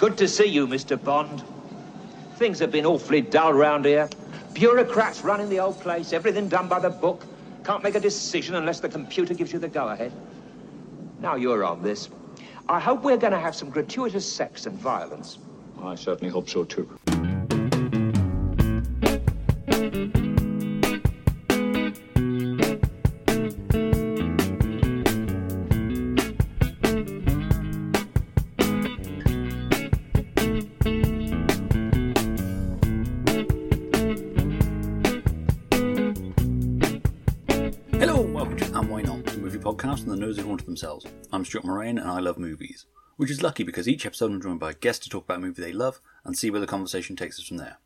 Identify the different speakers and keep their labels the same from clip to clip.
Speaker 1: Good to see you, Mr. Bond. Things have been awfully dull round here. Bureaucrats running the old place, everything done by the book. Can't make a decision unless the computer gives you the go-ahead. Now you're on this. I hope we're going to have some gratuitous sex and violence.
Speaker 2: I certainly hope so too.
Speaker 3: I love movies, which is lucky because each episode I'm joined by a guest to talk about a movie they love and see where the conversation takes us from there.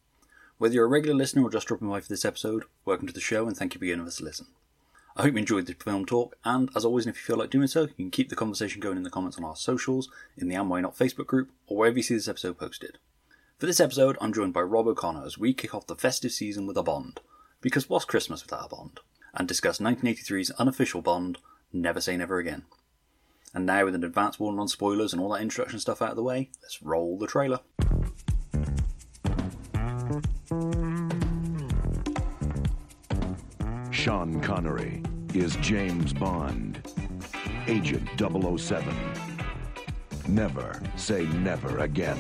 Speaker 3: Whether you're a regular listener or just dropping by for this episode, welcome to the show and thank you for giving us a listen. I hope you enjoyed the film talk, and as always, if you feel like doing so, you can keep the conversation going in the comments on our socials, in the And Why Not Facebook group, or wherever you see this episode posted. For this episode, I'm joined by Rob O'Connor as we kick off the festive season with a Bond, because what's Christmas without a Bond? And discuss 1983's unofficial Bond, Never Say Never Again. And now, with an advance warning on spoilers and all that introduction stuff out of the way, let's roll the trailer.
Speaker 4: Sean Connery is James Bond, Agent 007. Never say never again.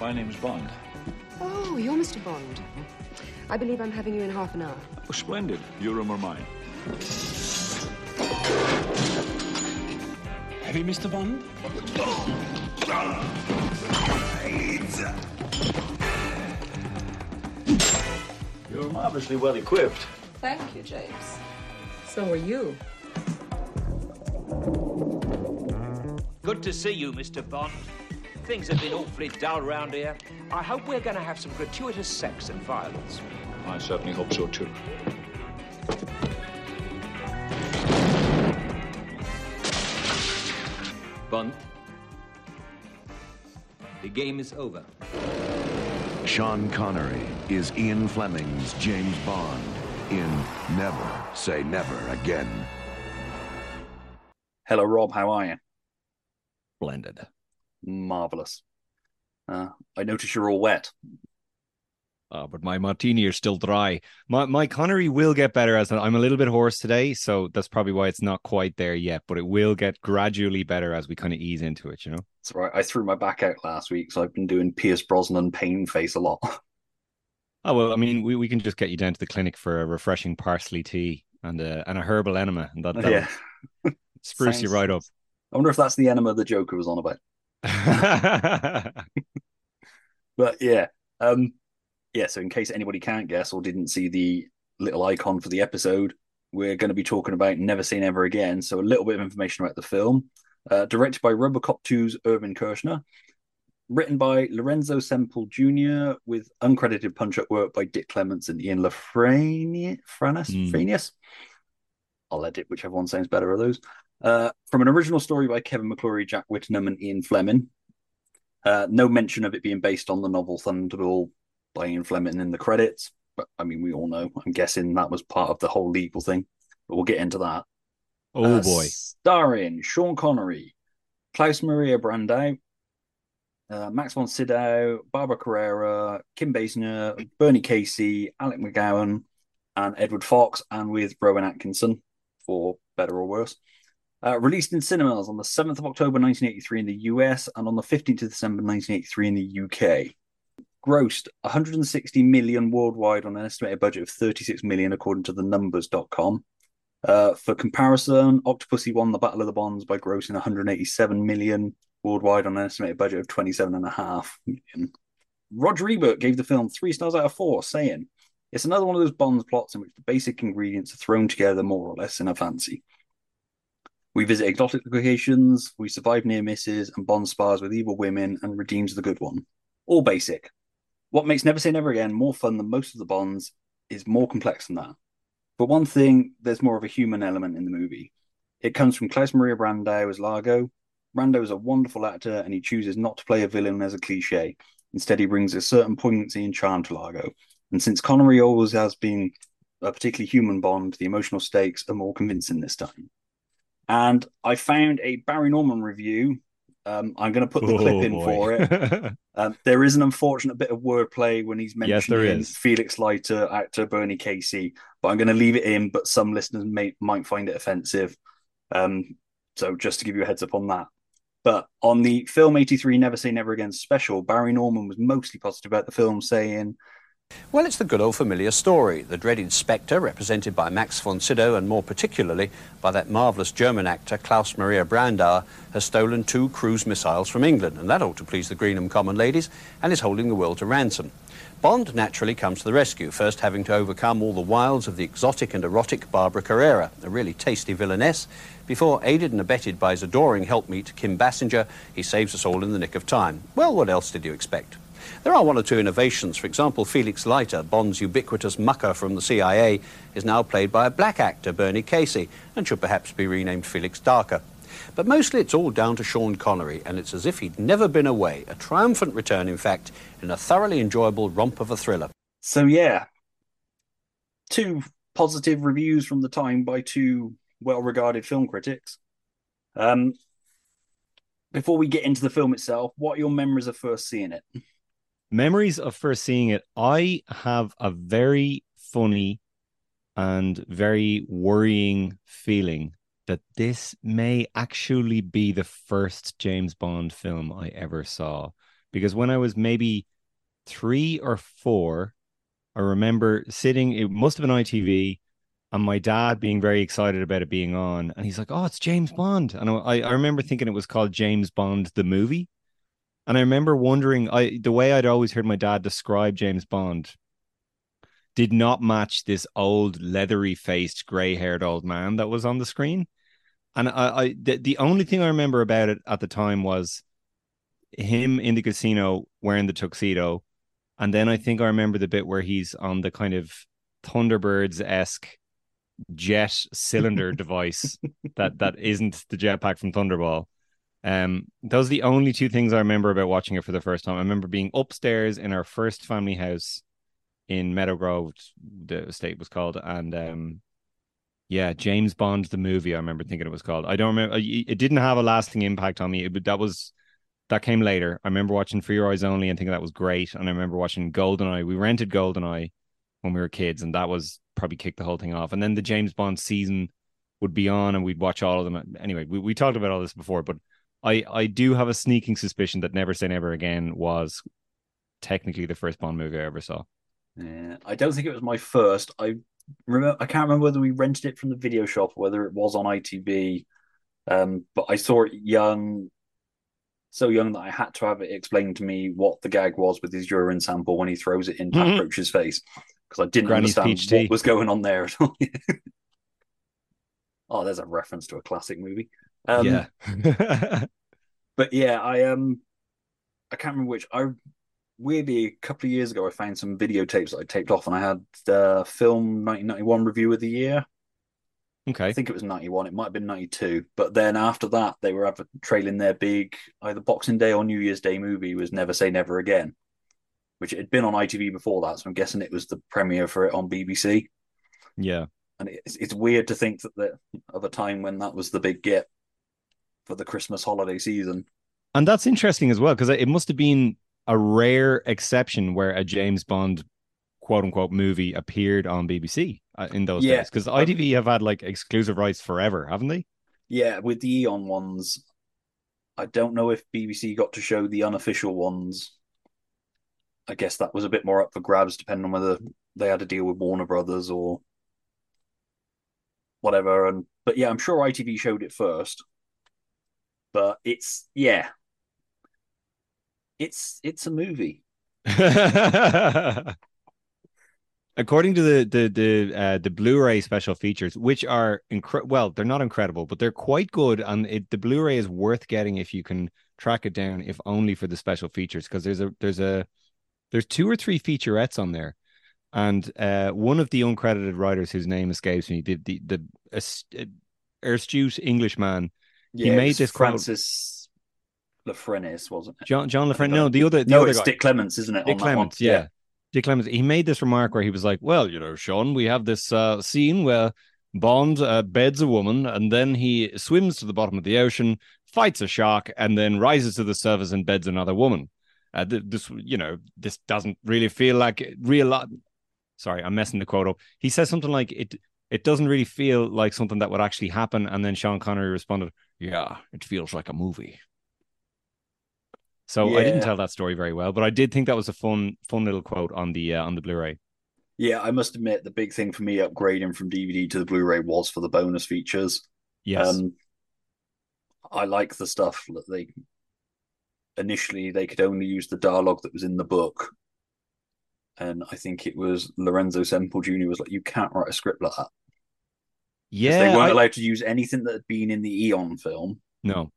Speaker 2: My name's Bond.
Speaker 5: Oh, you're Mr. Bond. I believe I'm having you in half an hour.
Speaker 2: Oh, splendid. Your room or mine?
Speaker 6: Have you, Mr. Bond?
Speaker 3: You're marvellously well equipped.
Speaker 7: Thank you, James. So are you.
Speaker 1: Good to see you, Mr. Bond. Things have been awfully dull round here. I hope we're going to have some gratuitous sex and violence.
Speaker 2: I certainly hope so too.
Speaker 8: Bond. The game is over.
Speaker 4: Sean Connery is Ian Fleming's James Bond in Never Say Never Again.
Speaker 3: Hello, Rob, how are you?
Speaker 6: Blended.
Speaker 3: Marvellous. Uh, I notice you're all wet.
Speaker 6: Uh, but my martini is still dry. My my Connery will get better as I'm a little bit hoarse today, so that's probably why it's not quite there yet. But it will get gradually better as we kind of ease into it. You know.
Speaker 3: That's right. I threw my back out last week, so I've been doing Pierce Brosnan pain face a lot.
Speaker 6: Oh well, I mean, we, we can just get you down to the clinic for a refreshing parsley tea and a and a herbal enema, and that
Speaker 3: yeah.
Speaker 6: spruce you right up.
Speaker 3: I wonder if that's the enema the Joker was on about. But yeah, um, yeah. So in case anybody can't guess or didn't see the little icon for the episode, we're going to be talking about Never Seen Ever Again. So a little bit of information about the film. Uh, directed by Robocop 2's Irvin Kershner. Written by Lorenzo Semple Jr. with uncredited punch-up work by Dick Clements and Ian La Frenais.
Speaker 6: Hmm.
Speaker 3: I'll edit whichever one sounds better of those. Uh, from an original story by Kevin McClory, Jack Whittingham, and Ian Fleming. Uh, no mention of it being based on the novel Thunderball by Ian Fleming in the credits, but I mean, we all know. I'm guessing that was part of the whole legal thing, but we'll get into that.
Speaker 6: oh
Speaker 3: Uh,
Speaker 6: boy,
Speaker 3: Starring Sean Connery, Klaus Maria Brandau, uh, Max von Sydow, Barbara Carrera, Kim Basinger, Bernie Casey, Alec McCowen, and Edward Fox, and with Rowan Atkinson, for better or worse. Uh, released in cinemas on the 7th of October 1983 in the US and on the 15th of December 1983 in the UK. Grossed 160 million worldwide on an estimated budget of 36 million, according to the numbers.com. Uh, for comparison, Octopussy won the Battle of the Bonds by grossing 187 million worldwide on an estimated budget of 27.5 million. Roger Ebert gave the film three stars out of four, saying, It's another one of those Bonds plots in which the basic ingredients are thrown together more or less in a fancy. We visit exotic locations, we survive near misses, and Bond spars with evil women and redeems the good one. All basic. What makes Never Say Never Again more fun than most of the Bonds is more complex than that. For one thing, there's more of a human element in the movie. It comes from Klaus Maria Brandau as Largo. Brando is a wonderful actor and he chooses not to play a villain as a cliche. Instead, he brings a certain poignancy and charm to Largo. And since Connery always has been a particularly human Bond, the emotional stakes are more convincing this time. And I found a Barry Norman review. Um, I'm going to put the clip
Speaker 6: Oh,
Speaker 3: in
Speaker 6: boy.
Speaker 3: for it. Um, there is an unfortunate bit of wordplay when he's
Speaker 6: Yes, there
Speaker 3: mentioning. Felix Leiter, actor Bernie Casey, but I'm going to leave it in. But some listeners may might find it offensive. Um, so just to give you a heads up on that. But on the film 83 Never Say Never Again special, Barry Norman was mostly positive about the film, saying,
Speaker 9: Well, it's the good old familiar story. The dreaded Spectre, represented by Max von Sydow and more particularly by that marvellous German actor Klaus Maria Brandauer, has stolen two cruise missiles from England, and that ought to please the Greenham common ladies, and is holding the world to ransom. Bond naturally comes to the rescue, first having to overcome all the wiles of the exotic and erotic Barbara Carrera, a really tasty villainess, before, aided and abetted by his adoring helpmeet Kim Basinger, he saves us all in the nick of time. Well, what else did you expect? There are one or two innovations. For example, Felix Leiter, Bond's ubiquitous mucker from the CIA, is now played by a black actor, Bernie Casey, and should perhaps be renamed Felix Darker. But mostly it's all down to Sean Connery, and it's as if he'd never been away. A triumphant return, in fact, in a thoroughly enjoyable romp of a thriller.
Speaker 3: So yeah, two positive reviews from the time by two well-regarded film critics. Um, before we get into the film itself, what are your memories of first seeing it?
Speaker 6: Memories of first seeing it. I have a very funny and very worrying feeling that this may actually be the first James Bond film I ever saw. Because when I was maybe three or four, I remember sitting, it must have been ITV, and my dad being very excited about it being on. And he's like, Oh, it's James Bond. And I, I remember thinking it was called James Bond the movie. And I remember wondering, I the way I'd always heard my dad describe James Bond did not match this old leathery faced gray haired old man that was on the screen. And I, I the, the only thing I remember about it at the time was him in the casino wearing the tuxedo. And then I think I remember the bit where he's on the kind of Thunderbirds esque jet cylinder device that that isn't the jetpack from Thunderball. Um, those are the only two things I remember about watching it for the first time. I remember being upstairs in our first family house in Meadow Grove, the estate was called, and um, yeah, James Bond the movie. I remember thinking it was called. I don't remember. It didn't have a lasting impact on me. It, that was that came later. I remember watching For Your Eyes Only and thinking that was great. And I remember watching Goldeneye. We rented Goldeneye when we were kids, and that was probably kicked the whole thing off. And then the James Bond season would be on, and we'd watch all of them. Anyway, we, we talked about all this before, but I I do have a sneaking suspicion that Never Say Never Again was technically the first Bond movie I ever saw.
Speaker 3: Yeah, I don't think it was my first. I remember. I can't remember whether we rented it from the video shop, or whether it was on ITV. Um, but I saw it young, so young that I had to have it explained to me what the gag was with his urine sample when he throws it in Pat
Speaker 6: Mhm.
Speaker 3: Roach's face because I didn't
Speaker 6: Granny's
Speaker 3: understand what was going on there at all. oh, there's a reference to a classic movie. Um,
Speaker 6: yeah.
Speaker 3: but yeah, I um, I can't remember which. I weirdly a couple of years ago I found some videotapes that I taped off, and I had the film 1991 review of the year.
Speaker 6: Okay.
Speaker 3: I think it was 91. It might have been 92. But then after that, they were adver- trailing their big either Boxing Day or New Year's Day movie was Never Say Never Again, which it had been on ITV before that. So I'm guessing it was the premiere for it on BBC.
Speaker 6: Yeah.
Speaker 3: And it's, it's weird to think that the, of a time when that was the big get for the Christmas holiday season.
Speaker 6: And that's interesting as well because it must have been a rare exception where a James Bond quote unquote movie appeared on BBC uh, in those
Speaker 3: Yeah.
Speaker 6: days because ITV have had like exclusive rights forever, haven't they?
Speaker 3: Yeah, with the Eon ones, I don't know if BBC got to show the unofficial ones. I guess that was a bit more up for grabs, depending on whether they had to deal with Warner Brothers or whatever. And but yeah, I'm sure ITV showed it first. But it's yeah, it's it's a movie.
Speaker 6: According to the the the uh, the Blu-ray special features, which are incre- well, they're not incredible, but they're quite good, and it, the Blu-ray is worth getting if you can track it down, if only for the special features, because there's a there's a there's two or three featurettes on there, and uh, one of the uncredited writers whose name escapes me, the the the ast- uh, astute Englishman,
Speaker 3: Yeah,
Speaker 6: he made this.
Speaker 3: Francis La Frenais, wasn't it?
Speaker 6: John John No, the other the
Speaker 3: no,
Speaker 6: other
Speaker 3: it's
Speaker 6: guy.
Speaker 3: Dick Clements, isn't it?
Speaker 6: Dick
Speaker 3: on that one?
Speaker 6: Clements, yeah. Dick Clements. he made this remark where he was like, "Well, you know, Sean, we have this uh, scene where Bond uh, beds a woman, and then he swims to the bottom of the ocean, fights a shark, and then rises to the surface and beds another woman. Uh, th- this, you know, this doesn't really feel like real. Li- Sorry, I'm messing the quote up. He says something like it. It doesn't really feel like something that would actually happen. And then Sean Connery responded, "Yeah, it feels like a movie." So I didn't tell that story very well, but I did think that was a fun, fun little quote on the uh, on the Blu-ray.
Speaker 3: Yeah, I must admit the big thing for me upgrading from DVD to the Blu-ray was for the bonus features.
Speaker 6: Yes,
Speaker 3: Um, I like the stuff that they initially they could only use the dialogue that was in the book, and I think it was Lorenzo Semple Jr. was like, "You can't write a script like that."
Speaker 6: Yeah,
Speaker 3: they weren't
Speaker 6: I-
Speaker 3: allowed to use anything that had been in the Eon film.
Speaker 6: no,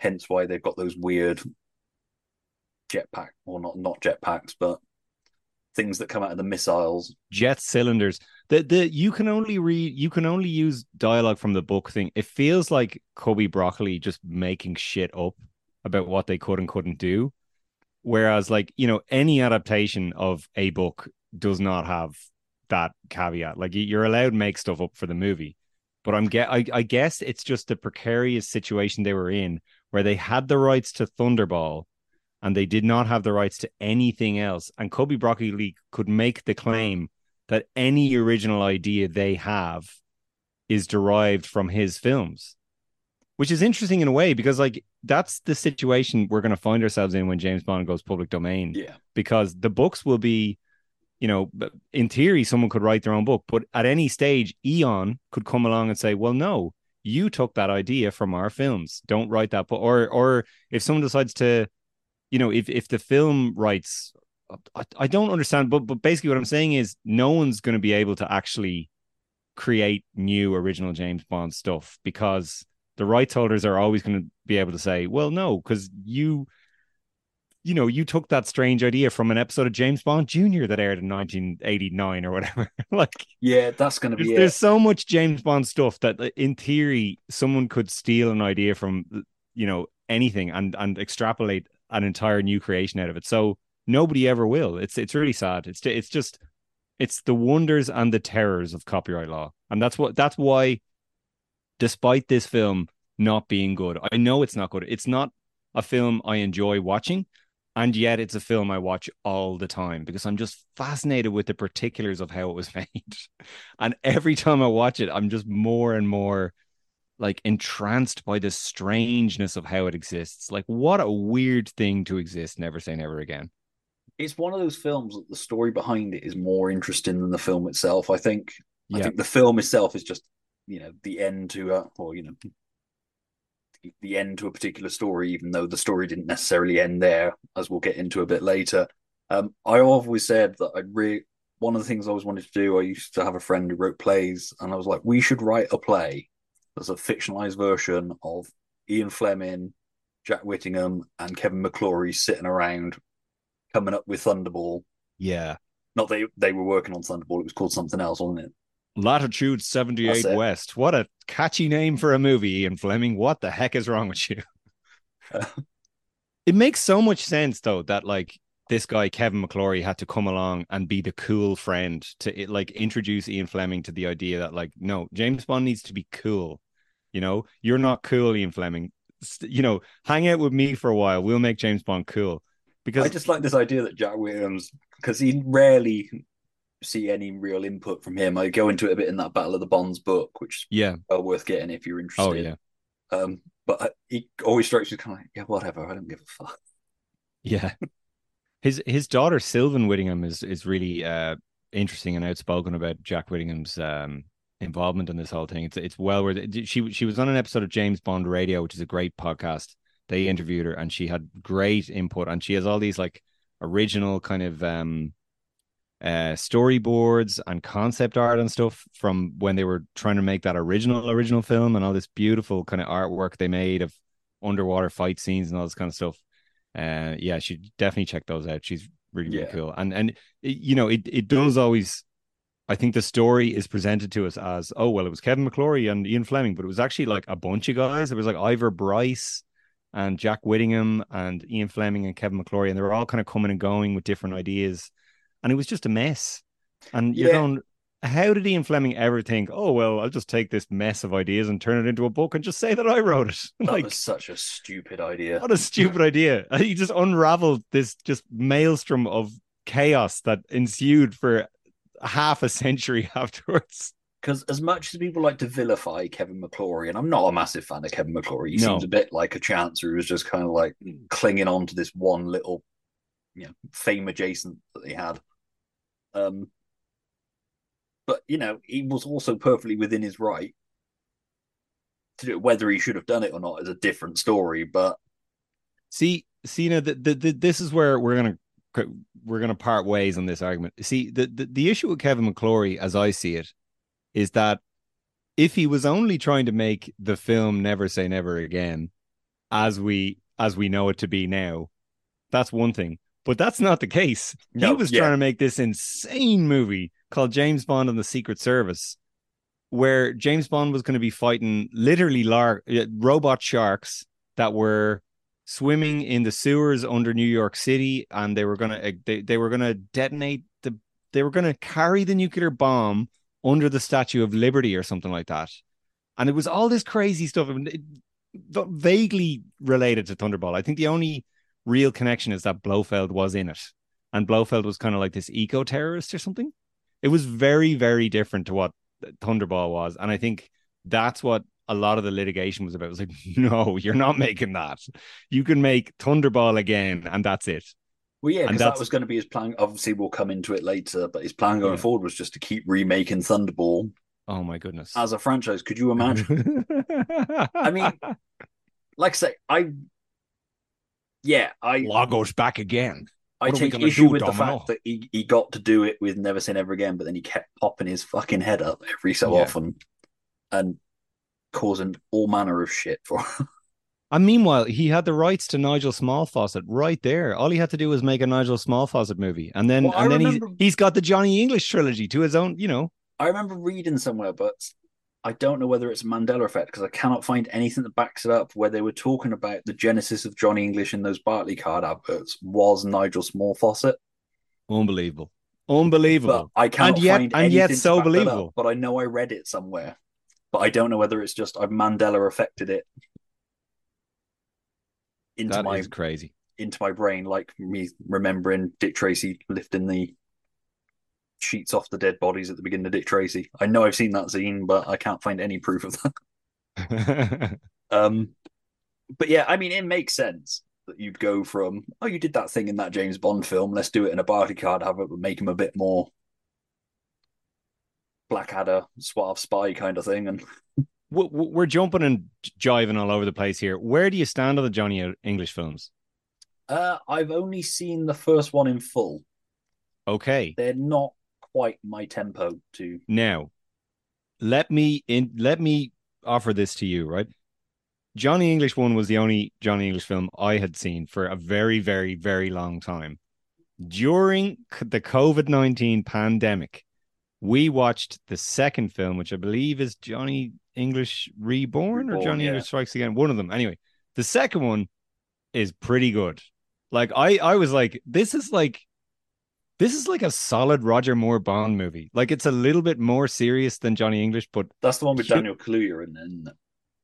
Speaker 3: Hence why they've got those weird jetpack, or not not jetpacks, but things that come out of the missiles.
Speaker 6: jet cylinders. The the you can only read you can only use dialogue from the book thing. It feels like Cubby Broccoli just making shit up about what they could and couldn't do. Whereas, like, you know, any adaptation of a book does not have that caveat. Like you're allowed to make stuff up for the movie. But I'm get I, I guess it's just the precarious situation they were in where they had the rights to Thunderball and they did not have the rights to anything else. And Cubby Broccoli could make the claim that any original idea they have is derived from his films, which is interesting in a way because, like, that's the situation we're going to find ourselves in when James Bond goes public domain.
Speaker 3: Yeah,
Speaker 6: Because the books will be, you know, in theory, someone could write their own book, but at any stage, Eon could come along and say, well, no, you took that idea from our films. Don't write that book. Or, or if someone decides to, you know, if if the film writes, I, I don't understand, but but basically what I'm saying is no one's going to be able to actually create new original James Bond stuff because the rights holders are always going to be able to say, well, no, because you, you know, you took that strange idea from an episode of James Bond Jr. that aired in 1989 or whatever. like,
Speaker 3: yeah, that's going to be
Speaker 6: there's
Speaker 3: it.
Speaker 6: so much James Bond stuff that, uh, in theory, someone could steal an idea from, you know, anything and and extrapolate an entire new creation out of it. So nobody ever will. It's it's really sad. It's it's just it's the wonders and the terrors of copyright law, and that's what that's why, despite this film not being good, I know it's not good. It's not a film I enjoy watching, and yet it's a film I watch all the time because I'm just fascinated with the particulars of how it was made. and every time I watch it, I'm just more and more like entranced by the strangeness of how it exists. Like, what a weird thing to exist. Never say never again.
Speaker 3: It's one of those films that the story behind it is more interesting than the film itself. I think. I think the film itself is just, you know, the end to a, or you know, the end to a particular story, even though the story didn't necessarily end there, as we'll get into a bit later. Um, I always said that I re one of the things I always wanted to do. I used to have a friend who wrote plays, and I was like, we should write a play that's a fictionalized version of Ian Fleming, Jack Whittingham, and Kevin McClory sitting around coming up with Thunderball.
Speaker 6: Yeah.
Speaker 3: Not they they were working on Thunderball; it was called something else, wasn't it?
Speaker 6: Latitude 78 West. What a catchy name for a movie, Ian Fleming. What the heck is wrong with you? it makes so much sense, though, that like this guy, Kevin McClory, had to come along and be the cool friend to like introduce Ian Fleming to the idea that, like, no, James Bond needs to be cool. You know, you're not cool, Ian Fleming. You know, hang out with me for a while. We'll make James Bond cool. Because
Speaker 3: I just like this idea that Jack Williams, because he rarely see any real input from him. I go into it a bit in that Battle of the Bonds book, which
Speaker 6: yeah,
Speaker 3: well worth getting if you're interested.
Speaker 6: oh yeah,
Speaker 3: Um, but I, he always strikes me kind of like, yeah, whatever. I don't give a fuck.
Speaker 6: Yeah. His his daughter Sylvan Whittingham is is really uh interesting and outspoken about Jack Whittingham's um involvement in this whole thing. It's it's well worth it. She she was on an episode of James Bond Radio, which is a great podcast. They interviewed her and she had great input and she has all these like original kind of um uh storyboards and concept art and stuff from when they were trying to make that original original film and all this beautiful kind of artwork they made of underwater fight scenes and all this kind of stuff. Uh yeah she definitely check those out. She's really really
Speaker 3: Yeah.
Speaker 6: cool. And and you know it it does always i think the story is presented to us as oh well it was kevin mcclory and ian fleming but it was actually like a bunch of guys. It was like ivar bryce and jack whittingham and ian fleming and kevin mcclory and they were all kind of coming and going with different ideas and it was just a mess. And you're going, how did Ian Fleming ever think, oh well, I'll just take this mess of ideas and turn it into a book and just say that I wrote it?
Speaker 3: That
Speaker 6: like
Speaker 3: was such a stupid idea.
Speaker 6: what a stupid idea. He just unraveled this just maelstrom of chaos that ensued for half a century afterwards.
Speaker 3: Because as much as people like to vilify Kevin McClory, and I'm not a massive fan of Kevin McClory, he
Speaker 6: No.
Speaker 3: seems a bit like a chancer who was just kind of like clinging on to this one little, you know, fame adjacent that he had. Um, but you know, he was also perfectly within his right to do it. Whether he should have done it or not is a different story. But
Speaker 6: See, see, now the, the, the, this is where we're gonna we're gonna part ways on this argument. See, the, the the issue with Kevin McClory, as I see it, is that if he was only trying to make the film Never Say Never Again, as we as we know it to be now, that's one thing. But that's not the case. he was
Speaker 3: yeah.
Speaker 6: trying to make this insane movie called James Bond and the Secret Service, where James Bond was going to be fighting literally lar- robot sharks that were swimming in the sewers under New York City, and they were gonna uh, they, they were gonna detonate the they were gonna carry the nuclear bomb under the Statue of Liberty or something like that, and it was all this crazy stuff, and it, vaguely related to Thunderball. I think the only real connection is that Blofeld was in it, and Blofeld was kind of like this eco terrorist or something. It was very very different to what Thunderball was, and I think that's what a lot of the litigation was about. It was like, no, you're not making that. You can make Thunderball again, and that's it.
Speaker 3: well, yeah, because that was going to be his plan. Obviously, we'll come into it later, but his plan going
Speaker 6: Yeah.
Speaker 3: forward was just to keep remaking Thunderball
Speaker 6: Oh my goodness.
Speaker 3: as a franchise. Could you imagine? I mean, like I say, I yeah, I
Speaker 6: Lagos back again.
Speaker 3: I
Speaker 6: what
Speaker 3: take issue
Speaker 6: do,
Speaker 3: with the fact that he, he got to do it with Never Say Never Again, but then he kept popping his fucking head up every so
Speaker 6: Yeah.
Speaker 3: often and causing all manner of shit for him.
Speaker 6: And meanwhile, he had the rights to Nigel Smallfawcett right there. All he had to do was make a Nigel Smallfawcett movie, and then
Speaker 3: Well, I
Speaker 6: and then
Speaker 3: remember-
Speaker 6: he's he's got the Johnny English trilogy to his own. You know,
Speaker 3: I remember reading somewhere, but I don't know whether it's a Mandela effect because I cannot find anything that backs it up. Where they were talking about the genesis of Johnny English in those Barclaycard adverts was Nigel Smallfawcett,
Speaker 6: unbelievable,
Speaker 3: but
Speaker 6: unbelievable.
Speaker 3: I cannot
Speaker 6: And yet-
Speaker 3: find
Speaker 6: and yet so
Speaker 3: that up. But I know I read it somewhere, but I don't know whether it's just I've Mandela affected it into
Speaker 6: That
Speaker 3: my
Speaker 6: is crazy.
Speaker 3: into my brain, like me remembering Dick Tracy lifting the sheets off the dead bodies at the beginning of Dick Tracy. I know I've seen that scene, but I can't find any proof of that. Um, but yeah, I mean, it makes sense that you'd go from, oh, you did that thing in that James Bond film, let's do it in a Barclaycard, have it, make him a bit more Blackadder, suave spy kind of thing. And
Speaker 6: We're jumping and jiving all over the place here. Where do you stand on the Johnny English films?
Speaker 3: uh, I've only seen the first one in full.
Speaker 6: Okay,
Speaker 3: They're not quite my tempo to.
Speaker 6: now let me in. Let me offer this to you. Right, Johnny English one was the only Johnny English film I had seen for a very, very, very long time. During the COVID nineteen pandemic, we watched the second film, which I believe is Johnny English Reborn, or Johnny
Speaker 3: yeah.
Speaker 6: English Strikes Again. One of them, anyway. The second one is pretty good. Like I, I was like, this is like, this is like a solid Roger Moore Bond movie. Like it's a little bit more serious than Johnny English, but
Speaker 3: That's the one with. Daniel Kaluuya in, in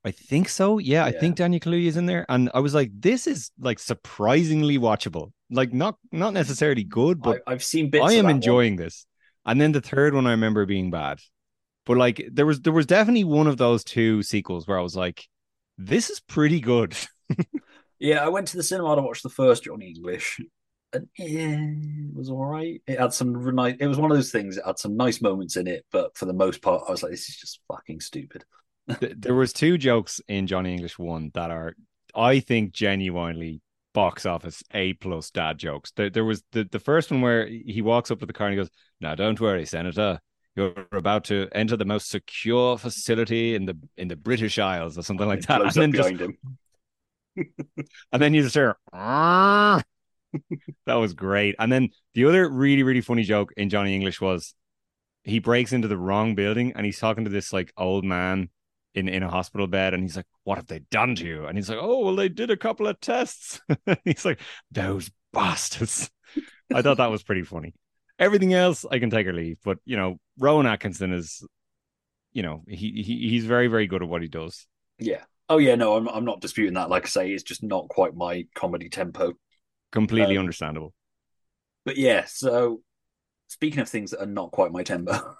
Speaker 6: I think so. Yeah, I think Daniel Kaluuya is in there, and I was like, this is like surprisingly watchable. Like not not necessarily good, but
Speaker 3: I, I've seen bits.
Speaker 6: I
Speaker 3: of
Speaker 6: am
Speaker 3: that one.
Speaker 6: enjoying this. And then the third one I remember being bad. But like there was there was definitely one of those two sequels where I was like, this is pretty good.
Speaker 3: Yeah, I went to the cinema to watch the first Johnny English, and yeah, it was all right. It had some nice. It was one of those things. It had some nice moments in it, but for the most part, I was like, "This is just fucking stupid."
Speaker 6: There was two jokes in Johnny English one that are I think genuinely box office A plus dad jokes. There, there was the, the first one where he walks up to the car and he goes, Now don't worry, Senator. You're about to enter the most secure facility in the in the British Isles or something like that. And then just and then you just hear "Ah." That was great. And then the other really, really funny joke in Johnny English was he breaks into the wrong building and he's talking to this like old man in, in a hospital bed and he's like, What have they done to you? And he's like, Oh, well, they did a couple of tests. he's like, Those bastards. I thought that was pretty funny. Everything else I can take or leave, but you know, Rowan Atkinson is, you know, he, he he's very very good at what he does.
Speaker 3: Yeah. Oh yeah, no, I'm I'm not disputing that. Like I say, it's just not quite my comedy tempo.
Speaker 6: Completely
Speaker 3: Um,
Speaker 6: understandable.
Speaker 3: But yeah, so speaking of things that are not quite my tempo,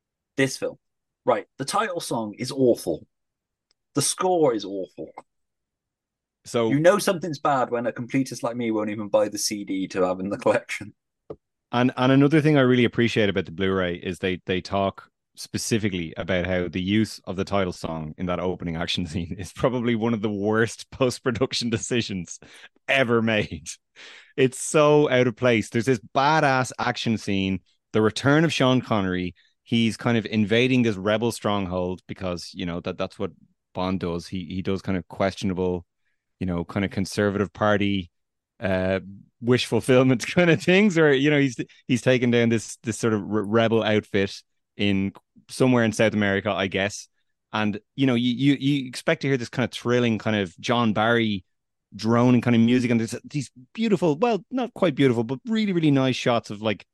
Speaker 3: this film, right? The title song is awful. The score is awful.
Speaker 6: So
Speaker 3: You know something's bad when a completist like me won't even buy the CD to have in the collection.
Speaker 6: And and another thing I really appreciate about the Blu-ray is they they talk specifically about how the use of the title song in that opening action scene is probably one of the worst post-production decisions ever made. It's so out of place. There's this badass action scene, the return of Sean Connery. He's kind of invading this rebel stronghold because you know that that's what Bond does. He he does kind of questionable, you know, kind of conservative party uh wish fulfillment kind of things or you know he's he's taken down this this sort of rebel outfit in somewhere in South America I guess. And you know you you, you expect to hear this kind of thrilling kind of John Barry drone and kind of music. And there's these beautiful well not quite beautiful but really really nice shots of like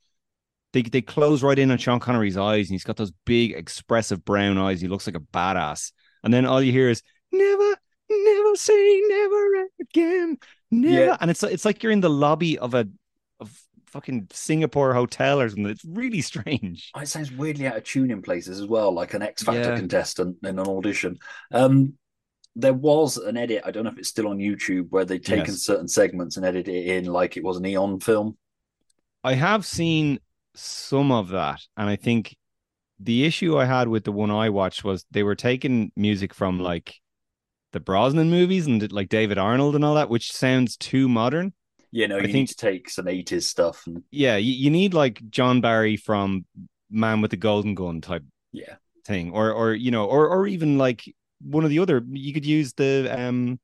Speaker 6: they they close right in on Sean Connery's eyes and he's got those big expressive brown eyes. He looks like a badass. And then all you hear is never never say never again never.
Speaker 3: Yeah.
Speaker 6: and it's it's like you're in the lobby of a of fucking Singapore hotel or something it's really strange
Speaker 3: It sounds weirdly out of tune in places as well, like an X Factor
Speaker 6: Yeah.
Speaker 3: contestant in an audition. Um, there was an edit. I don't know if it's still on YouTube where they'd taken
Speaker 6: Yes.
Speaker 3: certain segments and edited it in like it was an Eon film.
Speaker 6: I have seen some of that, and I think the issue I had with the one I watched was they were taking music from like the Brosnan movies and like David Arnold and all that, which sounds too modern.
Speaker 3: You know,
Speaker 6: I
Speaker 3: you need
Speaker 6: think-
Speaker 3: to take some 80s stuff and
Speaker 6: Yeah, you, you need like John Barry from Man with the Golden Gun type
Speaker 3: yeah.
Speaker 6: thing, or or you know, or or even like one of the other. You could use the um,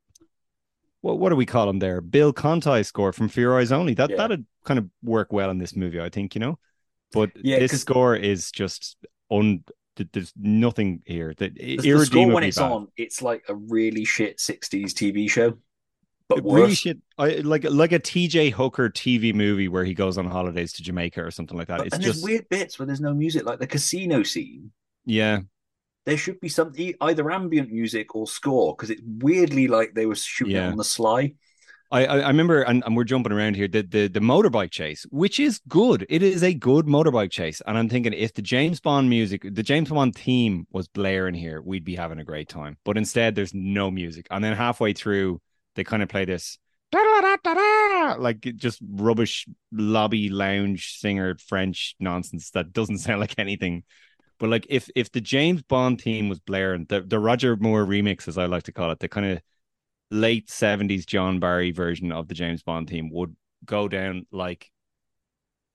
Speaker 6: what what do we call him there? Bill Conti score from For Your Eyes Only. That
Speaker 3: Yeah.
Speaker 6: that'd kind of work well in this movie, I think. You know, but
Speaker 3: Yeah,
Speaker 6: this score is just un. There's nothing here that
Speaker 3: The, the score when it's
Speaker 6: bad.
Speaker 3: on, it's like a really shit 60s TV show. But
Speaker 6: It
Speaker 3: worse.
Speaker 6: really shit. I like like a TJ Hooker TV movie where he goes on holidays to Jamaica or something like that.
Speaker 3: But-
Speaker 6: It's
Speaker 3: and
Speaker 6: just
Speaker 3: there's weird bits where there's no music, like the casino scene.
Speaker 6: yeah.
Speaker 3: There should be something either ambient music or score because it's weirdly like they were shooting
Speaker 6: Yeah.
Speaker 3: on the sly.
Speaker 6: I, I I remember, and, and we're jumping around here. The, the the motorbike chase, which is good. It is a good motorbike chase, and I'm thinking if the James Bond music, the James Bond theme was blaring here, we'd be having a great time. But instead, there's no music, and then halfway through, they kind of play this like just rubbish lobby lounge singer French nonsense that doesn't sound like anything. But like if if the James Bond theme was blaring, the the Roger Moore remix, as I like to call it, the kind of late 70s John Barry version of the James Bond theme would go down like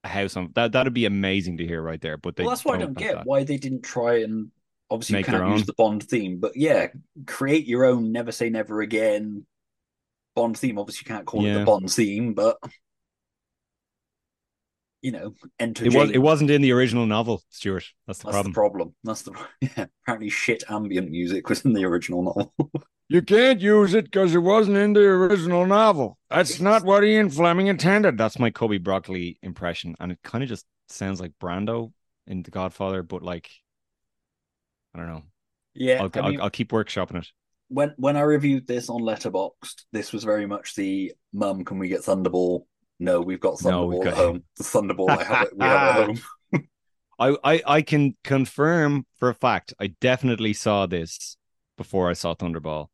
Speaker 6: a house on that that'd be amazing to hear right there. But they
Speaker 3: well, that's why I
Speaker 6: don't
Speaker 3: don't get
Speaker 6: that.
Speaker 3: why they didn't try and obviously
Speaker 6: Make
Speaker 3: you can't use the Bond theme, but yeah, create your own Never Say Never Again Bond theme. Obviously, you can't call it
Speaker 6: Yeah.
Speaker 3: the Bond theme, but you know, enter
Speaker 6: It was, it wasn't in the original novel, Stuart. That's the
Speaker 3: That's
Speaker 6: problem.
Speaker 3: the problem. That's the yeah. Apparently, shit ambient music was in the original novel.
Speaker 10: You can't use it because it wasn't in the original novel. That's not what Ian Fleming intended.
Speaker 6: That's my Cubby Broccoli impression, and it kind of just sounds like Brando in The Godfather, but like I don't know.
Speaker 3: yeah,
Speaker 6: I'll,
Speaker 3: I
Speaker 6: I'll, I'll keep workshopping it.
Speaker 3: When when I reviewed this on Letterboxd, this was very much the mum. Can we get Thunderball? No, we've got
Speaker 6: No,
Speaker 3: Thunderball
Speaker 6: we've
Speaker 3: at
Speaker 6: got-
Speaker 3: home. The Thunderball I have, it, we have at home.
Speaker 6: I, I I can confirm for a fact I definitely saw this before I saw Thunderball.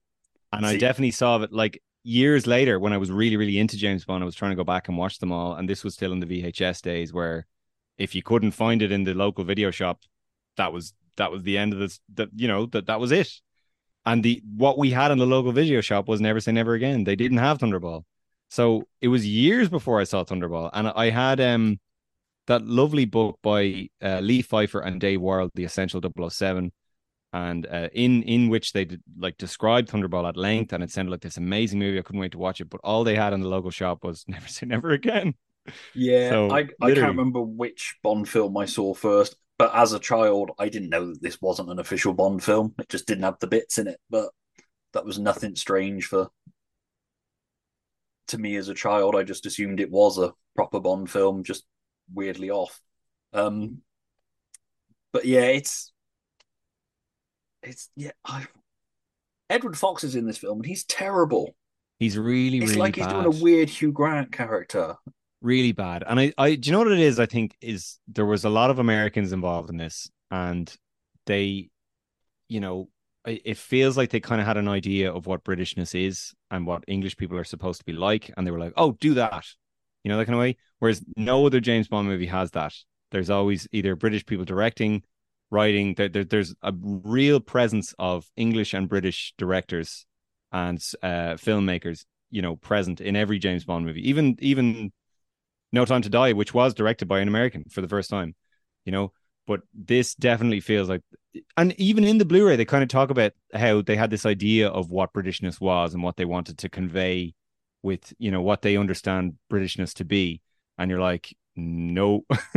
Speaker 6: And I definitely saw it like years later when I was really, really into James Bond. I was trying to go back and watch them all. And this was still in the VHS days where if you couldn't find it in the local video shop, that was that was the end of this that you know, that that was it. And the what we had in the local video shop was Never Say Never Again. They didn't have Thunderball. So it was years before I saw Thunderball. And I had um that lovely book by uh, Lee Pfeiffer and Dave Worrell, The Essential 007, and uh, in in which they did, like described Thunderball at length, and it sounded like this amazing movie. I couldn't wait to watch it, but all they had in the local shop was Never Say Never Again.
Speaker 3: Yeah,
Speaker 6: So,
Speaker 3: I, I can't remember which Bond film I saw first, but as a child, I didn't know that this wasn't an official Bond film. It just didn't have the bits in it, but that was nothing strange for to me as a child. I just assumed it was a proper Bond film, just weirdly off. Um, but yeah, it's it's yeah. I, Edward Fox is in this film, and he's terrible.
Speaker 6: He's really,
Speaker 3: It's
Speaker 6: really
Speaker 3: like
Speaker 6: bad.
Speaker 3: he's doing a weird Hugh Grant character.
Speaker 6: Really bad. And I, I, do you know what it is? I think is there was a lot of Americans involved in this, and they, you know, it feels like they kind of had an idea of what Britishness is and what English people are supposed to be like, and they were like, "Oh, do that," you know, that kind of way. Whereas no other James Bond movie has that. There's always either British people directing, writing. There, there, there's a real presence of English and British directors and uh, filmmakers, you know, present in every James Bond movie. Even even No Time to Die, which was directed by an American for the first time, you know. But this definitely feels like, and even in the Blu-ray, they kind of talk about how they had this idea of what Britishness was and what they wanted to convey with, you know, what they understand Britishness to be. And you're like, no,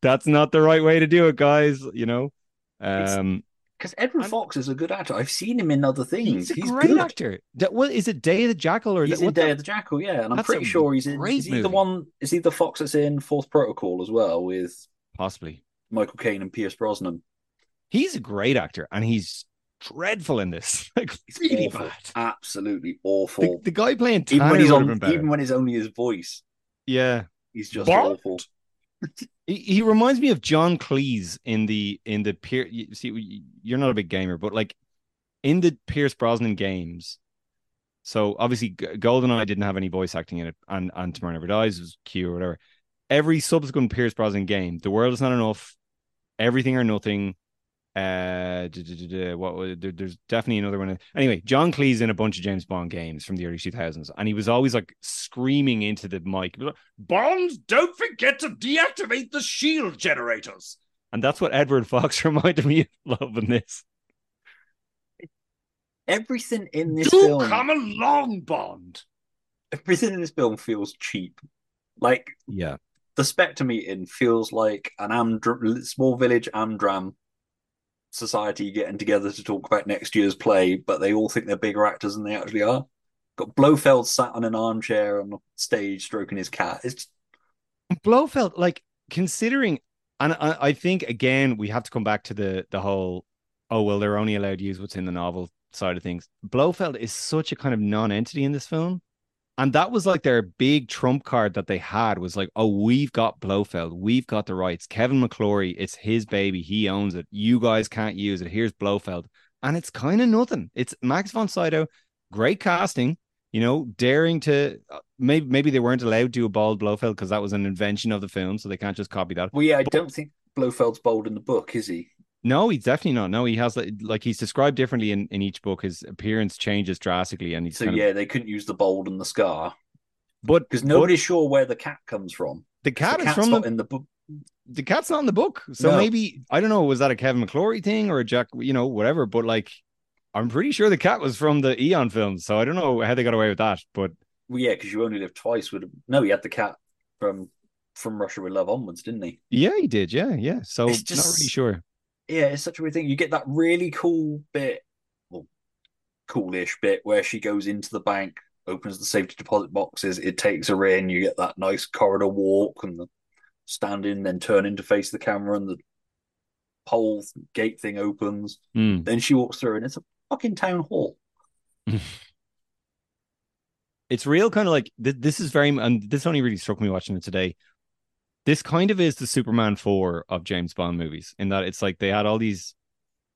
Speaker 6: that's not the right way to do it, guys. You know, um,
Speaker 3: Because Edward Fox is a good actor. I've seen him in other things.
Speaker 6: he's a great
Speaker 3: good.
Speaker 6: actor. That, what is it? Day of the Jackal or
Speaker 3: He's in Day
Speaker 6: the-
Speaker 3: of the Jackal, yeah, and I'm
Speaker 6: That's
Speaker 3: pretty sure he's in. Is he the one? Is he the Fox that's in Fourth Protocol as well with
Speaker 6: possibly?
Speaker 3: Michael Caine and Pierce Brosnan?
Speaker 6: He's a great actor, and he's dreadful in this. Like really
Speaker 3: awful.
Speaker 6: bad.
Speaker 3: Absolutely awful.
Speaker 6: The, the guy playing
Speaker 3: even when he's on, even when it's only his voice,
Speaker 6: yeah,
Speaker 3: he's just awful.
Speaker 6: He, reminds me of John Cleese in the in the Pier. You see, you're not a big gamer, but like in the Pierce Brosnan games. So obviously, GoldenEye didn't have any voice acting in it, and and Tomorrow Never Dies was Q or whatever. Every subsequent Pierce Brosnan game, The World Is Not Enough, Everything or Nothing. Uh, what there's definitely another one. Anyway, John Cleese in a bunch of James Bond games from the early 2000s, and he was always like screaming into the mic, like, "Bonds, don't forget to deactivate the shield generators." And that's what Edward Fox reminded me of loving this.
Speaker 3: Everything in this
Speaker 6: Do
Speaker 3: film,
Speaker 6: come along, Bond.
Speaker 3: everything in this film feels cheap. Like
Speaker 6: Yeah,
Speaker 3: the Spectre meeting feels like an Amdr- small village Amdram society getting together to talk about next year's play, but they all think they're bigger actors than they actually are. Got Blofeld sat on an armchair on the stage stroking his cat. It's just,
Speaker 6: Blofeld, like considering, and I, I think again we have to come back to the the whole, oh well, they're only allowed to use what's in the novel side of things. Blofeld is such a kind of non-entity in this film, and that was like their big trump card that they had was like, oh, we've got Blofeld, we've got the rights. Kevin McClory, it's his baby, he owns it. You guys can't use it. Here's Blofeld, and it's kind of nothing. It's Max von Sydow, great casting. You know, daring to uh, maybe maybe they weren't allowed to do a bald Blofeld because that was an invention of the film, so they can't just copy that.
Speaker 3: well, yeah, I don't think Blofeld's bald in the book, is he?
Speaker 6: No, he's definitely not. No, he has like, like he's described differently in, in each book. His appearance changes drastically, and he's
Speaker 3: So
Speaker 6: kind of-
Speaker 3: yeah, they couldn't use the bold and the scar
Speaker 6: but
Speaker 3: because
Speaker 6: but
Speaker 3: nobody's sure where the cat comes from.
Speaker 6: the cat
Speaker 3: the
Speaker 6: is from
Speaker 3: not
Speaker 6: the,
Speaker 3: in the book.
Speaker 6: the cat's not in the book, so
Speaker 3: No.
Speaker 6: maybe I don't know. Was that a Kevin McClory thing or a Jack? You know, whatever. But like, I'm pretty sure the cat was from the Eon films, so I don't know how they got away with that. But
Speaker 3: Well, yeah, because you only live twice. With no, he had the cat from from Russia with Love onwards, didn't he?
Speaker 6: yeah, he did. Yeah, yeah. So
Speaker 3: It's
Speaker 6: not really sure.
Speaker 3: Yeah, it's such a weird thing. You get that really cool bit, well, coolish bit where she goes into the bank, opens the safety deposit boxes, it takes her in. You get that nice corridor walk and the standing, then turning to face the camera, and the whole gate thing opens.
Speaker 6: Hmm.
Speaker 3: Then she walks through, and it's a fucking town hall.
Speaker 6: it's real kind of like th- this is very and this only really struck me watching it today this kind of is the superman 4 of james bond movies in that it's like they had all these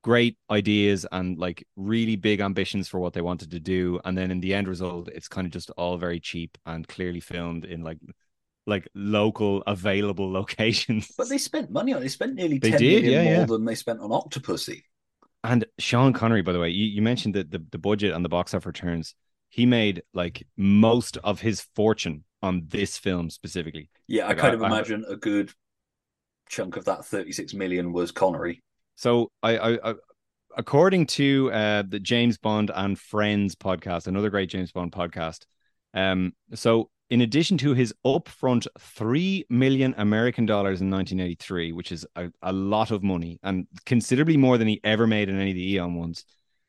Speaker 6: great ideas and like really big ambitions for what they wanted to do and then in the end result it's kind of just all very cheap and clearly filmed in like like local available locations
Speaker 3: But they spent money on it. They spent nearly
Speaker 6: They
Speaker 3: ten
Speaker 6: did,
Speaker 3: million
Speaker 6: yeah,
Speaker 3: more
Speaker 6: yeah.
Speaker 3: than they spent on Octopussy.
Speaker 6: And Sean Connery, by the way, you, you mentioned that the, the budget and the box office returns. He made like most of his fortune on this film specifically.
Speaker 3: Yeah, I kind of
Speaker 6: I- I-
Speaker 3: imagine a good chunk of that thirty-six million was Connery.
Speaker 6: So I, I, I according to uh, the James Bond and Friends podcast, another great James Bond podcast. Um, so in addition to his upfront three million American dollars in 1983, which is a, a lot of money and considerably more than he ever made in any of the Eon ones,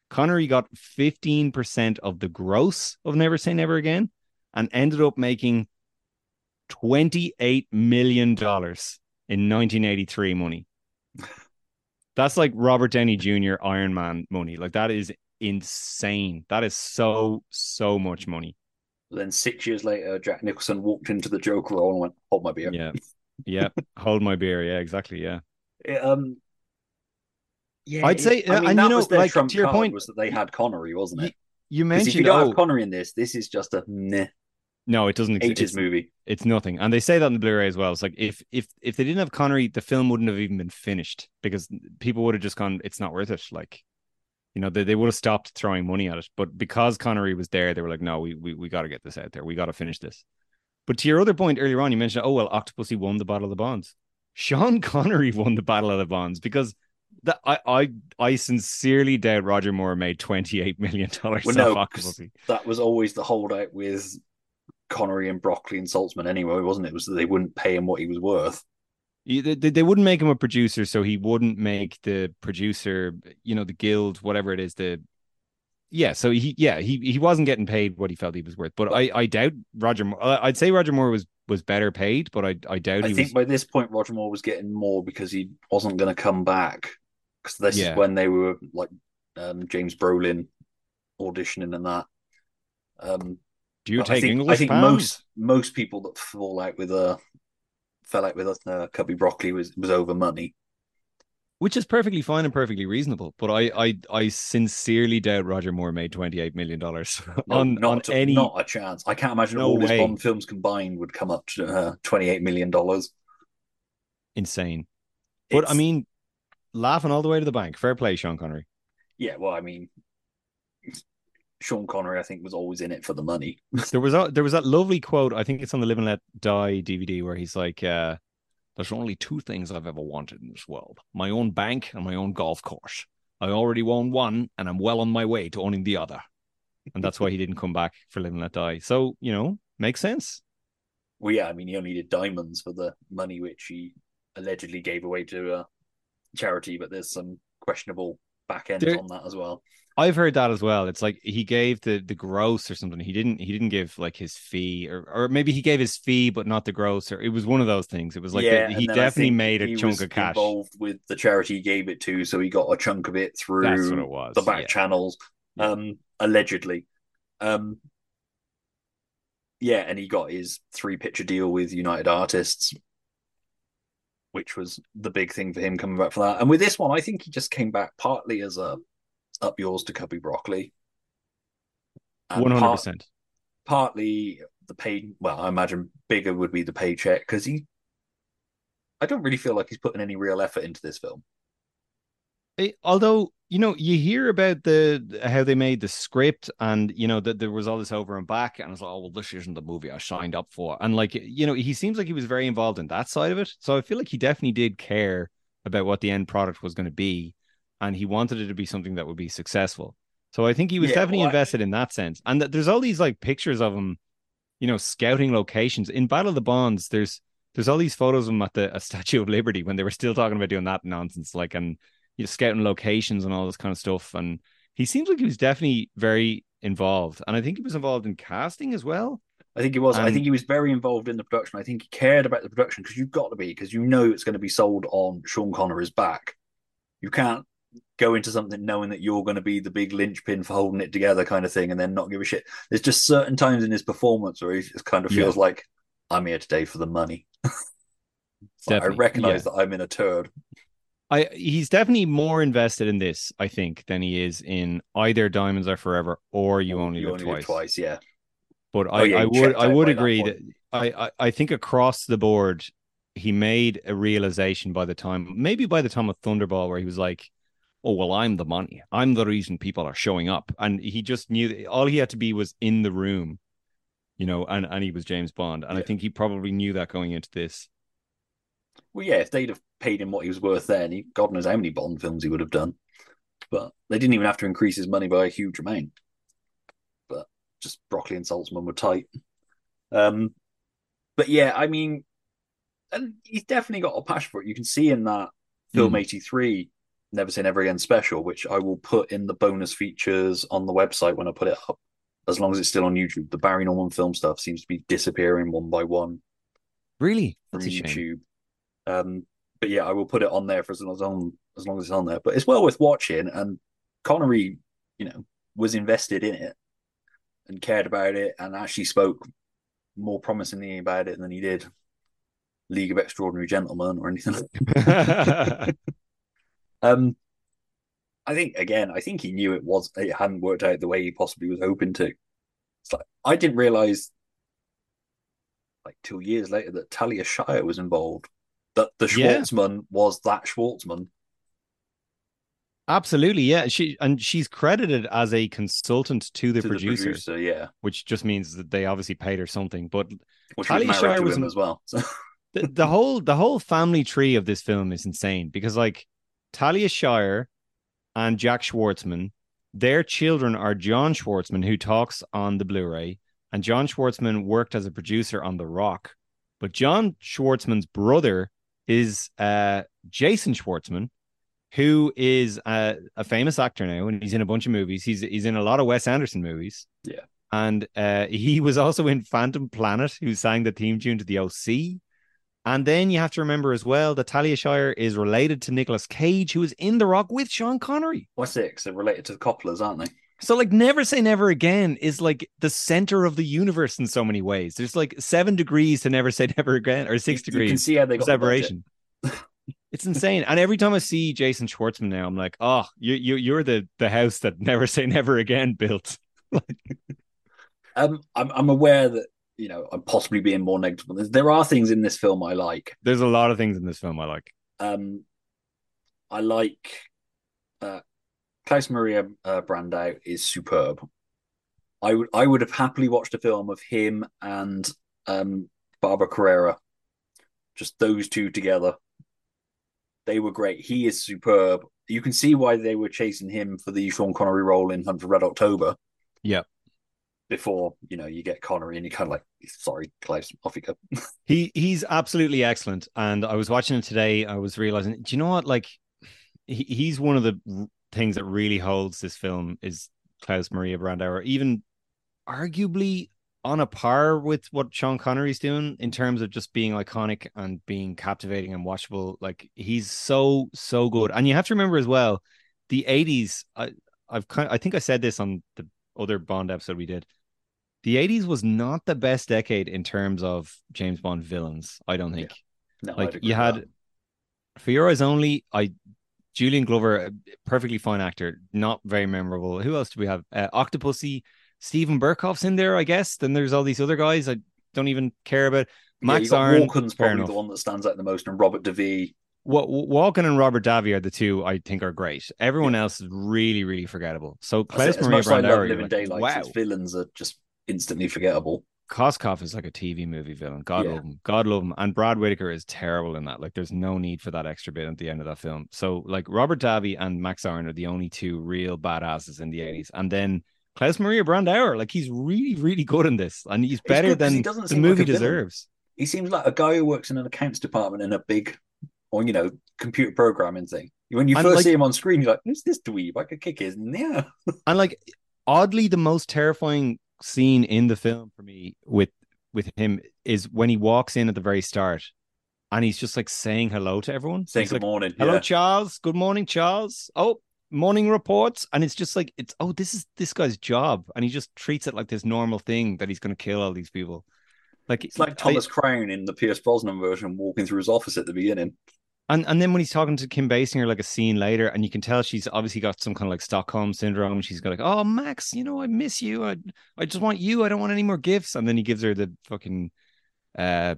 Speaker 6: Connery got 15% of the gross of Never Say Never Again, and ended up making $28 million in 1983 money. That's like Robert Downey Jr. Iron Man money. Like that is insane. That is so, so much money.
Speaker 3: Then six years later, Jack Nicholson walked into the Joker role and went, "Hold my beer."
Speaker 6: Yeah, yeah. Hold my beer. Yeah, exactly. Yeah.
Speaker 3: It, um, yeah,
Speaker 6: I'd say,
Speaker 3: I mean,
Speaker 6: and
Speaker 3: that
Speaker 6: you know,
Speaker 3: was their
Speaker 6: like,
Speaker 3: trump
Speaker 6: to your point-
Speaker 3: was that they had Connery, wasn't it?
Speaker 6: You mentioned
Speaker 3: if you don't
Speaker 6: oh,
Speaker 3: have Connery in this, this is just a meh,
Speaker 6: no, it doesn't exist.
Speaker 3: 80s
Speaker 6: It's,
Speaker 3: movie.
Speaker 6: it's nothing, and they say that in the Blu-ray as well. It's like if if if they didn't have Connery, the film wouldn't have even been finished because people would have just gone, "It's not worth it." Like, you know, they, they would have stopped throwing money at it. But because Connery was there, they were like, "No, we we we got to get this out there. We got to finish this." But to your other point earlier on, you mentioned, "Oh well, Octopussy won the Battle of the Bonds." Sean Connery won the Battle of the Bonds because that I I I sincerely doubt Roger Moore made twenty eight million dollars
Speaker 3: Well, no,
Speaker 6: off
Speaker 3: 'cause
Speaker 6: Octopussy.
Speaker 3: that was always the holdout with Connery and Broccoli and Saltzman anyway, wasn't it? It was that they wouldn't pay him what he was worth.
Speaker 6: They, they wouldn't make him a producer, so he wouldn't make the producer, you know, the guild, whatever it is. The yeah, so he yeah he he wasn't getting paid what he felt he was worth. But I I doubt Roger. Moore, I'd say Roger Moore was was better paid, but I I doubt
Speaker 3: I think
Speaker 6: was.
Speaker 3: by this point, Roger Moore was getting more because he wasn't going to come back. Because this
Speaker 6: Yeah.
Speaker 3: is when they were like um, James Brolin auditioning and that. Um,
Speaker 6: Do you
Speaker 3: but I
Speaker 6: take
Speaker 3: think,
Speaker 6: English
Speaker 3: I think
Speaker 6: pounds?
Speaker 3: most most people that fall out with uh fell out with uh, Cubby Broccoli was was over money.
Speaker 6: which is perfectly fine and perfectly reasonable. But I I I sincerely doubt Roger Moore made twenty eight million dollars
Speaker 3: No,
Speaker 6: on
Speaker 3: not
Speaker 6: on
Speaker 3: a-
Speaker 6: any.
Speaker 3: not a chance. I can't imagine
Speaker 6: No
Speaker 3: all his. Bond films combined would come up to uh, twenty eight million dollars.
Speaker 6: insane. But I mean, laughing all the way to the bank. Fair play, Sean Connery.
Speaker 3: Yeah, well, I mean, Sean Connery, I think, was always in it for the money.
Speaker 6: there was a, there was that lovely quote. I think it's on the Live and Let Die DVD where he's like, uh, "There's only two things I've ever wanted in this world: my own bank and my own golf course. I already own one, and I'm well on my way to owning the other." And that's why he didn't come back for Live and Let Die. So you know, makes sense.
Speaker 3: Well, yeah, I mean, he only did diamonds for the money which he allegedly gave away to a charity, but there's some questionable back end
Speaker 6: There-
Speaker 3: on that as well.
Speaker 6: I've heard that as well. It's like he gave the the gross or something. He didn't he didn't give like his fee or or maybe he gave his fee but not the gross or it was one of those things. It was like
Speaker 3: yeah,
Speaker 6: the- he definitely made a
Speaker 3: he
Speaker 6: chunk
Speaker 3: was
Speaker 6: of cash.
Speaker 3: involved with the charity he gave it to, so he got a chunk of it through
Speaker 6: That's what it was.
Speaker 3: the back
Speaker 6: yeah.
Speaker 3: channels, um, allegedly. Um, yeah, and he got his three picture deal with United Artists, which was the big thing for him coming back for that. And with this one, I think he just came back partly as a up yours to Cubby Broccoli.
Speaker 6: One hundred percent.
Speaker 3: Partly the pay. Well, I imagine bigger would be the paycheck because he. I don't really feel like he's putting any real effort into this film.
Speaker 6: Eh, Although you know, you hear about the how they made the script, and you know that there was all this over and back, and I was like, oh well, this isn't the movie I signed up for, and like you know, he seems like he was very involved in that side of it. So I feel like he definitely did care about what the end product was going to be, and he wanted it to be something that would be successful. So I think he was
Speaker 3: Yeah,
Speaker 6: definitely
Speaker 3: well,
Speaker 6: invested in that sense. And th- there's all these like pictures of him, you know, scouting locations in Battle of the Bonds. There's there's all these photos of him at the a Statue of Liberty when they were still talking about doing that nonsense, like and you know, scouting locations and all this kind of stuff. And he seems like he was definitely very involved, and I think he was involved in casting as well.
Speaker 3: I think he was. I think he was very involved in the production. I think he cared about the production because you've got to be because you know it's going to be sold on Sean Connery's back. You can't go into something knowing that you're going to be the big linchpin for holding it together, kind of thing, and then not give a shit. There's just certain times in his performance where he just kind of
Speaker 6: Yeah.
Speaker 3: feels like I'm here today for the money. Like, I recognize
Speaker 6: yeah.
Speaker 3: that I'm in a turd.
Speaker 6: I he's definitely more invested in this, I think, than he is in either Diamonds Are Forever or You Only
Speaker 3: you
Speaker 6: Live
Speaker 3: only
Speaker 6: Twice.
Speaker 3: live twice, yeah.
Speaker 6: But
Speaker 3: Oh,
Speaker 6: I,
Speaker 3: yeah,
Speaker 6: I would I would
Speaker 3: by that
Speaker 6: agree that I, I I think across the board he made a realization by the time maybe by the time of Thunderball where he was like, Oh well I'm the money. I'm the reason people are showing up. And he just knew that all he had to be was in the room, you know, and, and he was James Bond. And I think he probably knew that going into this.
Speaker 3: Well, yeah, if they'd have paid him what he was worth then, he, God knows how many Bond films he would have done. But they didn't even have to increase his money by a huge amount. But just Broccoli and Saltzman were tight. Um, but yeah, I mean, and he's definitely got a passion for it. You can see in that film
Speaker 6: Mm.
Speaker 3: 83, Never Say Never Again special, which I will put in the bonus features on the website when I put it up. as long as it's still on YouTube. The Barry Norman film stuff seems to be disappearing one by one
Speaker 6: Really?
Speaker 3: from
Speaker 6: That's a shame.
Speaker 3: YouTube. Um, but yeah, I will put it on there for as long as on as long as it's on there. But it's well worth watching. And Connery, you know, was invested in it and cared about it, and actually spoke more promisingly about it than he did League of Extraordinary Gentlemen or anything. um, I think again, I think he knew it was it hadn't worked out the way he possibly was hoping to. It's like I didn't realize, like two years later, that Talia Shire was involved. That the
Speaker 6: Yeah.
Speaker 3: Schwartzman was that Schwartzman.
Speaker 6: Absolutely, yeah. She and she's credited as a consultant to the
Speaker 3: To the
Speaker 6: producer,
Speaker 3: producer, yeah.
Speaker 6: which just means that they obviously paid her something. But
Speaker 3: Which
Speaker 6: Talia
Speaker 3: was
Speaker 6: Shire was in-
Speaker 3: as well. So
Speaker 6: the, the whole the whole family tree of this film is insane because like Talia Shire and Jack Schwartzman, their children are John Schwartzman, who talks on the Blu-ray, and John Schwartzman worked as a producer on The Rock. But John Schwartzman's brother is uh, Jason Schwartzman, who is a, a famous actor now, and he's in a bunch of movies. He's he's in a lot of Wes Anderson movies.
Speaker 3: Yeah.
Speaker 6: And uh, he was also in Phantom Planet, who sang the theme tune to the OC. And then you have to remember as well that Talia Shire is related to Nicolas Cage, who is in The Rock with Sean Connery.
Speaker 3: what's it? 'Cause they're related to the Coppolas, aren't they?
Speaker 6: So, like, Never Say Never Again is like the center of the universe in so many ways. There's like seven degrees to Never Say Never Again, or six
Speaker 3: You-
Speaker 6: degrees.
Speaker 3: You can see how they got the
Speaker 6: separation. it's insane. And every time I see Jason Schwartzman now, I'm like, oh, you you you're the the house that Never Say Never Again built.
Speaker 3: Um, I'm I'm aware that you know I'm possibly being more negative. There are things in this film I like.
Speaker 6: There's a lot of things in this film I like.
Speaker 3: Um, I like uh, Klaus Maria uh, Brandau is superb. I would I would have happily watched a film of him and um, Barbara Carrera, just those two together. They were great. He is superb. You can see why they were chasing him for the Sean Connery role in Hunt for Red October.
Speaker 6: Yep.
Speaker 3: Before you know you get Connery and you kind of like, sorry, Klaus, off you go.
Speaker 6: He he's absolutely excellent. And I was watching it today. I was realizing, do you know what? Like, he, he's one of the things that really holds this film is Klaus Maria Brandauer, even arguably on a par with what Sean Connery's doing in terms of just being iconic and being captivating and watchable. Like, he's so so good. And you have to remember as well, the '80s. I I've kind of, I think I said this on the other Bond episode we did. The 80s was not the best decade in terms of James Bond villains, I don't think.
Speaker 3: No,
Speaker 6: like you had
Speaker 3: that.
Speaker 6: For Your Eyes Only, I Julian Glover, a perfectly fine actor, not very memorable. Who else do we have? Uh, Octopussy, Steven Berkoff's in there, I guess. Then there's all these other guys I don't even care about. Max Zorin,
Speaker 3: Walken's probably
Speaker 6: enough.
Speaker 3: the one that stands out the most, and Robert Davi.
Speaker 6: Wa- Wa- Walken and Robert Davi are the two I think are great. Everyone else is really, really forgettable. So Klaus Maria
Speaker 3: much as I love
Speaker 6: Brandauer, like, wow.
Speaker 3: villains are just instantly forgettable.
Speaker 6: Koskov is like a TV movie villain. God
Speaker 3: Yeah.
Speaker 6: love him. God love him. And Brad Whitaker is terrible in that. Like, there's no need for that extra bit at the end of that film. So, like, Robert Davi and Max Zorin are the only two real badasses in the 80s. And then Klaus Maria Brandauer, like, he's really, really good in this. And he's better than
Speaker 3: he
Speaker 6: the
Speaker 3: like
Speaker 6: movie
Speaker 3: villain.
Speaker 6: deserves.
Speaker 3: He seems like a guy who works in an accounts department in a big, or you know, computer programming thing. When you
Speaker 6: And,
Speaker 3: first
Speaker 6: like-
Speaker 3: see him on screen, you're like, "Who's this dweeb? I could kick his yeah."
Speaker 6: And like oddly, the most terrifying scene in the film for me with with him is when he walks in at the very start and he's just like saying hello to everyone.
Speaker 3: Saying
Speaker 6: He's
Speaker 3: good
Speaker 6: like,
Speaker 3: morning.
Speaker 6: Hello,
Speaker 3: yeah.
Speaker 6: Charles. Good morning, Charles. Oh, morning reports. And it's just like it's oh, this is this guy's job. And he just treats it like this normal thing that he's gonna kill all these people. Like
Speaker 3: It's like Thomas Crown in the Pierce Brosnan version walking through his office at the beginning.
Speaker 6: And and then when he's talking to Kim Basinger like a scene later, and you can tell she's obviously got some kind of like Stockholm syndrome. She's got like, oh Max, you know, I miss you. I I just want you. I don't want any more gifts. And then he gives her the fucking uh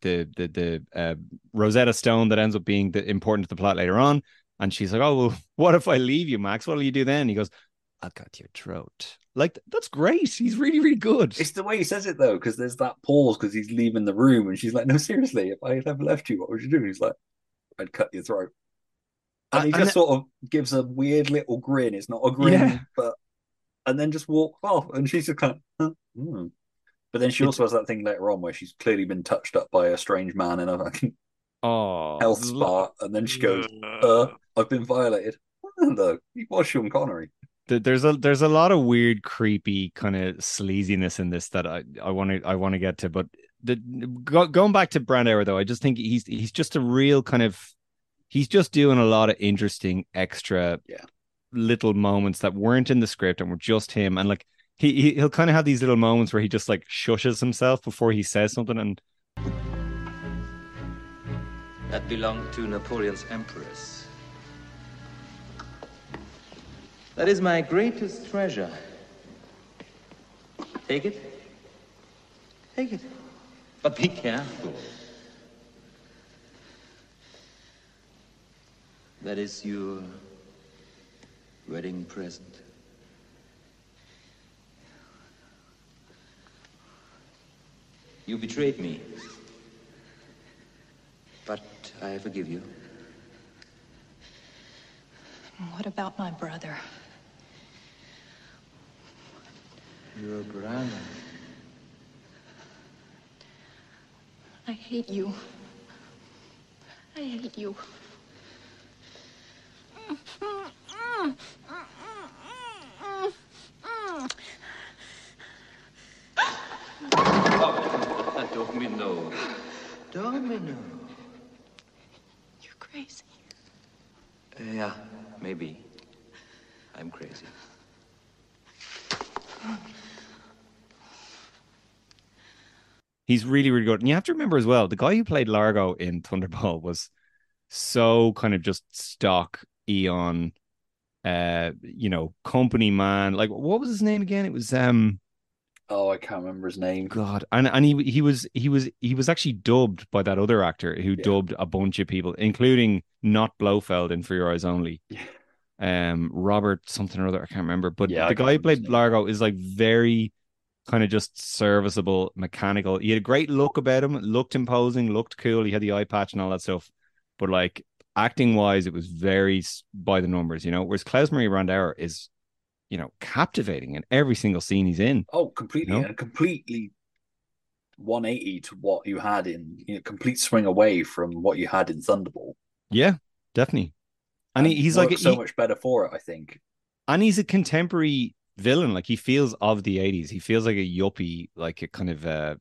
Speaker 6: the the the uh Rosetta Stone that ends up being the important to the plot later on. And she's like, Oh, well, what if I leave you, Max? What'll you do then? He goes, I've got your throat. Like that's great. He's really, really good.
Speaker 3: It's the way he says it though, because there's that pause because he's leaving the room, and she's like, "No, seriously, if I ever left you, what would you do?" And he's like, "I'd cut your throat." And he
Speaker 6: and
Speaker 3: just
Speaker 6: the-
Speaker 3: sort of gives a weird little grin. It's not a grin,
Speaker 6: Yeah.
Speaker 3: but and then just walks off, and she's just kind of. Huh? Hmm. But then she also has that thing later on where she's clearly been touched up by a strange man in a fucking
Speaker 6: Oh
Speaker 3: health spa, and then she goes, "Uh, I've been violated." Look, he was Sean Connery.
Speaker 6: there's a there's a lot of weird, creepy kind of sleaziness in this that I I want to I want to get to. But the go, going back to Brandauer though, I just think he's he's just a real kind of he's just doing a lot of interesting extra
Speaker 3: Yeah.
Speaker 6: little moments that weren't in the script and were just him. And like he, he he'll kind of have these little moments where he just like shushes himself before he says something and
Speaker 8: That belonged to Napoleon's empress. That is my greatest treasure. Take it. Take it. But be careful. That is your wedding present. You betrayed me. But I forgive you.
Speaker 7: What about my brother?
Speaker 8: Your brother.
Speaker 7: I hate you. I hate you.
Speaker 8: Oh, Domino. Domino.
Speaker 7: You're crazy.
Speaker 8: Uh, yeah, maybe. I'm crazy.
Speaker 6: He's really really good. And you have to remember as well, the guy who played Largo in Thunderball was so kind of just stock Eon, uh, you know, company man. Like what was his name again? It was um
Speaker 3: Oh, I can't remember his name.
Speaker 6: God, and and he he was he was he was actually dubbed by that other actor who
Speaker 3: Yeah.
Speaker 6: dubbed a bunch of people, including not Blofeld in For Your Eyes Only.
Speaker 3: Yeah.
Speaker 6: Um, Robert something or other, I can't remember. But
Speaker 3: Yeah,
Speaker 6: the guy who played. Largo is like very kind of just serviceable, mechanical. He had a great look about him, looked imposing, looked cool. He had the eye patch and all that stuff. But like acting wise, it was very by the numbers, you know. Whereas Klaus Marie Brandauer is, you know, captivating in every single scene he's in.
Speaker 3: Oh, completely
Speaker 6: No?
Speaker 3: and completely 180 to what you had in you know, complete swing away from what you had in Thunderball.
Speaker 6: Yeah, definitely. And he, he's like
Speaker 3: so
Speaker 6: he-
Speaker 3: much better for it, I think.
Speaker 6: and he's a contemporary villain. Like he feels of the eighties. He feels like a yuppie, like a kind of uh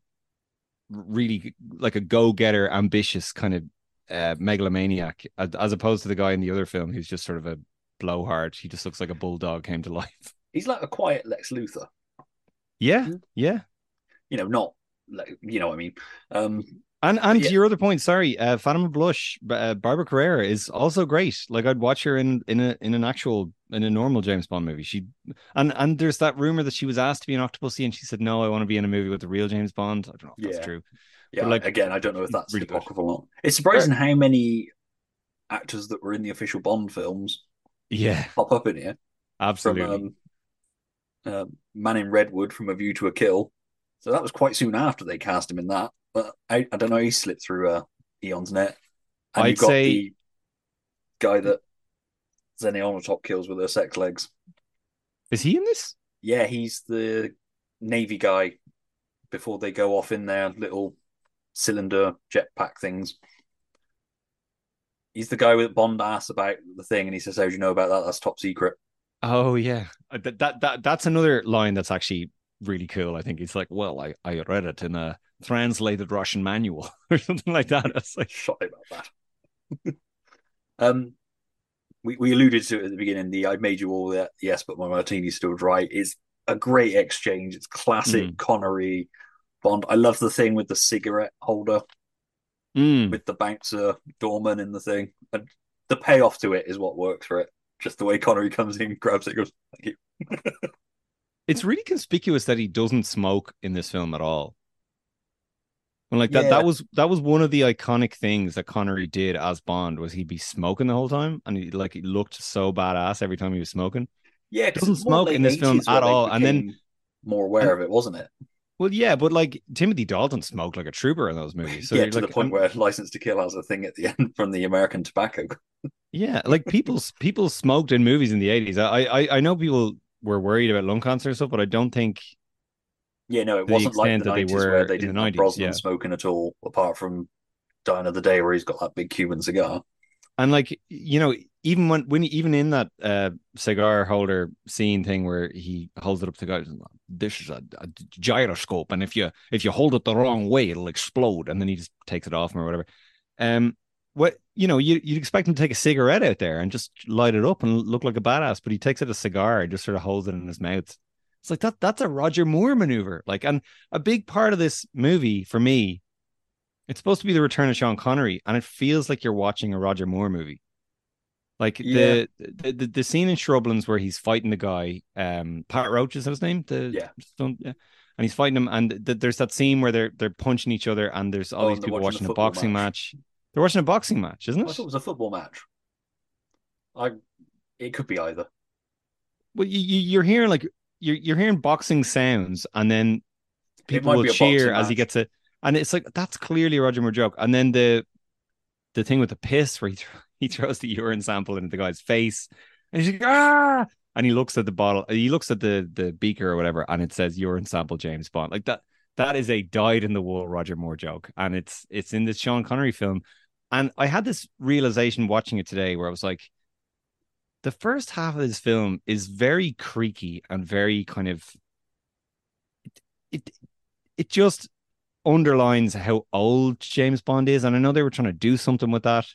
Speaker 6: really like a go-getter, ambitious kind of uh megalomaniac, as, as opposed to the guy in the other film who's just sort of a blowhard. He just looks like a bulldog came to life.
Speaker 3: He's like a quiet Lex Luthor.
Speaker 6: Yeah, yeah.
Speaker 3: You know, not like you know what I mean. Um
Speaker 6: And and
Speaker 3: Yeah.
Speaker 6: to your other point, sorry, uh, Fatima Blush, uh, Barbara Carrera is also great. Like I'd watch her in in a in an actual in a normal James Bond movie. She and and there's that rumor that she was asked to be an Octopussy, and she said no, I want to be in a movie with the real James Bond. I don't know if
Speaker 3: Yeah.
Speaker 6: that's true.
Speaker 3: yeah,
Speaker 6: But, like,
Speaker 3: again, I don't know if that's
Speaker 6: really
Speaker 3: apocryphal or not. It's surprising how many actors that were in the official Bond films
Speaker 6: Yeah,
Speaker 3: pop up in here. From
Speaker 6: absolutely.
Speaker 3: um, uh, Manning Redwood from A View to a Kill. So that was quite soon after they cast him in that. But I, I don't know, he slipped through uh, Eon's net. And
Speaker 6: I'd
Speaker 3: you've got
Speaker 6: say-
Speaker 3: the guy that Xenia top kills with her sex legs.
Speaker 6: is he in this?
Speaker 3: Yeah, he's the Navy guy before they go off in their little cylinder jetpack things. He's the guy with Bond asks about the thing, and he says, "How do you know about that? That's top secret."
Speaker 6: Oh yeah, Uh, that that, that that's another line that's actually really cool. I think it's like, well, I I read it in a translated Russian manual or something like that. It's like,
Speaker 3: Shy about that. um, we we alluded to it at the beginning. The "I made you all that, yes, but my martini's still dry" is a great exchange. It's classic Connery Bond. I love the thing with the cigarette holder
Speaker 6: mm,
Speaker 3: with the bouncer doorman in the thing, and the payoff to it is what works for it. Just the way Connery comes in, grabs it, goes, "Thank you."
Speaker 6: it's really conspicuous that he doesn't smoke in this film at all. And like that,
Speaker 3: Yeah.
Speaker 6: that was that was one of the iconic things that Connery did as Bond was he'd be smoking the whole time, and he like he looked so badass every time he was smoking.
Speaker 3: Yeah,
Speaker 6: Doesn't smoke in this film at all, and then-
Speaker 3: more aware of it, wasn't it?
Speaker 6: Well, yeah, but like Timothy Dalton smoked like a trooper in those movies. So
Speaker 3: yeah, to
Speaker 6: like,
Speaker 3: the point
Speaker 6: um,
Speaker 3: where License to Kill has a thing at the end from the American Tobacco.
Speaker 6: Yeah, like people people smoked in movies in the eighties. I, I I know people were worried about lung cancer and stuff, but I don't think
Speaker 3: Yeah, no, it
Speaker 6: the
Speaker 3: wasn't like the nineties where they didn't have
Speaker 6: 90s,
Speaker 3: Brosnan
Speaker 6: yeah.
Speaker 3: smoking at all, apart from Die Another Day, where he's got that big Cuban cigar.
Speaker 6: and like you know even when when even in that uh cigar holder scene thing where he holds it up to the guy, this is a, a gyroscope, and if you if you hold it the wrong way, it'll explode, and then he just takes it off him or whatever. Um, what you know, you you'd expect him to take a cigarette out there and just light it up and look like a badass, but he takes out a cigar and just sort of holds it in his mouth. It's like that that's a Roger Moore maneuver. Like, and a big part of this movie for me, it's supposed to be the return of Sean Connery, and it feels like you're watching a Roger Moore movie. Like
Speaker 3: Yeah.
Speaker 6: the, the the scene in Shrublands where he's fighting the guy, um, Pat Roach is that his name? The
Speaker 3: Yeah.
Speaker 6: yeah. And he's fighting him, and th- there's that scene where they're they're punching each other, and there's all
Speaker 3: Oh,
Speaker 6: these people
Speaker 3: watching
Speaker 6: watching
Speaker 3: a
Speaker 6: a boxing
Speaker 3: match.
Speaker 6: match. They're watching a boxing match, isn't it?
Speaker 3: I thought it was a football match. I. It could be either.
Speaker 6: Well, you, you you're hearing like you're you're hearing boxing sounds, and then people will cheer as he gets it, and it's like that's clearly a Roger Moore joke. And then the the thing with the piss where he th- he throws the urine sample into the guy's face, and he's like ah, and he looks at the bottle, he looks at the the beaker or whatever, and it says urine sample James Bond. Like that that is a dyed in the wool Roger Moore joke, and it's it's in this Sean Connery film. And I had this realization watching it today where I was like, the first half of this film is very creaky and very kind of it it, it just underlines how old James Bond is. And I know they were trying to do something with that.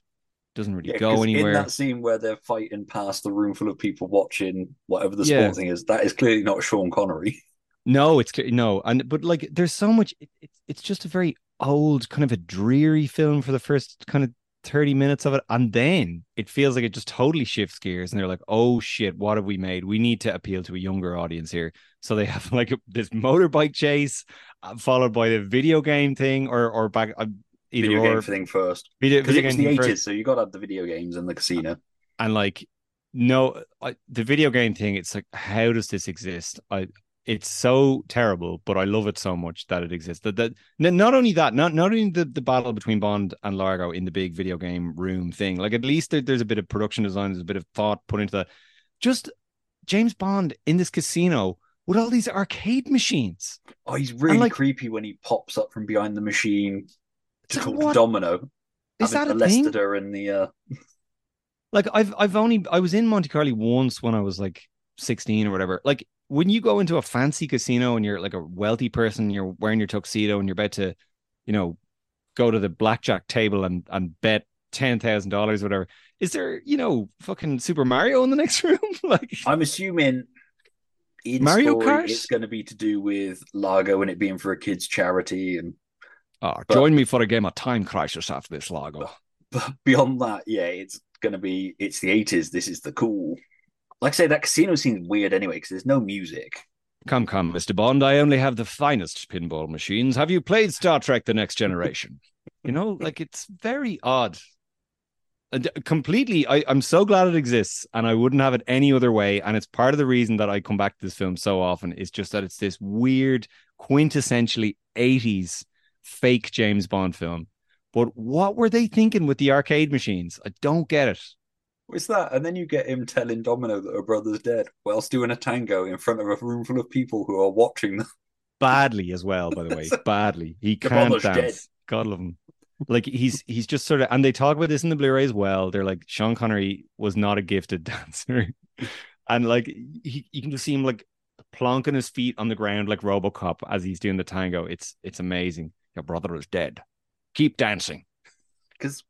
Speaker 6: Doesn't really
Speaker 3: Yeah,
Speaker 6: go anywhere.
Speaker 3: In that scene where they're fighting past the room full of people watching whatever the
Speaker 6: Yeah.
Speaker 3: sport thing is, that is clearly not Sean Connery.
Speaker 6: No, it's no, and but like there's so much. It, it's it's just a very old, kind of a dreary film for the first kind of thirty minutes of it, and then it feels like it just totally shifts gears, and they're like, "Oh shit, what have we made? We need to appeal to a younger audience here." So they have like a, this motorbike chase, uh, followed by the video game thing, or or back uh, either
Speaker 3: Video
Speaker 6: or
Speaker 3: game thing first.
Speaker 6: video,
Speaker 3: Because
Speaker 6: video
Speaker 3: it was the
Speaker 6: thing first.
Speaker 3: eighties, so you got to have the video games and the casino.
Speaker 6: and like no I, the video game thing it's like how does this exist i it's so terrible but i love it so much that it exists that, that not only that not not only the, the battle between bond and largo in the big video game room thing like at least there, there's a bit of production design there's a bit of thought put into that just james bond in this casino with all these arcade machines
Speaker 3: Oh, he's really
Speaker 6: like-
Speaker 3: creepy when he pops up from behind the machine to
Speaker 6: like,
Speaker 3: talk
Speaker 6: what-
Speaker 3: Domino.
Speaker 6: is that a thing
Speaker 3: molested her in the uh
Speaker 6: like I've I've only I was in Monte Carlo once when I was like 16 or whatever. Like when you go into a fancy casino and you're like a wealthy person, you're wearing your tuxedo and you're about to, you know, go to the blackjack table and and bet ten thousand dollars, whatever. Is there, you know, fucking Super Mario in the next room? like
Speaker 3: I'm assuming in
Speaker 6: Mario
Speaker 3: story,
Speaker 6: Kart?
Speaker 3: it's going to be to do with Largo and it being for a kids' charity, and
Speaker 6: oh,
Speaker 3: But-
Speaker 6: join me for a game of Time Crisis after this, Largo.
Speaker 3: but beyond that, yeah, it's going to be it's the 80s. This is the cool. Like I say, that casino seems weird anyway because there's no music.
Speaker 6: Come, come, Mr. Bond. I only have the finest pinball machines. Have you played Star Trek The Next Generation? you know, like it's very odd. And uh, completely, I, I'm so glad it exists and I wouldn't have it any other way. And it's part of the reason that I come back to this film so often is just that it's this weird, quintessentially 80s fake James Bond film. But what were they thinking with the arcade machines? I don't get it.
Speaker 3: What's that? And then you get him telling Domino that her brother's dead whilst doing a tango in front of a room full of people who are watching them.
Speaker 6: badly as well, by the way. badly. He can't dance.
Speaker 3: dead.
Speaker 6: God love him. Like he's he's just sort of and they talk about this in the Blu-ray as well. They're like Sean Connery was not a gifted dancer. and like he you can just see him like plonking his feet on the ground like Robocop as he's doing the tango. It's it's amazing. Your brother is dead. Keep dancing.
Speaker 3: Because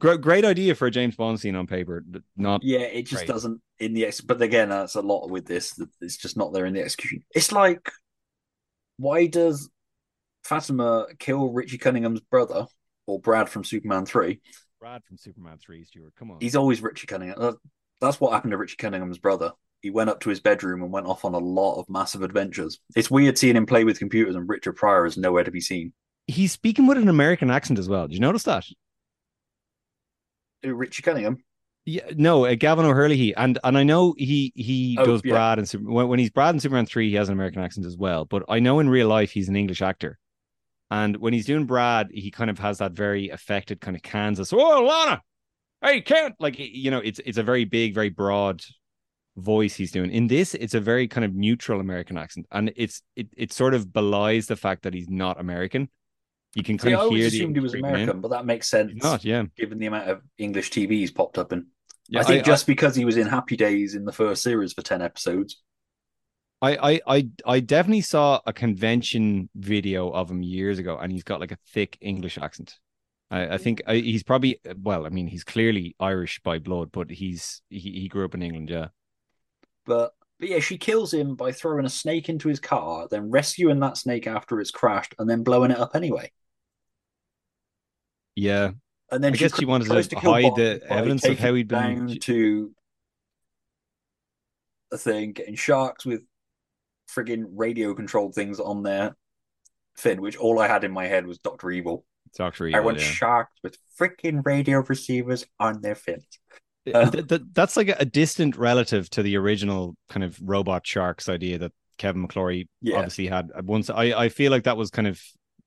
Speaker 6: Great, great idea for a James Bond scene on paper. but Not
Speaker 3: yeah, it just
Speaker 6: Great.
Speaker 3: doesn't in the ex. But again, that's a lot with this. It's just not there in the execution. It's like, why does Fatima kill Richie Cunningham's brother or Brad from Superman Three?
Speaker 6: Brad from Superman 3, Stuart. Come on.
Speaker 3: He's always Richie Cunningham. That's what happened to Richie Cunningham's brother. He went up to his bedroom and went off on a lot of massive adventures. It's weird seeing him play with computers, and Richard Pryor is nowhere to be seen.
Speaker 6: He's speaking with an American accent as well. Did you notice that?
Speaker 3: Richie Cunningham.
Speaker 6: Yeah, no, uh, Gavan O'Herlihy, and and I know he he
Speaker 3: Oh,
Speaker 6: does
Speaker 3: yeah.
Speaker 6: Brad and Super, when, when he's Brad in Superman three, he has an American accent as well. But I know in real life he's an English actor, and when he's doing Brad, he kind of has that very affected kind of Kansas. Oh, Lana, hey, can't like you know, it's it's a very big, very broad voice he's doing. In this, it's a very kind of neutral American accent, and it's it it sort of belies the fact that he's not American. You can
Speaker 3: See,
Speaker 6: kind
Speaker 3: I
Speaker 6: of hear
Speaker 3: always assumed he was
Speaker 6: English creeping in.
Speaker 3: American, but that makes sense
Speaker 6: He's not, yeah.
Speaker 3: given the amount of English TV he's popped up in. I think just because he was in Happy Days in the first series for ten episodes.
Speaker 6: I, I I I definitely saw a convention video of him years ago, and he's got like a thick English accent. I, I think I, he's probably uh, well. I mean, he's clearly Irish by blood, but he's he, he grew up in England. Yeah,
Speaker 3: But but yeah, she kills him by throwing a snake into his car, then rescuing that snake after it's crashed, and then blowing it up anyway.
Speaker 6: yeah.
Speaker 3: And then
Speaker 6: I
Speaker 3: she
Speaker 6: guess she wanted to hide
Speaker 3: Bond
Speaker 6: the evidence of how he'd
Speaker 3: down
Speaker 6: been.
Speaker 3: to a thing, getting sharks with friggin' radio controlled things on their fin, which all I had in my head was Doctor Evil.
Speaker 6: Doctor Evil.
Speaker 3: I want
Speaker 6: yeah.
Speaker 3: sharks with freaking radio receivers on their fins.
Speaker 6: Uh, th- th- that's like a, a distant relative to the original kind of robot sharks idea that Kevin McClory
Speaker 3: Yeah.
Speaker 6: obviously had once. I, I feel like that was kind of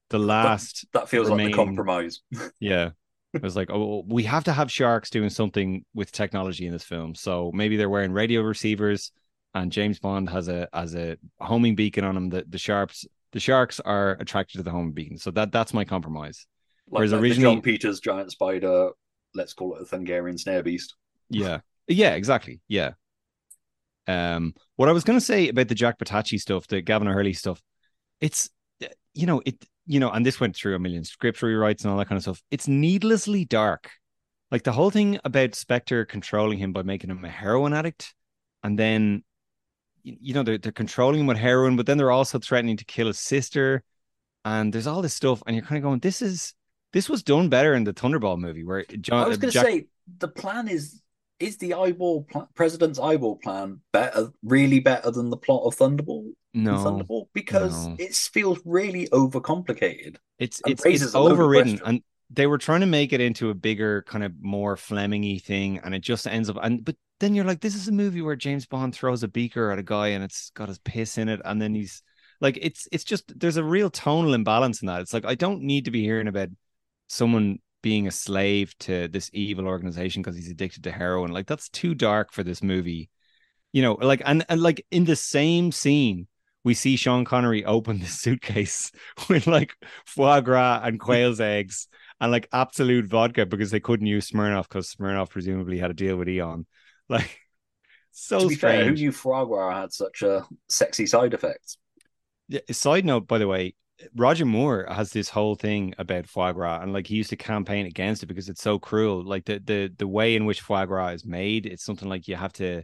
Speaker 6: the last.
Speaker 3: That feels like the compromise.
Speaker 6: Yeah. It was like, oh, we have to have sharks doing something with technology in this film. So maybe they're wearing radio receivers, and James Bond has a as a homing beacon on him. The the sharps the sharks are attracted to the homing beacon. So that that's my compromise.
Speaker 3: Like,
Speaker 6: Whereas
Speaker 3: the
Speaker 6: originally,
Speaker 3: Jon Peters giant spider, let's call it a Thanagarian snare beast.
Speaker 6: Yeah. Yeah, exactly. Yeah. Um, what I was gonna say about the Jack Petachi stuff, the Gavan Herlihy stuff, it's you know, it you know, and this went through a million script rewrites and all that kind of stuff. It's needlessly dark. Like the whole thing about Spectre controlling him by making him a heroin addict, and then you you know, they're they're controlling him with heroin, but then they're also threatening to kill his sister. And there's all this stuff, and you're kind of going, This is this was done better in the Thunderball movie where John
Speaker 3: I was going to
Speaker 6: Jack-
Speaker 3: say the plan is is the eyeball pl- president's eyeball plan better, really better than the plot of Thunderball?
Speaker 6: No,
Speaker 3: Thunderball because
Speaker 6: no.
Speaker 3: it feels really overcomplicated.
Speaker 6: It's it's, it's
Speaker 3: a load of
Speaker 6: overridden, and they were trying to make it into a bigger kind of more Fleming-y thing, and it just ends up. And but then you're like, this is a movie where James Bond throws a beaker at a guy, and it's got his piss in it, and then he's like, it's it's just there's a real tonal imbalance in that. It's like I don't need to be hearing about someone being a slave to this evil organization because he's addicted to heroin. Like that's too dark for this movie. You know, like and and like in the same scene, we see Sean Connery open the suitcase with like foie gras and quail's eggs and like Absolut vodka because they couldn't use Smirnoff because Smirnoff presumably had a deal with Eon. Like so
Speaker 3: to be fair, who knew foie gras had such a sexy side effect?
Speaker 6: Yeah, side note, by the way, Roger Moore has this whole thing about foie gras, and like he used to campaign against it because it's so cruel. Like the the the way in which foie gras is made, it's something like you have to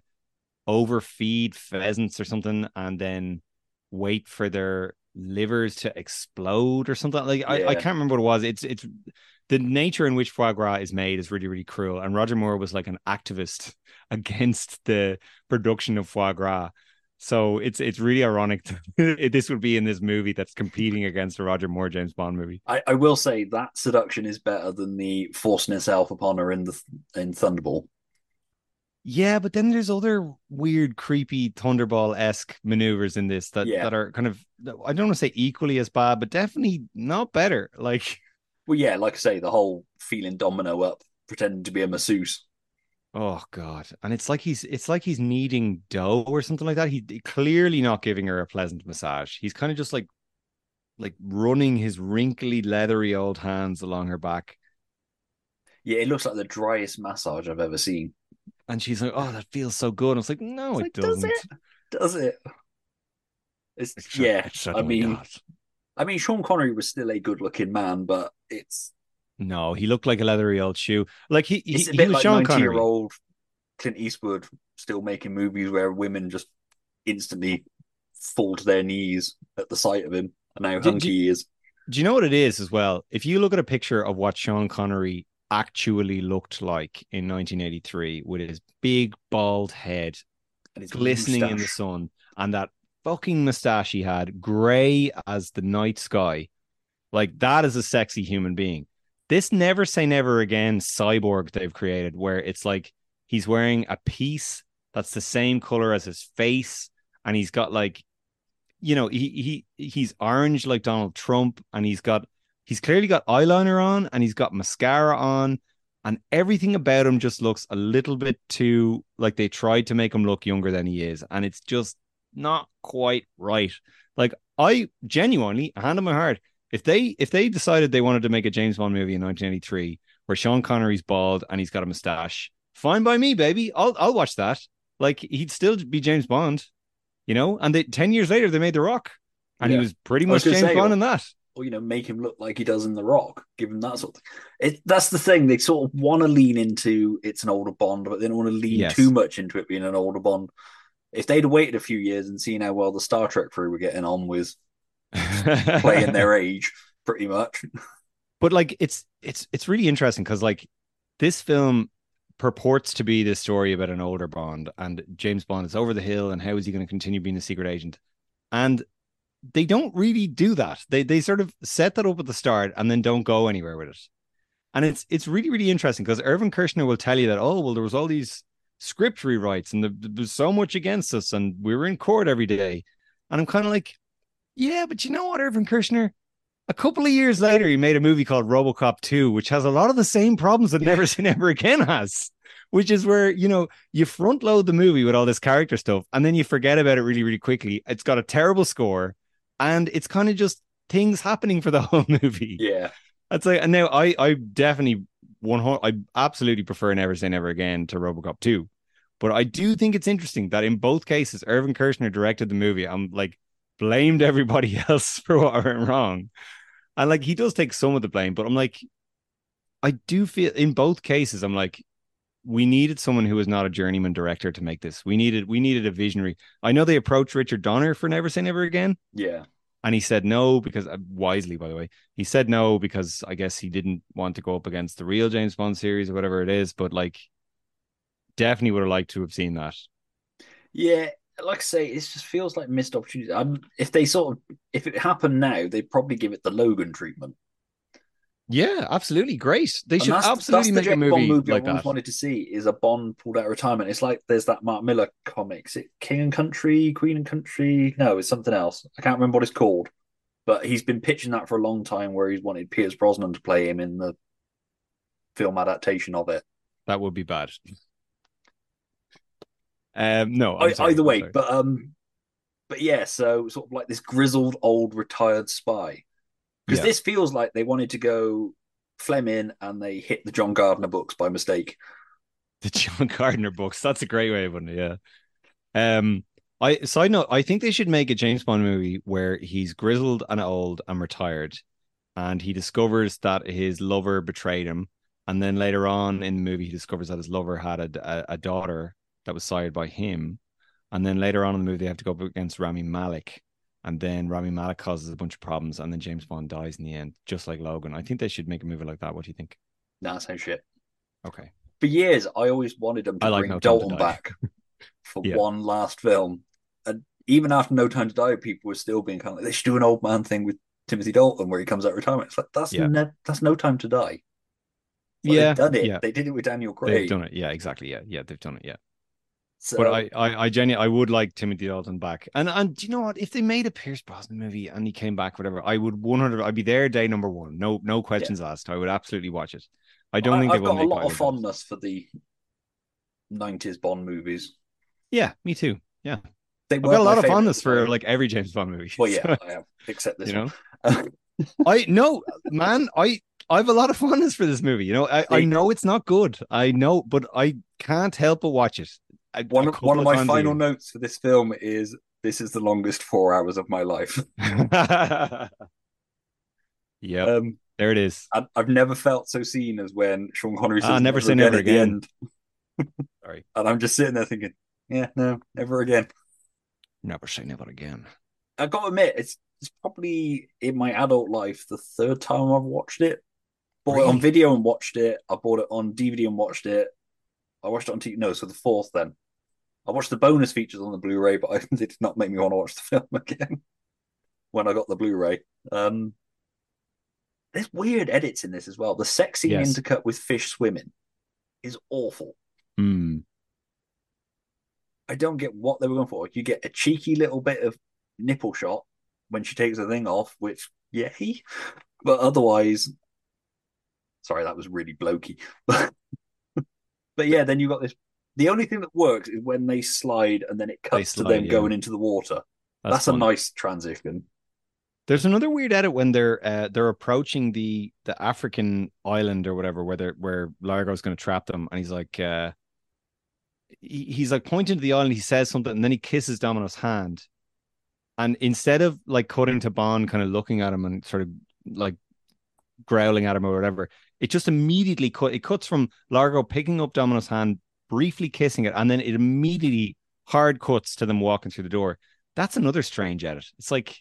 Speaker 6: overfeed pheasants or something, and then wait for their livers to explode or something. Like I, I can't remember what it was. It's it's the nature in which foie gras is made is really really cruel. And Roger Moore was like an activist against the production of foie gras. So it's it's really ironic that this would be in this movie that's competing against a Roger Moore James Bond movie.
Speaker 3: I, I will say that seduction is better than the forcing itself upon her in the in Thunderball.
Speaker 6: Yeah, but then there's other weird, creepy Thunderball esque maneuvers in this that
Speaker 3: Yeah.
Speaker 6: that are kind of I don't want to say equally as bad, but definitely not better. Like
Speaker 3: Well, yeah, like I say, the whole feeling domino up, pretending to be a masseuse.
Speaker 6: Oh God! And it's like he's it's like he's kneading dough or something like that. He he clearly not giving her a pleasant massage. He's kind of just like like running his wrinkly, leathery old hands along her back,
Speaker 3: Yeah, it looks like the driest massage I've ever seen.
Speaker 6: and she's like, "Oh, that feels so good." I was like, "No,
Speaker 3: It's
Speaker 6: it
Speaker 3: like, does
Speaker 6: doesn't."
Speaker 3: it? Does it? It's,
Speaker 6: It's
Speaker 3: yeah.
Speaker 6: it's
Speaker 3: I mean,
Speaker 6: not.
Speaker 3: I mean, Sean Connery was still a good-looking man, but it's
Speaker 6: No, he looked like a leathery old shoe. Like he he,
Speaker 3: it's a
Speaker 6: he was
Speaker 3: like
Speaker 6: Sean Connery.
Speaker 3: ninety-year-old Clint Eastwood still making movies where women just instantly fall to their knees at the sight of him and how
Speaker 6: Do-
Speaker 3: hunky
Speaker 6: do-
Speaker 3: he is.
Speaker 6: Do you know what it is as well? If you look at a picture of what Sean Connery actually looked like in 1983 with his big bald head
Speaker 3: And his
Speaker 6: glistening in the sun and that fucking mustache he had, gray as the night sky. Like that is a sexy human being. This never say never again cyborg they've created, where it's like he's wearing a piece that's the same color as his face, and he's got like, you know, he he he's orange like Donald Trump, and he's got he's clearly got eyeliner on, and he's got mascara on, and everything about him just looks a little bit too like they tried to make him look younger than he is, and it's just not quite right. Like I genuinely, hand on my heart, if they if they decided they wanted to make a James Bond movie in 1983 where Sean Connery's bald and he's got a mustache fine by me, baby. I'll I'll watch that. Like he'd still be James Bond, you know. And they, ten years later, they made The Rock, and
Speaker 3: Yeah.
Speaker 6: he was pretty
Speaker 3: was
Speaker 6: much
Speaker 3: gonna
Speaker 6: James
Speaker 3: say,
Speaker 6: Bond
Speaker 3: or-
Speaker 6: in that.
Speaker 3: or you know make him look like he does in The Rock, give him that sort of thing. It, that's the thing they sort of want to lean into. It's an older Bond, but they don't want to lean
Speaker 6: Yes.
Speaker 3: too much into it being an older Bond. If they'd waited a few years and seen how well the Star Trek crew were getting on with playing their age, pretty much.
Speaker 6: but like it's it's it's really interesting because like this film purports to be this story about an older Bond and James Bond is over the hill and how is he going to continue being a secret agent? And they don't really do that. They they sort of set that up at the start and then don't go anywhere with it. And it's it's really really interesting because Irvin Kershner will tell you that oh well there was all these script rewrites and there, there's so much against us and we were in court every day. And I'm kind of like yeah but you know what Irvin Kershner a couple of years later, he made a movie called Robocop 2, which has a lot of the same problems that Never Say Never Again has, which is where, you know, you front load the movie with all this character stuff and then you forget about it really, really quickly. It's got a terrible score and it's kind of just things happening for the whole movie.
Speaker 3: Yeah.
Speaker 6: That's like, and now I, I definitely, one, I absolutely prefer Never Say Never Again to Robocop 2. But I do think it's interesting that in both cases, Irvin Kershner directed the movie. I'm like, blamed everybody else for what went wrong. And like he does take some of the blame, but I'm like, I do feel in both cases, I'm like, we needed someone who was not a journeyman director to make this. We needed we needed a visionary. I know they approached Richard Donner for Never Say Never Again,
Speaker 3: Yeah.
Speaker 6: and he said no because uh, wisely, by the way, he said no because I guess he didn't want to go up against the real James Bond series or whatever it is. But like, definitely would have liked to have seen that.
Speaker 3: Yeah, like I say, it just feels like missed opportunity. Um, if they sort of, if it happened now, they'd probably give it the Logan treatment.
Speaker 6: Yeah, absolutely, great. They
Speaker 3: And
Speaker 6: should
Speaker 3: that's,
Speaker 6: absolutely
Speaker 3: that's
Speaker 6: make a
Speaker 3: James Bond
Speaker 6: movie,
Speaker 3: movie
Speaker 6: like
Speaker 3: I always
Speaker 6: that.
Speaker 3: wanted to see is a Bond pulled out of retirement. It's like there's that Mark Millar comics, it King and Country, Queen and Country. No, it's something else. I can't remember what it's called, but he's been pitching that for a long time, where he's wanted Pierce Brosnan to play him in the film adaptation of it.
Speaker 6: That would be bad. Um, no, sorry,
Speaker 3: either way, but um, but yeah, so sort of like this grizzled old retired spy, because
Speaker 6: Yeah.
Speaker 3: this feels like they wanted to go Fleming and they hit the John Gardner books by mistake.
Speaker 6: the John Gardner books. That's a great way of putting it. Yeah. Um, I side note, I think they should make a James Bond movie where he's grizzled and old and retired, and he discovers that his lover betrayed him, and then later on in the movie he discovers that his lover had a, a, a daughter that was sired by him, and then later on in the movie they have to go up against Rami Malek, and then Rami Malek causes a bunch of problems, and then James Bond dies in the end, just like Logan. I think they should make a movie like that. What do you think?
Speaker 3: Nah, same shit.
Speaker 6: Okay.
Speaker 3: For years, I always wanted them to
Speaker 6: I like
Speaker 3: bring
Speaker 6: No Time to
Speaker 3: Dalton back for
Speaker 6: Yeah.
Speaker 3: one last film, and even after No Time to Die, people were still being kind of like they should do an old man thing with Timothy Dalton where he comes out of returement. It's like that's
Speaker 6: Yeah.
Speaker 3: ne- that's No Time to Die. Well,
Speaker 6: Yeah,
Speaker 3: they've done it.
Speaker 6: yeah.
Speaker 3: They did it with Daniel Craig.
Speaker 6: They've done it. Yeah, exactly. Yeah, yeah, they've done it. Yeah.
Speaker 3: So,
Speaker 6: but I, I, I genuinely, I would like Timothy Dalton back. And and do you know what? If they made a Pierce Brosnan movie and he came back, whatever, I would one hundred. I'd be there day number one. No, no questions asked. I would absolutely watch it. I don't think
Speaker 3: I've
Speaker 6: will
Speaker 3: got a lot of fondness for the '90s Bond movies.
Speaker 6: Yeah, me too. Yeah,
Speaker 3: They
Speaker 6: I've got a lot of fondness for like every James Bond movie.
Speaker 3: Well, yeah,
Speaker 6: So,
Speaker 3: I have, except this
Speaker 6: you know. I no man. I I have a lot of fondness for this movie. You know, I, I know it's not good. I know, but I can't help but watch it. A-
Speaker 3: one
Speaker 6: a
Speaker 3: of, one of my final notes for this film is this is the longest four hours of my life.
Speaker 6: yeah.
Speaker 3: Um,
Speaker 6: there it is.
Speaker 3: I, I've never felt so seen as when Sean Connery says
Speaker 6: Ah, never say never
Speaker 3: at the
Speaker 6: again. Sorry.
Speaker 3: And I'm just sitting there thinking, yeah, no, never again.
Speaker 6: Never say never again.
Speaker 3: I've got to admit, it's it's probably in my adult life the third time I've watched it. Bought it on video and watched it. I bought it on DVD and watched it. I watched it on TV. No, so the fourth then. I watched the bonus features on the Blu-ray, but I, it did not make me want to watch the film again when I got the Blu-ray. Um, there's weird edits in this as well. The sex scene
Speaker 6: Yes.
Speaker 3: intercut with fish swimming is awful.
Speaker 6: Hmm.
Speaker 3: I don't get what they were going for. You get a cheeky little bit of nipple shot when she takes the thing off, which yay, but otherwise, sorry, that was really blokey. but yeah, then you got this. The only thing that works is when they slide and then it cuts to them
Speaker 6: yeah.
Speaker 3: going into the water.
Speaker 6: That's
Speaker 3: That's, a nice transition.
Speaker 6: There's another weird edit when they're uh, they're approaching the the African island or whatever where they're where Largo's going to trap them, and he's like, uh, he, he's like pointing to the island. He says something, and then he kisses Domino's hand. And instead of like cutting to Bond, kind of looking at him and sort of like growling at him or whatever, it just immediately cut. It cuts from Largo picking up Domino's hand, briefly kissing it, and then it immediately hard cuts to them walking through the door. That's another strange edit. It's like,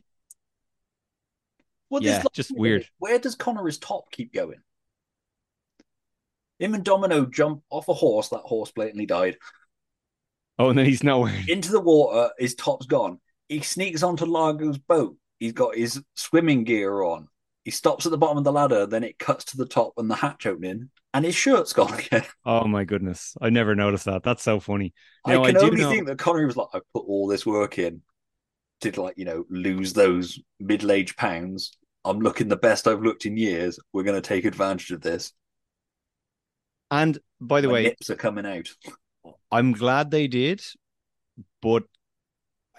Speaker 3: Well,
Speaker 6: yeah, just weird.
Speaker 3: Where does Connor's top keep going? Him and Domino jump off a horse. That horse blatantly died.
Speaker 6: Oh, and then he's nowhere.
Speaker 3: Into the water. His top's gone. He sneaks onto Largo's boat. He's got his swimming gear on. He stops at the bottom of the ladder. Then it cuts to the top and the hatch opening, and his shirt's gone again.
Speaker 6: Oh my goodness, I never noticed that. That's so funny. Now,
Speaker 3: I can
Speaker 6: do
Speaker 3: only
Speaker 6: know-
Speaker 3: think that Connery was like, I put all this work in to like, you know, lose those middle-aged pounds. I'm looking the best I've looked in years. We're going to take advantage of this.
Speaker 6: And by the
Speaker 3: My
Speaker 6: way,
Speaker 3: nips are coming out.
Speaker 6: I'm glad they did, but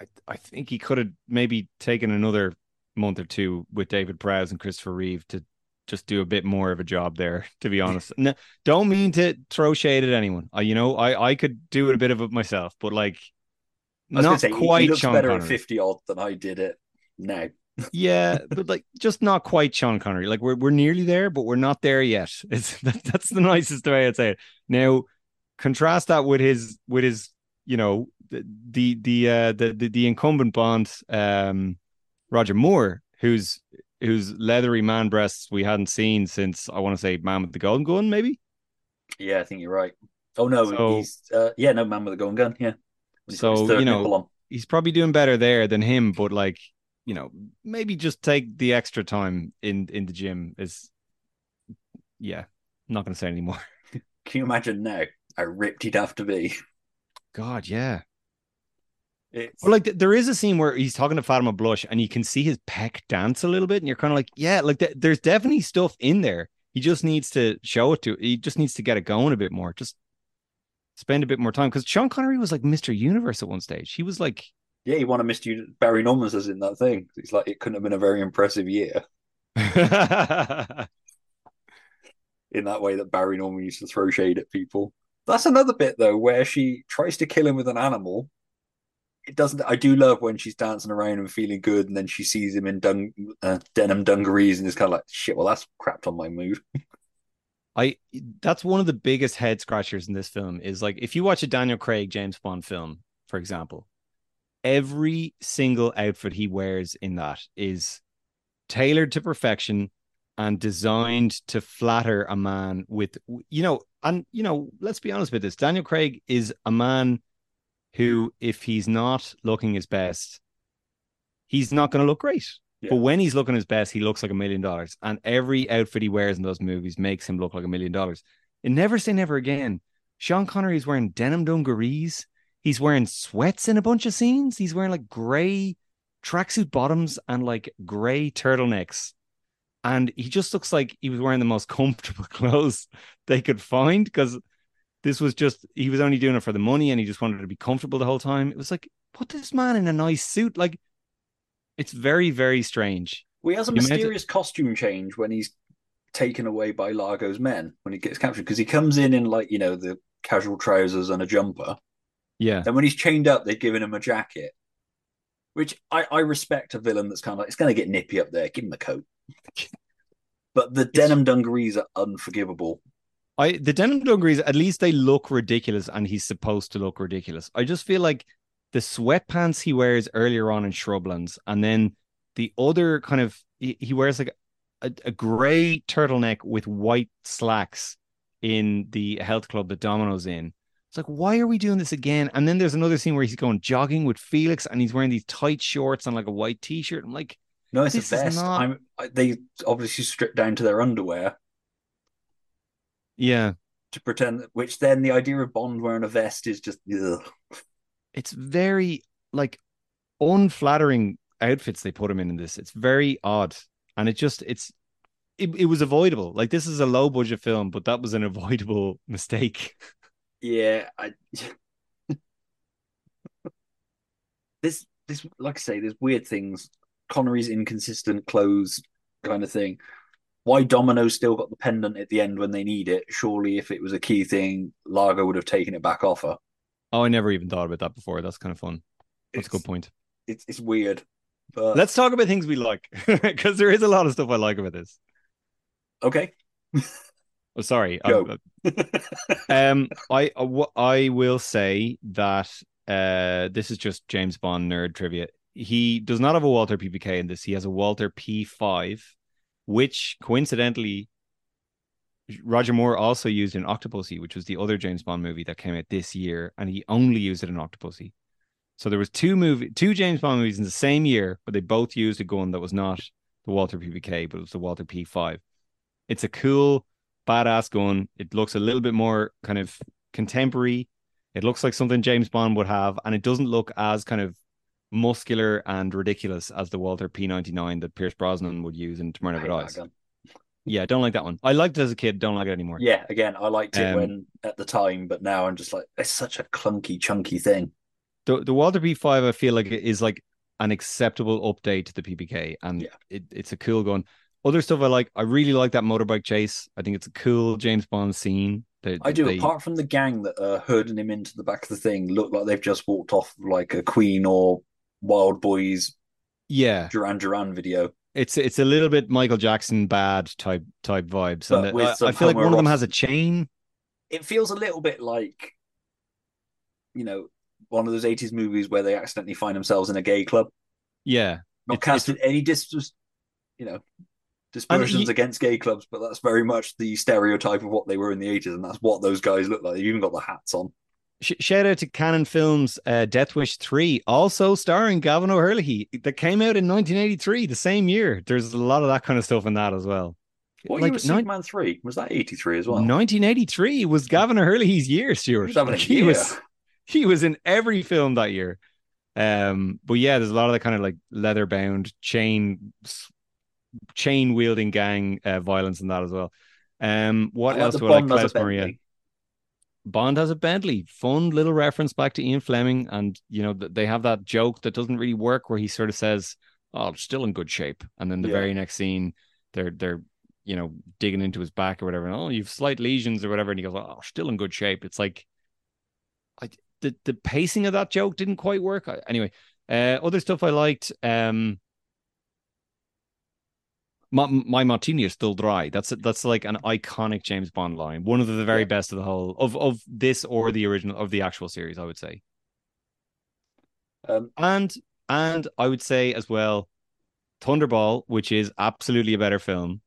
Speaker 6: I I think he could have maybe taken another month or two with David Prowse and Christopher Reeve to just do a bit more of a job there. To be honest, no, don't mean to throw shade at anyone. I, you know, I I could do it a bit of it myself, but like
Speaker 3: I was gonna
Speaker 6: not
Speaker 3: say,
Speaker 6: quite
Speaker 3: he looks
Speaker 6: Sean
Speaker 3: better
Speaker 6: Connery.
Speaker 3: at 50 odd than I did it now.
Speaker 6: yeah, but like just not quite Sean Connery. Like we're we're nearly there, but we're not there yet. It's that, that's the nicest way I'd say it. Now, contrast that with his with his you know the the the uh, the, the the incumbent Bond, um, Roger Moore, who's whose leathery man breasts we hadn't seen since I want to say Man with the Golden Gun, maybe.
Speaker 3: Yeah, I think you're right. Oh, no,
Speaker 6: So-
Speaker 3: he's, uh, yeah, no man with the golden gun. Yeah. When he's got his
Speaker 6: So you know he's probably doing better there than him, but like you know maybe just take the extra time in in the gym is yeah. I'm not going to say anymore.
Speaker 3: Can you imagine now how ripped he'd have to be?
Speaker 6: God, yeah.
Speaker 3: It's,
Speaker 6: But like there is a scene where he's talking to Fatima Blush and you can see his peck dance a little bit, and you're kind of like, yeah, like th- there's definitely stuff in there. He just needs to show it to. He just needs to get it going a bit more. Just spend a bit more time because Sean Connery was like Mr. Universe at one stage. He was like,
Speaker 3: yeah, he won a Mr. Barry Norman says in that thing. It's like it couldn't have been a very impressive year in that way that Barry Norman used to throw shade at people. That's another bit though, where she tries to kill him with an animal. It doesn't. I do love when she's dancing around and feeling good, and then she sees him in dung, uh, denim dungarees, and is kind of like, "Shit, well, that's crapped on my mood."
Speaker 6: I that's one of the biggest head scratchers in this film is like if you watch a Daniel Craig James Bond film, for example, every single outfit he wears in that is tailored to perfection and designed to flatter a man with you know and you know let's be honest with this Daniel Craig is a man who if he's not looking his best he's not going to look great.
Speaker 3: Yeah.
Speaker 6: but when he's looking his best he looks like a million dollars. And every outfit he wears in those movies makes him look like a million dollars. And never say never again. Sean Connery is wearing denim dungarees. He's wearing sweats in a bunch of scenes. He's wearing like gray tracksuit bottoms and like gray turtlenecks. And he just looks like he was wearing the most comfortable clothes they could find because this was just he was only doing it for the money and he just wanted to be comfortable the whole time. It was like put this man in a nice suit. Like it's very very strange.
Speaker 3: Well, he has a
Speaker 6: You
Speaker 3: mysterious costume change when he's taken away by Largo's men when he gets captured because he comes in in like you know the casual trousers and a jumper.
Speaker 6: Yeah,
Speaker 3: Then when he's chained up, they've given him a jacket, which I, I respect a villain that's kind of like it's going to get nippy up there. Give him a coat. But the denim dungarees are unforgivable.
Speaker 6: I the denim dungarees at least they look ridiculous and he's supposed to look ridiculous. I just feel like the sweatpants he wears earlier on in Shrublands and then the other kind of he, he wears like a, a gray turtleneck with white slacks in the health club that Domino's in. It's like, why are we doing this again? And then there's another scene where he's going jogging with Felix and he's wearing these tight shorts and like a white t-shirt. I'm like,
Speaker 3: No, it's
Speaker 6: the
Speaker 3: best.
Speaker 6: not-
Speaker 3: I'm, I- they obviously stripped down to their underwear
Speaker 6: yeah,
Speaker 3: to pretend, which then the idea of Bond wearing a vest is just ugh.
Speaker 6: it's very like unflattering outfits they put him in in this. It's very odd, and it just it's it, it was avoidable. Like this is a low budget film, but that was an avoidable mistake.
Speaker 3: Yeah, I this this like I say, there's weird things. Connery's inconsistent clothes kind of thing. Why Domino's still got the pendant at the end when they need it? Surely, if it was a key thing, Largo would have taken it back off her.
Speaker 6: Oh, I never even thought about that before. That's kind of fun. That's a good point.
Speaker 3: It's it's weird, but
Speaker 6: Let's talk about things we like because there is a lot of stuff I like about this.
Speaker 3: okay.
Speaker 6: Oh, sorry.
Speaker 3: Go.
Speaker 6: um, I uh, I will say that uh, this is just James Bond nerd trivia. He does not have a Walther PPK in this. He has a Walther P5, which coincidentally Roger Moore also used in Octopussy, which was the other James Bond movie that came out this year, and he only used it in Octopussy. So there was two movie, two James Bond movies in the same year, but they both used a gun that was not the Walther PPK, but it was the Walther P5. It's a cool, badass gun. It looks a little bit more kind of contemporary. It looks like something James Bond would have, and it doesn't look as kind of muscular and ridiculous as the Walther P99 that Pierce Brosnan would use in Tomorrow Never Dies. Yeah, don't like that one. I liked it as a kid, don't like it anymore.
Speaker 3: Yeah, again, I liked it
Speaker 6: Um,
Speaker 3: when at the time, but now I'm just like, it's such a clunky, chunky thing.
Speaker 6: the the Walther P5 I feel like it is like an acceptable update to the PPK and
Speaker 3: Yeah.
Speaker 6: it, it's a cool gun. Other stuff I like, I really like that motorbike chase. I think it's a cool James Bond scene. They-
Speaker 3: I do.
Speaker 6: they-
Speaker 3: Apart from the gang that are herding him into the back of the thing, look like they've just walked off like a Queen or Wild Boys
Speaker 6: yeah,
Speaker 3: Duran Duran video.
Speaker 6: it's it's a little bit Michael Jackson bad type type vibes.
Speaker 3: But
Speaker 6: and I, I feel like one of them has a chain.
Speaker 3: It feels a little bit like, you know, one of those 80s movies where they accidentally find themselves in a gay club.
Speaker 6: Yeah,
Speaker 3: Not
Speaker 6: It's-
Speaker 3: casting any dis, you know, dispersions
Speaker 6: you-
Speaker 3: against gay clubs, but that's very much the stereotype of what they were in the 80s, and that's what those guys look like. They've even got the hats on.
Speaker 6: Sh- shout out to Cannon Films uh, Death Wish 3, also starring Gavan O'Herlihy, that came out in 1983, the same year. There's a lot of that kind of stuff in that as well.
Speaker 3: What
Speaker 6: Like,
Speaker 3: year was
Speaker 6: nine-
Speaker 3: Superman 3? Was that 83 as well?
Speaker 6: 1983 was Gavan O'Herlihy's year, Stuart.
Speaker 3: He was having
Speaker 6: he was he was in every film that year. Um, but yeah, there's a lot of that kind of like leather bound chain chain wielding gang uh, violence in that as well. Um, what
Speaker 3: I like
Speaker 6: else
Speaker 3: the
Speaker 6: do I like?
Speaker 3: Bond has
Speaker 6: Klaus Maria. Bond has a Bentley. Fun little reference back to Ian Fleming, and you know they have that joke that doesn't really work, where he sort of says, "Oh, still in good shape," and then the
Speaker 3: Yeah.
Speaker 6: very next scene, they're they're you know digging into his back or whatever. And, oh, you've slight lesions or whatever, and he goes, "Oh, still in good shape." It's like, I the the pacing of that joke didn't quite work. I- Anyway, uh, other stuff I liked. Um, my, my martini is still dry. That's that's like an iconic James Bond line. One of the very
Speaker 3: Yeah.
Speaker 6: best of the whole of of this or the original of the actual series, I would say.
Speaker 3: Um,
Speaker 6: And and I would say as well, Thunderball, which is absolutely a better film,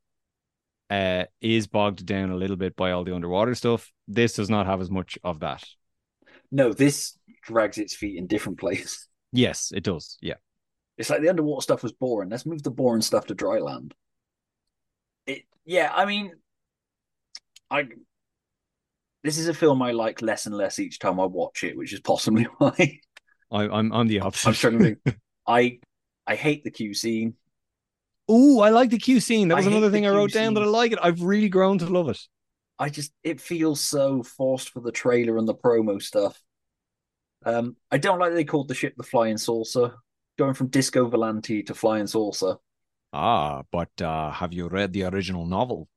Speaker 6: uh, is bogged down a little bit by all the underwater stuff. This does not have as much of that.
Speaker 3: no, this drags its feet in different places.
Speaker 6: Yes, it does. Yeah.
Speaker 3: It's like the underwater stuff was boring. Let's move the boring stuff to dry land. It, yeah, I mean, I. This is a film I like less and less each time I watch it, which is possibly why
Speaker 6: I, I'm I'm the opposite.
Speaker 3: I'm struggling. I I hate the Q scene.
Speaker 6: Ooh, I like the Q scene. That was another thing I wrote down that I like it. I've really grown to love it.
Speaker 3: I just it feels so forced for the trailer and the promo stuff. Um, I don't like that they called the ship the Flying Saucer, going from Disco Volante to Flying Saucer.
Speaker 6: Ah, but uh, have you read the original novel?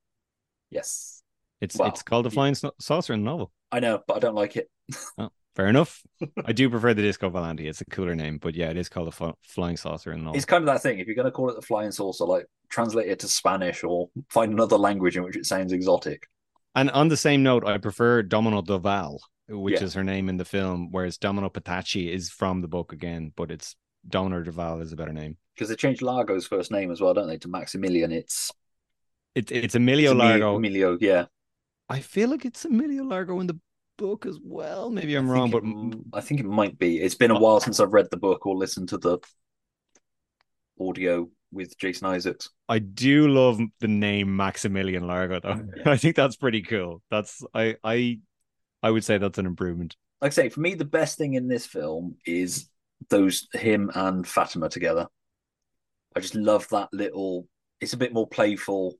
Speaker 3: Yes,
Speaker 6: It's
Speaker 3: Well,
Speaker 6: it's called the Flying Sa- Saucer in the novel.
Speaker 3: I know, but I don't like it.
Speaker 6: Fair enough. I do prefer the Disco Volante. It's a cooler name, but yeah, it is called the Fl- Flying Saucer in the novel.
Speaker 3: It's kind of that thing. If you're going to call it the Flying Saucer, like translate it to Spanish or find another language in which it sounds exotic.
Speaker 6: And on the same note, I prefer Domino Duval, which
Speaker 3: Yeah.
Speaker 6: is her name in the film, whereas Domino Patacci is from the book again, but it's Domino Duval is a better name.
Speaker 3: Because they changed Largo's first name as well, don't they, to Maximilian? It's
Speaker 6: It, it's Emilio
Speaker 3: it's
Speaker 6: Largo.
Speaker 3: Emilio, yeah.
Speaker 6: I feel like it's Emilio Largo in the book as well. Maybe I'm
Speaker 3: I
Speaker 6: wrong, but
Speaker 3: it, I think it might be. It's been a oh. while since I've read the book or listened to the audio with Jason Isaacs.
Speaker 6: I do love the name Maximilian Largo though.
Speaker 3: Yeah.
Speaker 6: I think that's pretty cool. That's I I I would say that's an improvement.
Speaker 3: Like I say, for me, the best thing in this film is those him and Fatima together. I just love that little. It's a bit more playful.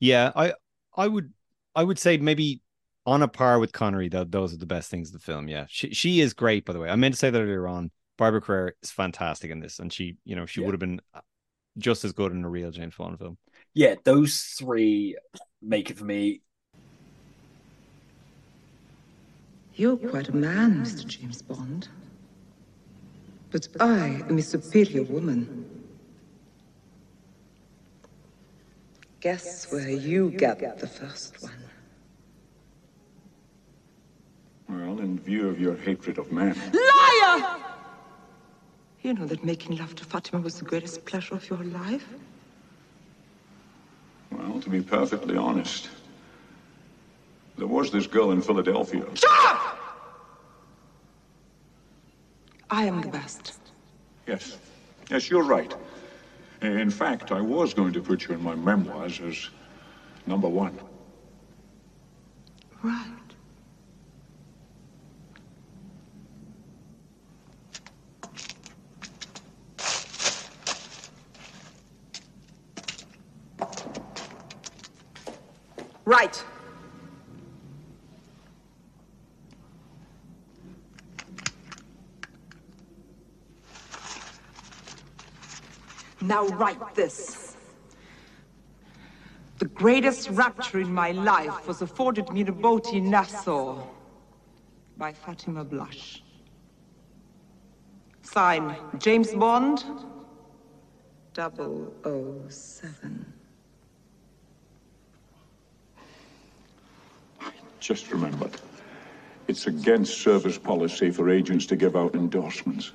Speaker 6: Yeah, I I would I would say maybe on a par with Connery. That those are the best things in the film. Yeah, she she is great. By the way, I meant to say that earlier on. Barbara Carrera is fantastic in this, and she you know she
Speaker 3: Yeah.
Speaker 6: would have been uh, just as good in a real James Bond film.
Speaker 3: Yeah, those three make it for me.
Speaker 11: You're quite a man, Mr. James Bond. But I am a superior woman. Guess where you get the first one.
Speaker 2: Well, in view of your hatred of man.
Speaker 11: Liar! You know that making love to Fatima was the greatest pleasure of your life?
Speaker 2: Well, to be perfectly honest, there was this girl in Philadelphia.
Speaker 11: Stop! I am the best.
Speaker 2: Yes. Yes, you're right. In fact, I was going to put you in my memoirs as number one.
Speaker 11: Right. Right. Now write this. The greatest rapture in my life was afforded me in a boat in Nassau by Fatima Blush. Sign James Bond, 007.
Speaker 2: Just remember, it's against service policy for agents to give out endorsements.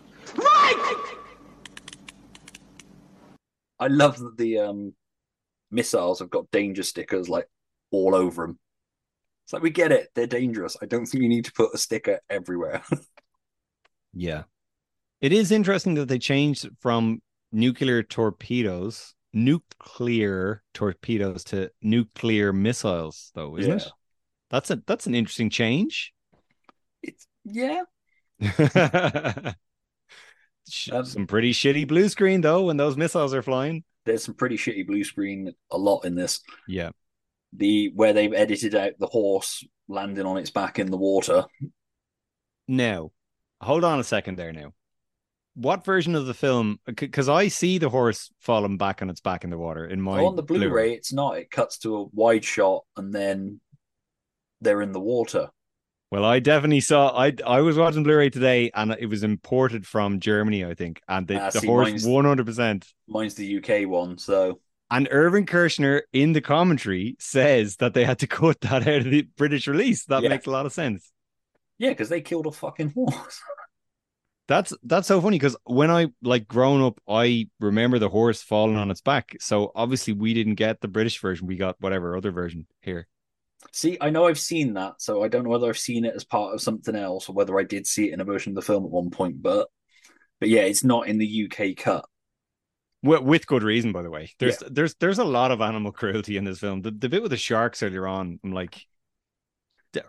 Speaker 3: I love that the um, missiles have got danger stickers like all over them. It's like we get it; they're dangerous. I don't think you need to put a sticker everywhere.
Speaker 6: Yeah. It is interesting that they changed from nuclear torpedoes, nuclear torpedoes to nuclear missiles, though, isn't it? That's a that's an interesting change.
Speaker 3: it's yeah. Um,
Speaker 6: Some pretty shitty blue screen though when those missiles are flying.
Speaker 3: There's some pretty shitty blue screen a lot in this.
Speaker 6: Yeah.
Speaker 3: The where they've edited out the horse landing on its back in the water.
Speaker 6: Now, hold on a second there now. What version of the film? Because I see the horse falling back on its back in the water in my
Speaker 3: on the Blu-ray, it's not. It cuts to a wide shot and then they're in the water.
Speaker 6: Well, I definitely saw. I I was watching Blu-ray today, and it was imported from Germany, I think, and the,
Speaker 3: Ah,
Speaker 6: the
Speaker 3: see,
Speaker 6: horse one hundred percent.
Speaker 3: Mine's the UK one, so
Speaker 6: And Irvin Kershner in the commentary says that they had to cut that out of the British release. That
Speaker 3: Yeah.
Speaker 6: makes a lot of sense.
Speaker 3: yeah, because they killed a fucking horse.
Speaker 6: That's that's so funny because when I like growing up, I remember the horse falling on its back. So obviously we didn't get the British version; we got whatever other version here.
Speaker 3: See, I know I've seen that, so I don't know whether I've seen it as part of something else or whether I did see it in a version of the film at one point. But, but yeah, it's not in the UK cut.
Speaker 6: With, with good reason, by the way. There's there's there's a lot of animal cruelty in this film. The, the bit with the sharks earlier on, I'm like,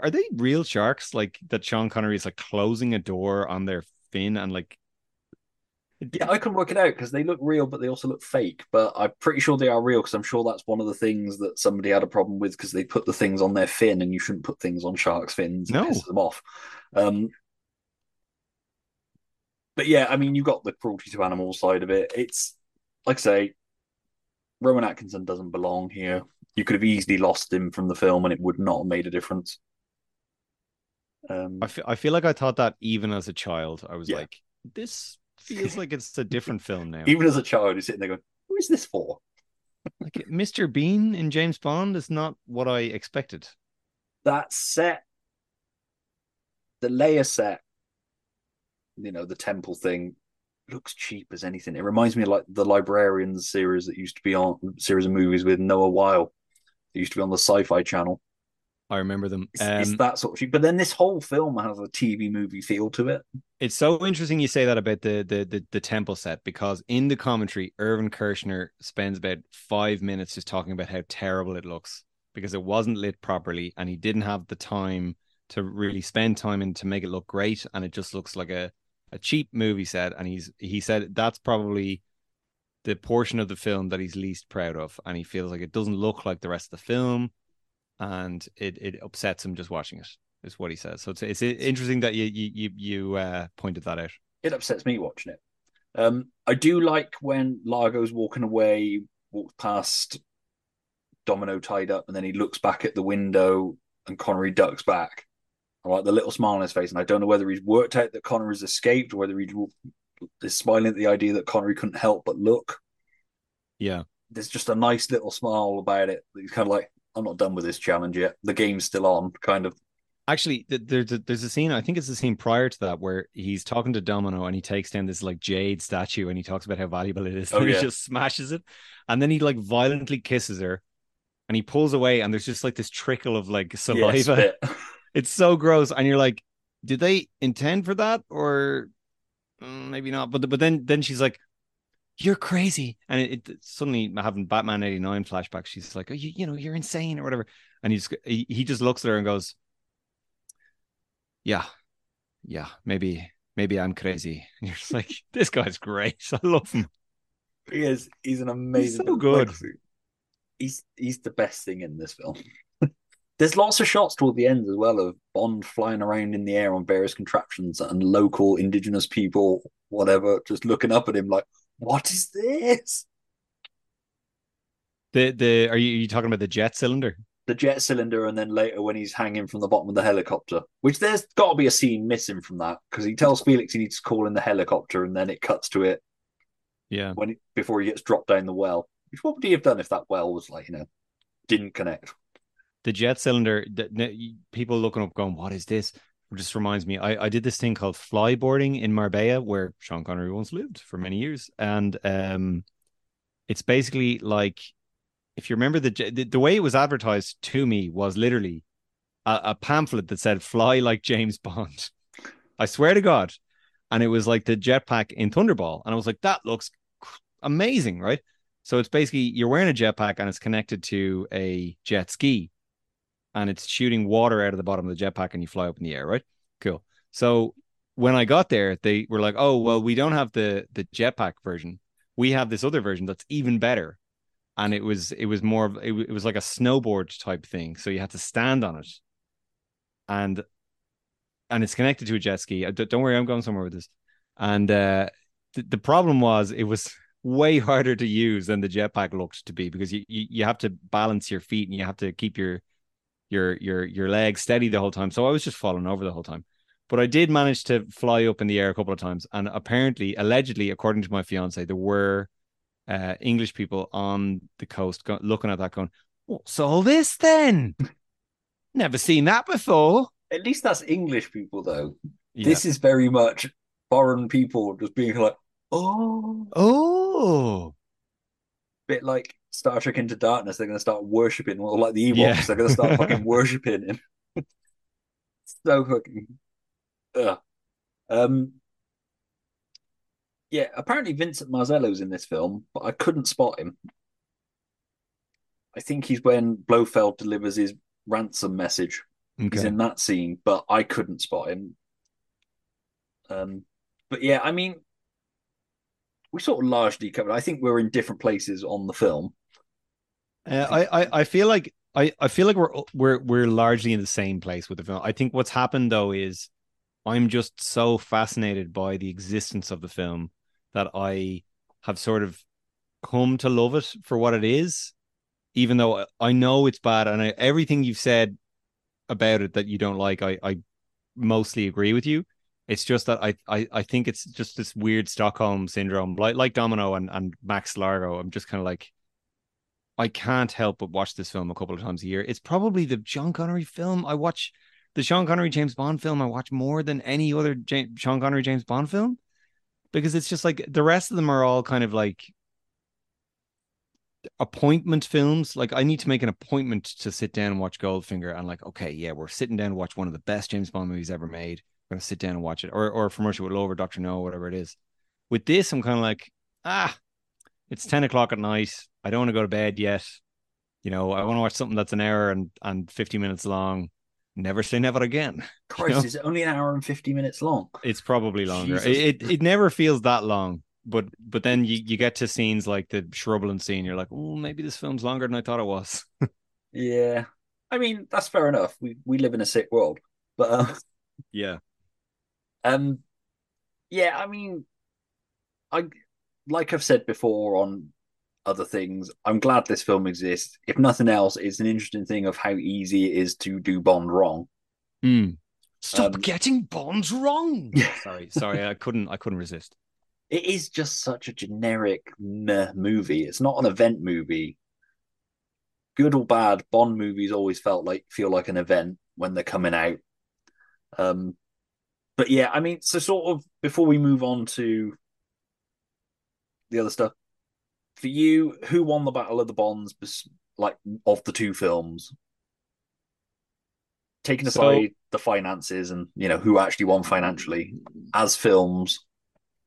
Speaker 6: are they real sharks? Like that Sean Connery is like closing a door on their fin and like
Speaker 3: Yeah, I couldn't work it out because they look real, but they also look fake. But I'm pretty sure they are real because I'm sure that's one of the things that somebody had a problem with because they put the things on their fin, and you shouldn't put things on sharks' fins.
Speaker 6: No.
Speaker 3: pisses them off. Um, but yeah, I mean, you got the cruelty to animals side of it. It's like I say, Rowan Atkinson doesn't belong here. You could have easily lost him from the film, and it would not have made a difference. Um,
Speaker 6: I feel I feel like I thought that even as a child. I was
Speaker 3: Yeah.
Speaker 6: like, this feels like it's a different film now.
Speaker 3: even as a child, you're sitting there going, "Who is this for?"
Speaker 6: Like Mr. Bean in James Bond is not what I expected.
Speaker 3: that set, the layer set, you know, the temple thing looks cheap as anything. It reminds me of like the Librarians series that used to be on series of movies with Noah Wyle. It used to be on the Sci-Fi Channel.
Speaker 6: I remember them.
Speaker 3: It's, it's
Speaker 6: Um,
Speaker 3: that sort of thing. But then this whole film has a TV movie feel to it.
Speaker 6: It's so interesting you say that about the, the the the temple set because in the commentary, Irvin Kershner spends about five minutes just talking about how terrible it looks because it wasn't lit properly and he didn't have the time to really spend time in to make it look great and it just looks like a a cheap movie set and he's he said that's probably the portion of the film that he's least proud of and he feels like it doesn't look like the rest of the film and it it upsets him just watching it is what he says so it's, it's interesting that you you you, you uh, pointed that out
Speaker 3: It upsets me watching it. Um, I do like when Largo's walking away, walks past Domino tied up, and then he looks back at the window and Connery ducks back. I like the little smile on his face, and I don't know whether he's worked out that Connery's escaped or whether he is smiling at the idea that Connery couldn't help but look.
Speaker 6: Yeah.
Speaker 3: There's just a nice little smile about it. He's kind of like, I'm not done with this challenge yet. The game's still on, kind of.
Speaker 6: Actually, there's a, there's a scene. I think it's the scene prior to that where he's talking to Domino and he takes down this like jade statue and he talks about how valuable it is.
Speaker 3: Oh,
Speaker 6: and
Speaker 3: yeah.
Speaker 6: he just smashes it, and then he like violently kisses her, and he pulls away, and there's just like this trickle of like saliva.
Speaker 3: spit.
Speaker 6: it's so gross, and you're like, did they intend for that or mm, maybe not? But but then then she's like, you're crazy, and it, it suddenly having Batman '89 flashback. She's like, oh, you you know you're insane or whatever, and he just he, he just looks at her and goes, yeah, yeah, maybe maybe I'm crazy. And you're just like, this guy's great. I love him.
Speaker 3: He is. He's an amazing.
Speaker 6: so good.
Speaker 3: like, he's he's the best thing in this film. There's lots of shots toward the end as well of Bond flying around in the air on various contraptions and local indigenous people, whatever, just looking up at him like, "What is this?"
Speaker 6: The the are you, are you talking about the jet cylinder?
Speaker 3: The jet cylinder, and then later when he's hanging from the bottom of the helicopter, which there's got to be a scene missing from that because he tells Felix he needs to call in the helicopter, and then it cuts to it
Speaker 6: Yeah.
Speaker 3: when he, before he gets dropped down the well. Which what would he have done if that well was like you know didn't connect?
Speaker 6: the jet cylinder that- people looking up going what is this just reminds me I, I did this thing called flyboarding in marbella where sean connery once lived for many years. And um it's basically like if you remember the the, the way it was advertised to me was literally a, a pamphlet that said fly like james bond. I swear to god. And it was like the jetpack in thunderball. And i was like that looks amazing right? So it's basically you're wearing a jetpack and it's connected to a jet ski and it's shooting water out of the bottom of the jetpack and you fly up in the air, right? Cool. So when I got there, they were like, "Oh, well, we don't have the the jetpack version. We have this other version that's even better." And it was it was more of it, it was like a snowboard type thing, so you had to stand on it, and and it's connected to a jet ski. Don't worry, I'm going somewhere with this. And uh, the, the problem was it was way harder to use than the jetpack looked to be because you, you you have to balance your feet and you have to keep your your your your legs steady the whole time. So I was just falling over the whole time. But I did manage to fly up in the air a couple of times, and apparently, allegedly, according to my fiance, there were uh, English people on the coast go- looking at that, going, "What's all this then? Never seen that before."
Speaker 3: At least that's English people, though.
Speaker 6: Yeah.
Speaker 3: This is very much foreign people just being like, oh,
Speaker 6: oh,
Speaker 3: bit like Star Trek Into Darkness. They're going to start worshiping, or like the Ewoks,
Speaker 6: Yeah.
Speaker 3: they're going to start fucking worshiping him. so fucking. Ugh. Um. Yeah, apparently Vincent Marzello's in this film, but I couldn't spot him. I think he's when Blofeld delivers his ransom message. He's
Speaker 6: Okay.
Speaker 3: in that scene, but I couldn't spot him. Um, but yeah, I mean, we sort of largely covered. I think we're in different places on the film.
Speaker 6: Uh, I, I I feel like I, I feel like we're we're we're largely in the same place with the film. I think what's happened though is I'm just so fascinated by the existence of the film that I have sort of come to love it for what it is, even though I know it's bad and I, everything you've said about it that you don't like, I I mostly agree with you. It's just that I I, I think it's just this weird Stockholm syndrome, like like Domino and, and Max Largo. I'm just kind of like I can't help but watch this film a couple of times a year. It's probably the Sean Connery film I watch, the Sean Connery James Bond film I watch more than any other James, Sean Connery James Bond film because it's just like the rest of them are all kind of like appointment films. Like I need to make an appointment to sit down and watch Goldfinger and like, okay, yeah, we're sitting down to watch one of the best James Bond movies ever made. We're gonna sit down and watch it, or or from Russia with Love or Doctor No, whatever it is. With this, I'm kind of like, ah, it's 10 o'clock at night. I don't want to go to bed yet. You know, I want to watch something that's an hour and, and 50 minutes long. Never say never again. You
Speaker 3: Christ,
Speaker 6: know?
Speaker 3: is it only an hour and fifty minutes long?
Speaker 6: It's probably longer. It, it it never feels that long. But but then you, you get to scenes like the shrubland scene, you're like, oh, maybe this film's longer than I thought it was.
Speaker 3: Yeah, I mean that's fair enough. We we live in a sick world, but uh,
Speaker 6: yeah.
Speaker 3: um, yeah, I mean, I like I've said before on other things. I'm glad this film exists. If nothing else, it's an interesting thing of how easy it is to do Bond wrong.
Speaker 6: Hmm. Stop
Speaker 3: Um,
Speaker 6: getting Bonds wrong. Sorry, sorry, I couldn't I couldn't resist.
Speaker 3: It is just such a generic meh movie. It's not an event movie. Good or bad, Bond movies always felt like feel like an event when they're coming out. Um, but yeah, I mean, so sort of before we move on to the other stuff, for you, who won the Battle of the Bonds? Like of the two films, taking
Speaker 6: So-
Speaker 3: aside the finances and you know who actually won financially as films,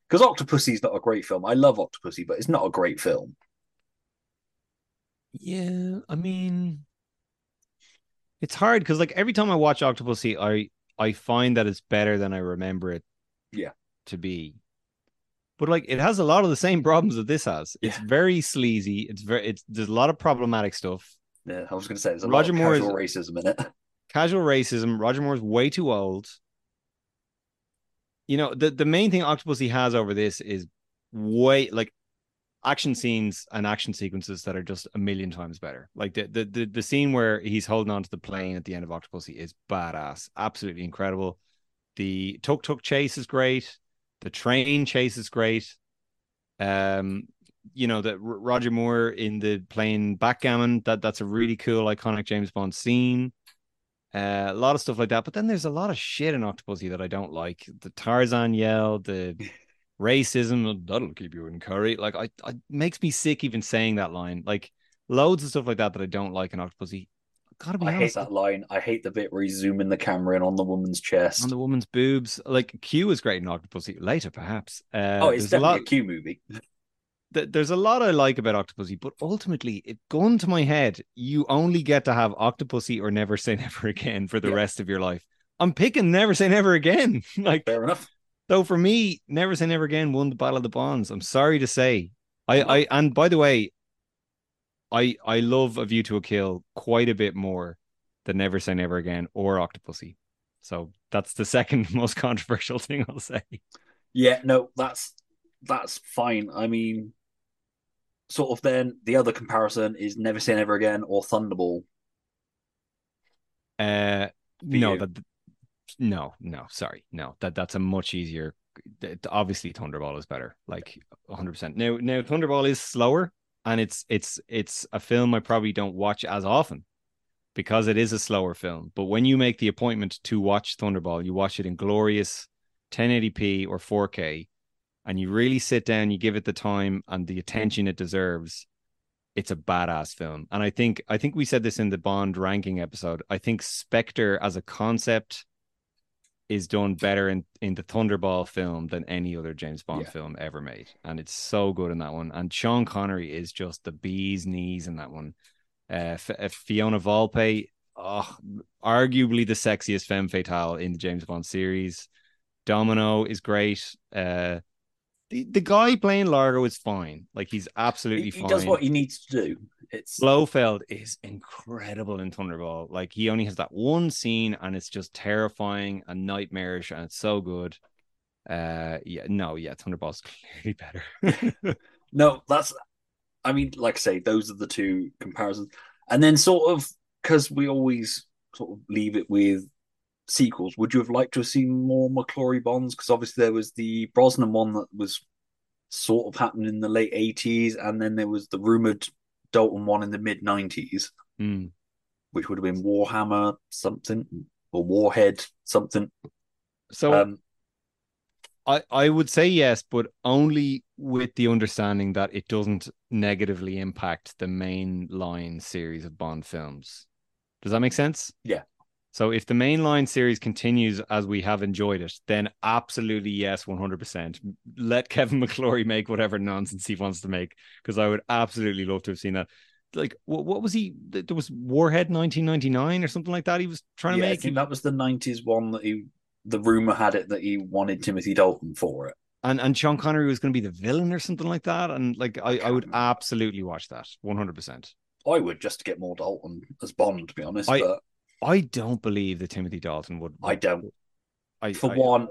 Speaker 3: because Octopussy is not a great film. I love Octopussy, but it's not a great film.
Speaker 6: Yeah, I mean, it's hard because like every time I watch Octopussy, I I find that it's better than I remember it
Speaker 3: Yeah.
Speaker 6: to be. But like it has a lot of the same problems that this has. It's
Speaker 3: Yeah.
Speaker 6: very sleazy. It's very it's there's a lot of problematic stuff.
Speaker 3: Yeah, I was going to say there's a
Speaker 6: Roger
Speaker 3: lot
Speaker 6: Moore
Speaker 3: of
Speaker 6: is-
Speaker 3: casual racism in it.
Speaker 6: Casual racism. Roger Moore's way too old. You know, the the main thing Octopussy has over this is way like action scenes and action sequences that are just a million times better. Like the the the, the scene where he's holding on to the plane at the end of Octopussy is badass, absolutely incredible. The tuk tuk chase is great. The train chase is great. Um, you know that Roger Moore in the playing backgammon that that's a really cool iconic James Bond scene. Uh, a lot of stuff like that, but then there's a lot of shit in Octopussy that I don't like. The Tarzan yell, the racism that'll keep you in curry. Like I, I makes me sick even saying that line. Like loads of stuff like that that I don't like in Octopussy. Gotta be
Speaker 3: I hate that line. I hate the bit where he's zooming the camera in on the woman's chest.
Speaker 6: on the woman's boobs. Like Q is great in Octopussy. Later, perhaps. Uh,
Speaker 3: oh, it's
Speaker 6: there's a
Speaker 3: definitely
Speaker 6: lot.
Speaker 3: a Q movie.
Speaker 6: there's a lot I like about Octopussy, but ultimately, it gone to my head, you only get to have Octopussy or Never Say Never Again for the
Speaker 3: Yeah.
Speaker 6: rest of your life. I'm picking Never Say Never Again. like,
Speaker 3: Fair enough.
Speaker 6: though, for me, Never Say Never Again won the Battle of the Bonds. I'm sorry to say. I, I, and by the way, I, I love A View to a Kill quite a bit more than Never Say Never Again or Octopussy. So that's the second most controversial thing I'll say.
Speaker 3: Yeah, no, that's that's fine. I mean, sort of. Then the other comparison is Never Say Never Again or Thunderball.
Speaker 6: Uh, no,
Speaker 3: you.
Speaker 6: that no, no, sorry, no. That that's a much easier. Obviously, Thunderball is better, like 100. percent Now, now Thunderball is slower, and it's it's it's a film I probably don't watch as often because it is a slower film. But when you make the appointment to watch Thunderball, you watch it in glorious 1080p or 4K, and you really sit down, you give it the time and the attention it deserves it's a badass film. And I think I think we said this in the Bond ranking episode. I think Spectre as a concept is done better in, in the Thunderball film than any other James Bond
Speaker 3: Yeah.
Speaker 6: film ever made. And it's so good in that one. And Sean Connery is just the bee's knees in that one. Uh, F- uh, Fiona Volpe, oh, arguably the sexiest femme fatale in the James Bond series. Domino is great. Uh, the, the guy playing Largo is fine. Like he's absolutely
Speaker 3: He, he
Speaker 6: fine.
Speaker 3: does what he needs to do. It's
Speaker 6: Blofeld is incredible in Thunderball. Like he only has that one scene and it's just terrifying and nightmarish and it's so good. Uh yeah, no, yeah, Thunderball's clearly better.
Speaker 3: no, that's. I mean, like I say, those are the two comparisons, and then sort of because we always sort of leave it with sequels. Would you have liked to have seen more McClory Bonds? Because obviously there was the Brosnan one that was sort of happening in the late eighties, and then there was the rumored Dalton one in the mid nineties,
Speaker 6: Hmm.
Speaker 3: which would have been Warhammer something or Warhead something.
Speaker 6: So
Speaker 3: Um,
Speaker 6: I, I would say yes, but only with the understanding that it doesn't negatively impact the main line series of Bond films. Does that make sense?
Speaker 3: Yeah.
Speaker 6: So if the mainline series continues as we have enjoyed it, then absolutely yes, 100%. Let Kevin McClory make whatever nonsense he wants to make because I would absolutely love to have seen that. Like, what, what was he? There was Warhead 1999 or something like that he was trying to
Speaker 3: yeah, I
Speaker 6: make.
Speaker 3: think that was the nineties one that he. The rumor had it that he wanted Timothy Dalton for it.
Speaker 6: and and Sean Connery was going to be the villain or something like that. And like I, I would absolutely watch that 100. percent
Speaker 3: I would just to get more Dalton as Bond, to be honest.
Speaker 6: I-
Speaker 3: but
Speaker 6: I don't believe that Timothy Dalton would.
Speaker 3: I don't.
Speaker 6: I,
Speaker 3: For
Speaker 6: I-
Speaker 3: one,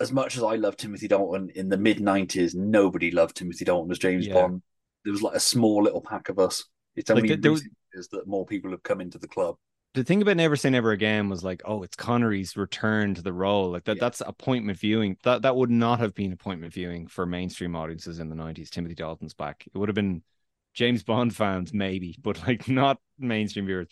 Speaker 3: as much as I love Timothy Dalton in the mid nineties, nobody loved Timothy Dalton as James
Speaker 6: Yeah.
Speaker 3: Bond. There was like a small little pack of us. It's only
Speaker 6: there was-
Speaker 3: years that more people have come into the club.
Speaker 6: the thing about Never Say Never Again was like, oh, it's Connery's return to the role. Like that,
Speaker 3: Yeah.
Speaker 6: that's appointment viewing. That that would not have been appointment viewing for mainstream audiences in the nineties. Timothy Dalton's back. It would have been James Bond fans, maybe, but like not mainstream viewers.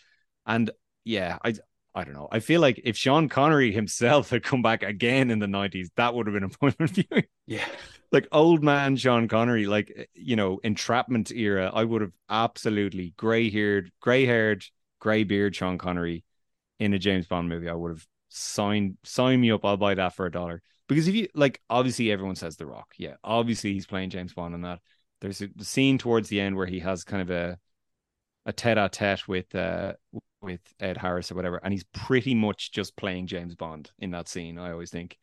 Speaker 6: And yeah, I I don't know. I feel like if Sean Connery himself had come back again in the nineties, that would have been appointment viewing.
Speaker 3: Yeah.
Speaker 6: Like old man Sean Connery, like you know, entrapment era, I would have absolutely gray haired, gray haired, gray beard Sean Connery in a James Bond movie. I would have signed sign me up. I'll buy that for a dollar. Because if you like, obviously everyone says The Rock. Yeah, obviously he's playing James Bond in that. There's a scene towards the end where he has kind of a a tete-a-tete with uh with Ed Harris or whatever, and he's pretty much just playing James Bond in that scene. I always think.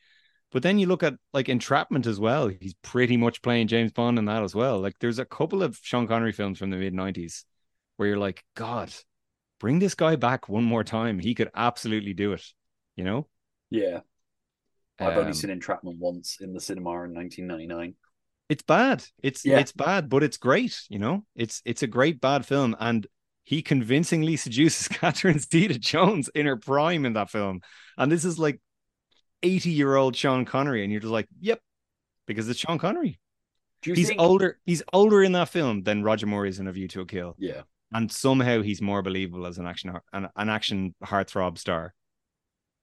Speaker 6: But then you look at like Entrapment as well. He's pretty much playing James Bond in that as well. Like there's a couple of Sean Connery films from the mid '90s where you're like, God, bring this guy back one more time. He could absolutely do it. You know?
Speaker 3: Yeah. I've only
Speaker 6: Um,
Speaker 3: seen Entrapment once in the cinema in 1999.
Speaker 6: it's bad. It's
Speaker 3: Yeah.
Speaker 6: it's bad, but it's great. You know, it's it's a great bad film, and he convincingly seduces Catherine Zeta-Jones in her prime in that film. And this is like eighty year old Sean Connery, and you're just like, yep, because it's Sean Connery. He's
Speaker 3: think?
Speaker 6: older. He's older in that film than Roger Moore is in A View to a Kill,
Speaker 3: Yeah.
Speaker 6: and somehow he's more believable as an action an, an action heartthrob star.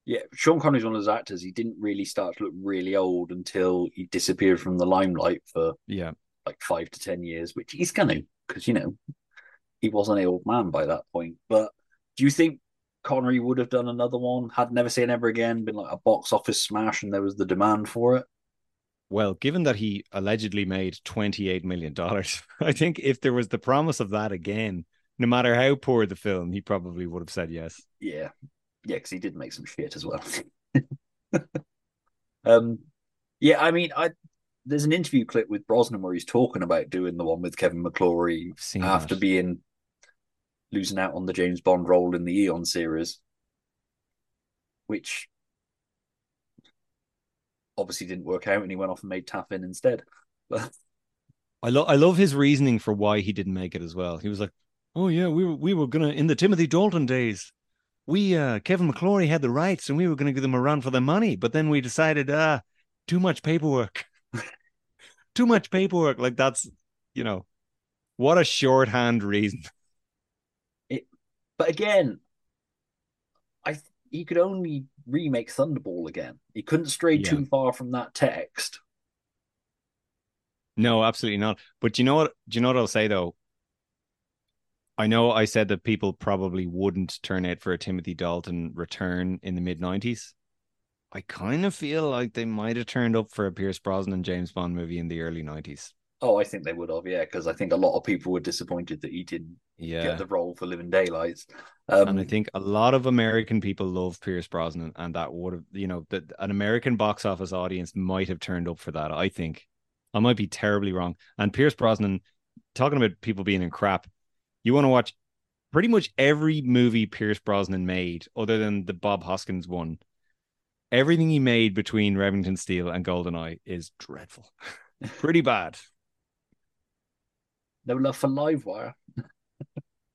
Speaker 3: Yeah. Sean Connery's one of those actors. He didn't really start to look really old until he disappeared from the limelight for
Speaker 6: Yeah,
Speaker 3: like five to 10 years, which he's going to, because, you know, he wasn't an old man by that point. But do you think Connery would have done another one, had Never Say Never Again been like a box office smash and there was the demand for it?
Speaker 6: Well, given that he allegedly made $28 million, I think if there was the promise of that again, no matter how poor the film, he probably would have said yes.
Speaker 3: Yeah. Yeah, because he did make some shit as well. um, yeah, I mean, I there's an interview clip with Brosnan where he's talking about doing the one with Kevin McClory after
Speaker 6: that.
Speaker 3: being losing out on the James Bond role in the Eon series, which obviously didn't work out, and he went off and made Taffin instead.
Speaker 6: I love I love his reasoning for why he didn't make it as well. He was like, "Oh yeah, we were we were gonna in the Timothy Dalton days, we uh Kevin McClory had the rights and we were gonna give them a run for their money, but then we decided, uh, too much paperwork, too much paperwork. Like that's, you know, what a shorthand reason.
Speaker 3: But again, I th- he could only remake Thunderball again. He couldn't stray
Speaker 6: Yeah.
Speaker 3: too far from that text.
Speaker 6: No, absolutely not. But you know what? Do you know what I'll say though? I know I said that people probably wouldn't turn out for a Timothy Dalton return in the mid nineties. I kind of feel like they might have turned up for a Pierce Brosnan James Bond movie in the early nineties.
Speaker 3: Oh, I think they would have, yeah, because I think a lot of people were disappointed that he didn't
Speaker 6: Yeah.
Speaker 3: get the role for Living Daylights. Um,
Speaker 6: and I think a lot of American people love Pierce Brosnan, and that would have, you know, that an American box office audience might have turned up for that. I think I might be terribly wrong. And Pierce Brosnan, talking about people being in crap, you want to watch pretty much every movie Pierce Brosnan made, other than the Bob Hoskins one. Everything he made between Remington Steele and GoldenEye is dreadful, pretty bad.
Speaker 3: No love for Livewire.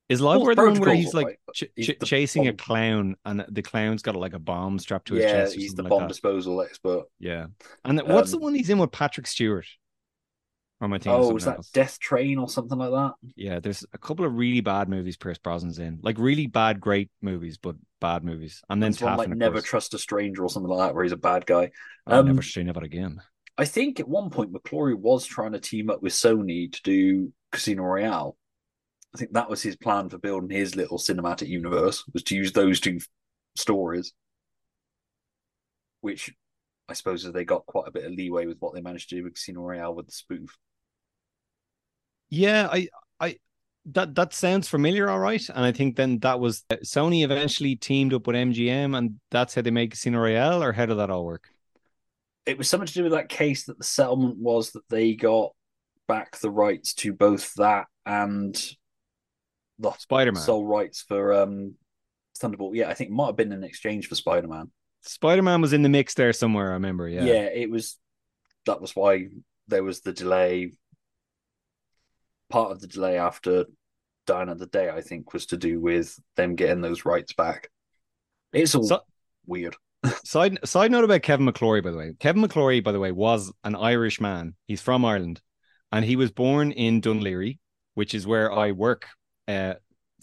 Speaker 6: Is Livewire the one where he's like
Speaker 3: alright, but
Speaker 6: ch-
Speaker 3: he's
Speaker 6: ch- chasing a clown, and the clown's got like a bomb strapped to his
Speaker 3: Yeah,
Speaker 6: chest? or
Speaker 3: he's the
Speaker 6: something
Speaker 3: bomb
Speaker 6: that?
Speaker 3: disposal expert.
Speaker 6: Yeah. And th- what's the
Speaker 3: Um,
Speaker 6: one he's in with Patrick Stewart? Or am I thinking
Speaker 3: Oh, was that
Speaker 6: else?
Speaker 3: Death Train or something like that?
Speaker 6: Yeah, there's a couple of really bad movies Pierce Brosnan's in. Like really bad, great movies, but bad movies. And then
Speaker 3: There's one like Never
Speaker 6: course.
Speaker 3: Trust a Stranger or something like that, where he's a bad guy. Um,
Speaker 6: never say never again.
Speaker 3: I think at one point McClory was trying to team up with Sony to do Casino Royale. I think that was his plan for building his little cinematic universe was to use those two stories, which I suppose they got quite a bit of leeway with what they managed to do with Casino Royale with the spoof.
Speaker 6: Yeah, I, I, that that sounds familiar, all right. And I think then that was uh, Sony eventually teamed up with MGM, and that's how they made Casino Royale, or how did that all work?
Speaker 3: It was something to do with that case that the settlement was that they got back the rights to both that and the
Speaker 6: Spider-Man.
Speaker 3: sole rights for um Thunderball. Yeah, I think it might have been in exchange for Spider Man.
Speaker 6: Spider Man was in the mix there somewhere. I remember. Yeah.
Speaker 3: Yeah. it was. That was why there was the delay. Part of the delay after Die Another Day, I think, was to do with them getting those rights back. It's all
Speaker 6: So-
Speaker 3: weird.
Speaker 6: Side side note about Kevin McClory, by the way. Kevin McClory, by the way, was an Irish man. He's from Ireland, and he was born in Dun Laoghaire, which is where I work uh,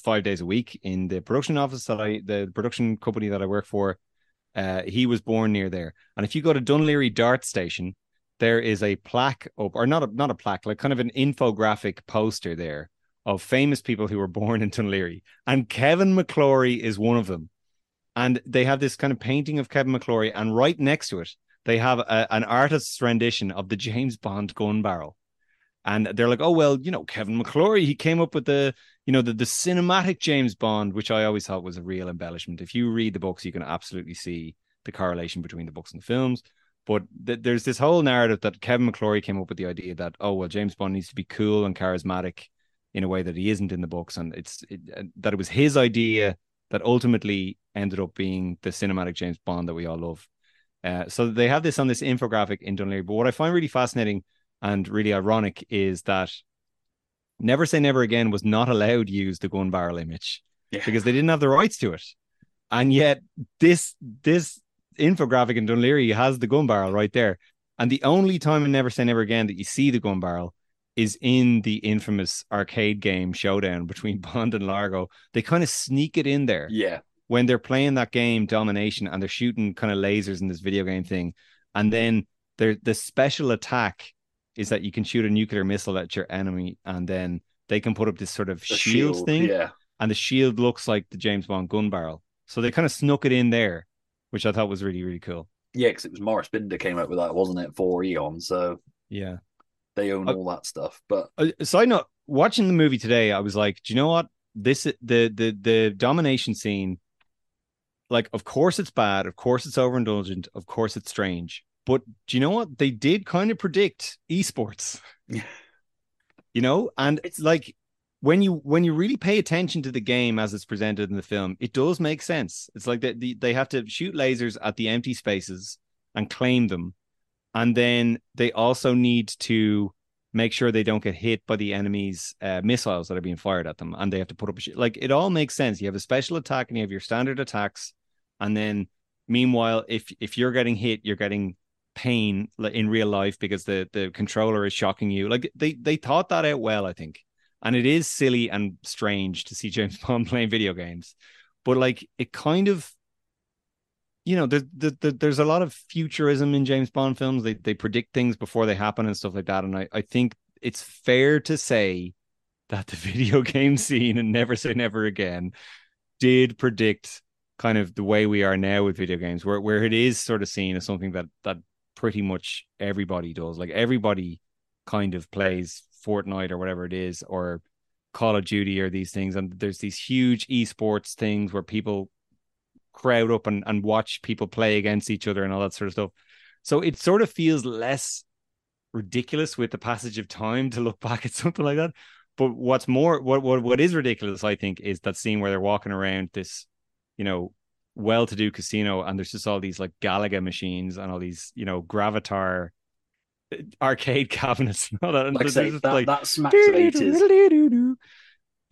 Speaker 6: five days a week in the production office that I, the production company that I work for. Uh, he was born near there, and if you go to Dun Laoghaire Dart Station, there is a plaque up, or not a not a plaque, like kind of an infographic poster there of famous people who were born in Dun Laoghaire, and Kevin McClory is one of them and they have this kind of painting of Kevin McClory, and right next to it, they have a, an artist's rendition of the James Bond gun barrel. And they're like, oh well, you know, Kevin McClory, he came up with the, you know, the the cinematic James Bond, which I always thought was a real embellishment. If you read the books, you can absolutely see the correlation between the books and the films. But th- there's this whole narrative that Kevin McClory came up with the idea that, oh well, James Bond needs to be cool and charismatic in a way that he isn't in the books, and it's it, uh, that it was his idea that ultimately ended up being the cinematic James Bond that we all love. Uh, so they have this on this infographic in Dun Laoghaire. But what I find really fascinating and really ironic is that Never Say Never Again was not allowed to use the gun barrel image because they didn't have the rights to it. And yet this this infographic in Dun Laoghaire has the gun barrel right there. And the only time in Never Say Never Again that you see the gun barrel is in the infamous arcade game showdown between Bond and Largo. They kind of sneak it in there
Speaker 3: Yeah.
Speaker 6: when they're playing that game domination and they're shooting kind of lasers in this video game thing and then there the special attack is that you can shoot a nuclear missile at your enemy and then they can put up this sort of
Speaker 3: The
Speaker 6: shield,
Speaker 3: shield,
Speaker 6: thing
Speaker 3: yeah.
Speaker 6: and the shield looks like the James Bond gun barrel so they kind of snuck it in there which I thought was really really cool
Speaker 3: Yeah, because it was Maurice Binder came up with that, wasn't it, for Eon? So
Speaker 6: yeah
Speaker 3: they own
Speaker 6: Uh,
Speaker 3: all that stuff. But
Speaker 6: a side note watching the movie today i was like do you know what this the the the domination scene like of course it's bad of course it's overindulgent of course it's strange but do you know what? They did kind of predict esports. You know? And it's like when you when you really pay attention to the game as it's presented in the film it does make sense. It's like that they, they have to shoot lasers at the empty spaces and claim them. And then they also need to make sure they don't get hit by the enemy's uh, missiles that are being fired at them and they have to put up a sh- like it all makes sense. You have a special attack and you have your standard attacks. And then meanwhile if if you're getting hit you're getting pain in real life because the the controller is shocking you like they they thought that out well i think and it is silly and strange to see james bond playing video games but like it kind of you know, there's there, there, there's a lot of futurism in James Bond films. They they predict things before they happen and stuff like that. And I, I think it's fair to say that the video game scene and Never Say Never Again did predict kind of the way we are now with video games, where where it is sort of seen as something that that pretty much everybody does. Like everybody kind of plays Fortnite or whatever it is, or Call of Duty or these things. And there's these huge esports things where people crowd up and, and watch people play against each other and all that sort of stuff. So it sort of feels less ridiculous with the passage of time to look back at something like that. But what's more, what what what is ridiculous, I think, is that scene where they're walking around this, you know, well-to-do casino, and there's just all these like Galaga machines and all these, you know, Gravitar uh, arcade cabinets and all that. And
Speaker 3: like say, that,
Speaker 6: like,
Speaker 3: that smacks of eighties.
Speaker 6: you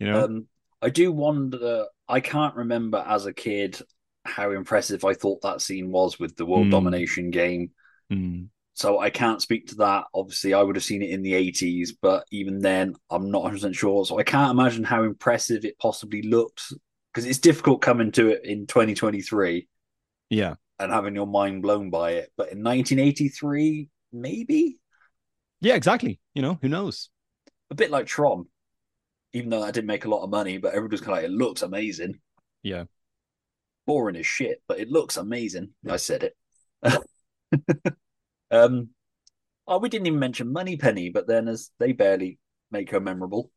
Speaker 6: know,
Speaker 3: Um, I do wonder. I can't remember as a kid how impressive I thought that scene was with the world
Speaker 6: Mm.
Speaker 3: domination game.
Speaker 6: Mm.
Speaker 3: So I can't speak to that. Obviously, I would have seen it in the 80s, but even then, I'm not 100% sure. So I can't imagine how impressive it possibly looked because it's difficult coming to it in 2023
Speaker 6: yeah.
Speaker 3: and having your mind blown by it. But in 1983, maybe
Speaker 6: Yeah, exactly. You know, who knows?
Speaker 3: a bit like Tron, even though that didn't make a lot of money, but everybody's kind of like, it looks amazing.
Speaker 6: Yeah.
Speaker 3: boring as shit, but it looks amazing. I said it. um, oh, we didn't even mention Moneypenny, but then as they barely make her memorable.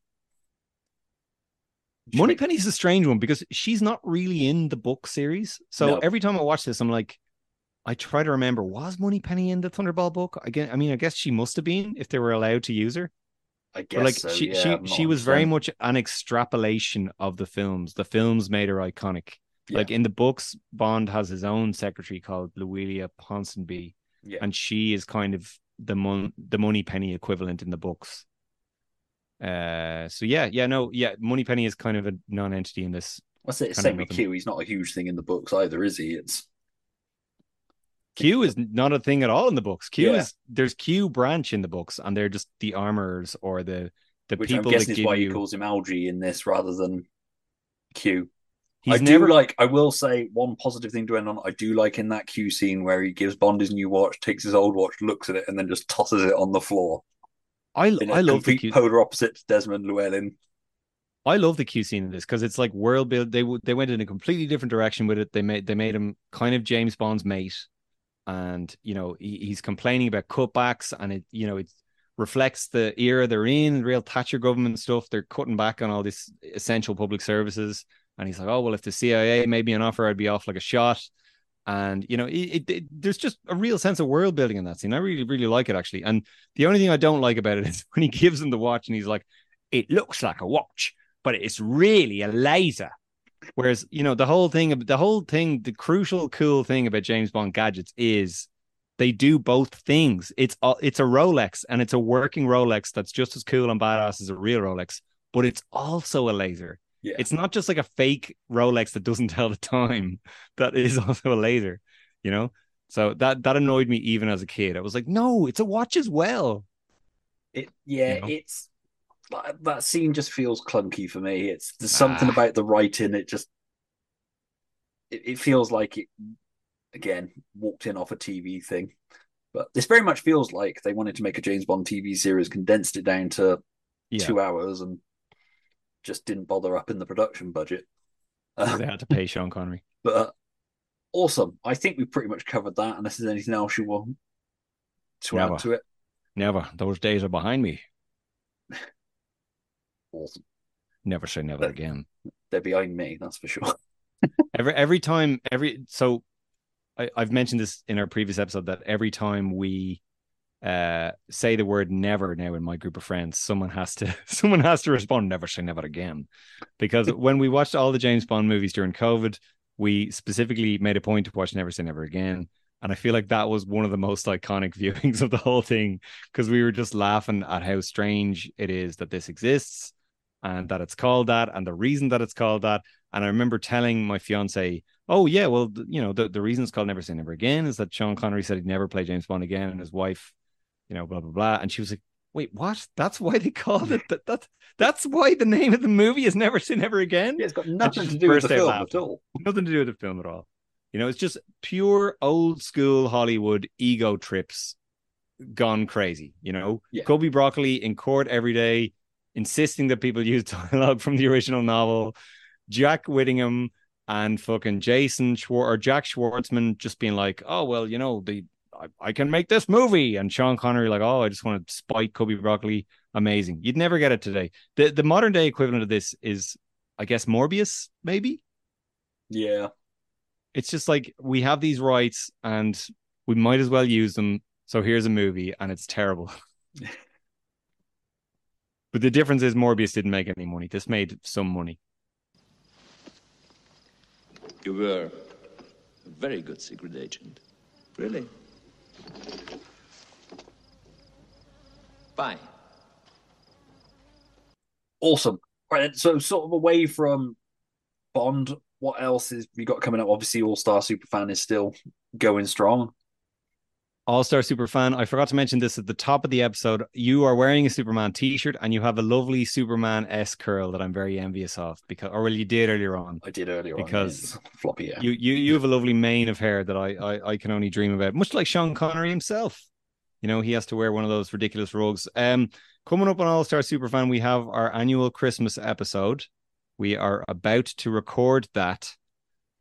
Speaker 6: Moneypenny's a strange one because she's not really in the book series. So
Speaker 3: No.
Speaker 6: every time I watch this, I'm like, I try to remember, was Moneypenny in the Thunderball book? Again, I mean, I guess she must have been if they were allowed to use her.
Speaker 3: I
Speaker 6: But
Speaker 3: guess
Speaker 6: like
Speaker 3: so,
Speaker 6: she
Speaker 3: yeah,
Speaker 6: she
Speaker 3: I'm
Speaker 6: she was very
Speaker 3: 100%.
Speaker 6: much an extrapolation of the films. The films made her iconic.
Speaker 3: Yeah.
Speaker 6: Like in the books, Bond has his own secretary called Louisa Ponsonby,
Speaker 3: Yeah.
Speaker 6: and she is kind of the mon- the Moneypenny equivalent in the books. Uh, so yeah, yeah, no, yeah, Moneypenny is kind of a non-entity in this.
Speaker 3: That's it. Same with. Q. He's not a huge thing in the books either, is he? It's
Speaker 6: Q is not a thing at all in the books. Q
Speaker 3: Yeah.
Speaker 6: is there's Q branch in the books, and they're just the armorers or the the
Speaker 3: which
Speaker 6: people
Speaker 3: I'm
Speaker 6: that
Speaker 3: guessing is
Speaker 6: give
Speaker 3: why
Speaker 6: you.
Speaker 3: he calls him Algy in this rather than Q.
Speaker 6: He's
Speaker 3: I do
Speaker 6: never-
Speaker 3: like. I will say one positive thing to end on. I do like in that Q scene where he gives Bond his new watch, takes his old watch, looks at it, and then just tosses it on the floor.
Speaker 6: I I love the Q.
Speaker 3: polar opposite to Desmond Llewellyn.
Speaker 6: I love the Q scene in this because it's like world build. They they went in a completely different direction with it. They made they made him kind of James Bond's mate, and you know he, he's complaining about cutbacks, and it you know it reflects the era they're in, real Thatcher government stuff. They're cutting back on all these essential public services, and he's like, oh well, if the CIA made me an offer, I'd be off like a shot. And you know, it, it, there's just a real sense of world building in that scene. I really, really like it actually. And the only thing I don't like about it is when he gives him the watch and he's like, "It looks like a watch, but it's really a laser." Whereas, you know, the whole thing, the whole thing, the crucial, cool thing about James Bond gadgets is they do both things. It's a, it's a Rolex and it's a working Rolex that's just as cool and badass as a real Rolex, but it's also a laser.
Speaker 3: Yeah.
Speaker 6: It's not just like a fake Rolex that doesn't tell the time. That is also a laser, you know. So that that annoyed me even as a kid. I was like, no, it's a watch as well.
Speaker 3: It yeah,
Speaker 6: You know?
Speaker 3: it's that, scene just feels clunky for me. It's there's something
Speaker 6: Ah.
Speaker 3: about the writing. It just it, it feels like it again walked in off a TV thing. But this very much feels like they wanted to make a James Bond TV series, condensed it down to
Speaker 6: Yeah.
Speaker 3: two hours, and just didn't bother up in the production budget.
Speaker 6: They had to pay Sean Connery.
Speaker 3: But uh, awesome. I think we pretty much covered that. Unless there's anything else you want to
Speaker 6: Never.
Speaker 3: add to it.
Speaker 6: Never. Those days are behind me.
Speaker 3: Awesome.
Speaker 6: Never say never again.
Speaker 3: They're behind me, that's for sure.
Speaker 6: every every time every so I, I've mentioned this in our previous episode that every time we uh say the word never now in my group of friends, someone has to someone has to respond, never say never again. Because when we watched all the James Bond movies during COVID, we specifically made a point to watch Never Say Never Again. And I feel like that was one of the most iconic viewings of the whole thing because we were just laughing at how strange it is that this exists and that it's called that and the reason that it's called that. And I remember telling my fiance, oh, yeah, well, you know, the, the reason it's called Never Say Never Again is that Sean Connery said he'd never play James Bond again and his wife, you know, blah, blah, blah. And she was like, wait, what? That's why they called it that. that that's why the name of the movie is Never Seen Ever Again.
Speaker 3: Yeah, it's got nothing to do with the film
Speaker 6: laughing.
Speaker 3: at all.
Speaker 6: Nothing to do with the film at all. You know, it's just pure old school Hollywood ego trips gone crazy. You know,
Speaker 3: Yeah.
Speaker 6: Cubby Broccoli in court every day, insisting that people use dialogue from the original novel. Jack Whittingham and fucking Jason Schwar or Jack Schwartzman just being like, oh well, you know, the I, I can make this movie, and Sean Connery like, oh, I just want to spite Cubby Broccoli. Amazing. You'd never get it today. The the modern day equivalent of this is, I guess, Morbius, maybe
Speaker 3: Yeah.
Speaker 6: it's just like we have these rights and we might as well use them. So here's a movie and it's terrible. but the difference is Morbius didn't make any money. This made some money.
Speaker 8: You were a very good secret agent. Really? Bye.
Speaker 3: Awesome. Right, so sort of away from Bond, what else is we got coming up? Obviously, All Star Superfan is still going strong.
Speaker 6: All Star Superfan. I forgot to mention this at the top of the episode. You are wearing a Superman T-shirt and you have a lovely Superman S curl that I'm very envious of because, or well, you did earlier on.
Speaker 3: I did earlier on,
Speaker 6: because
Speaker 3: floppy hair.
Speaker 6: you you you have a lovely mane of hair that I, I I can only dream about. Much like Sean Connery himself. You know, he has to wear one of those ridiculous rugs. Um, coming up on All Star Superfan, we have our annual Christmas episode. We are about to record that.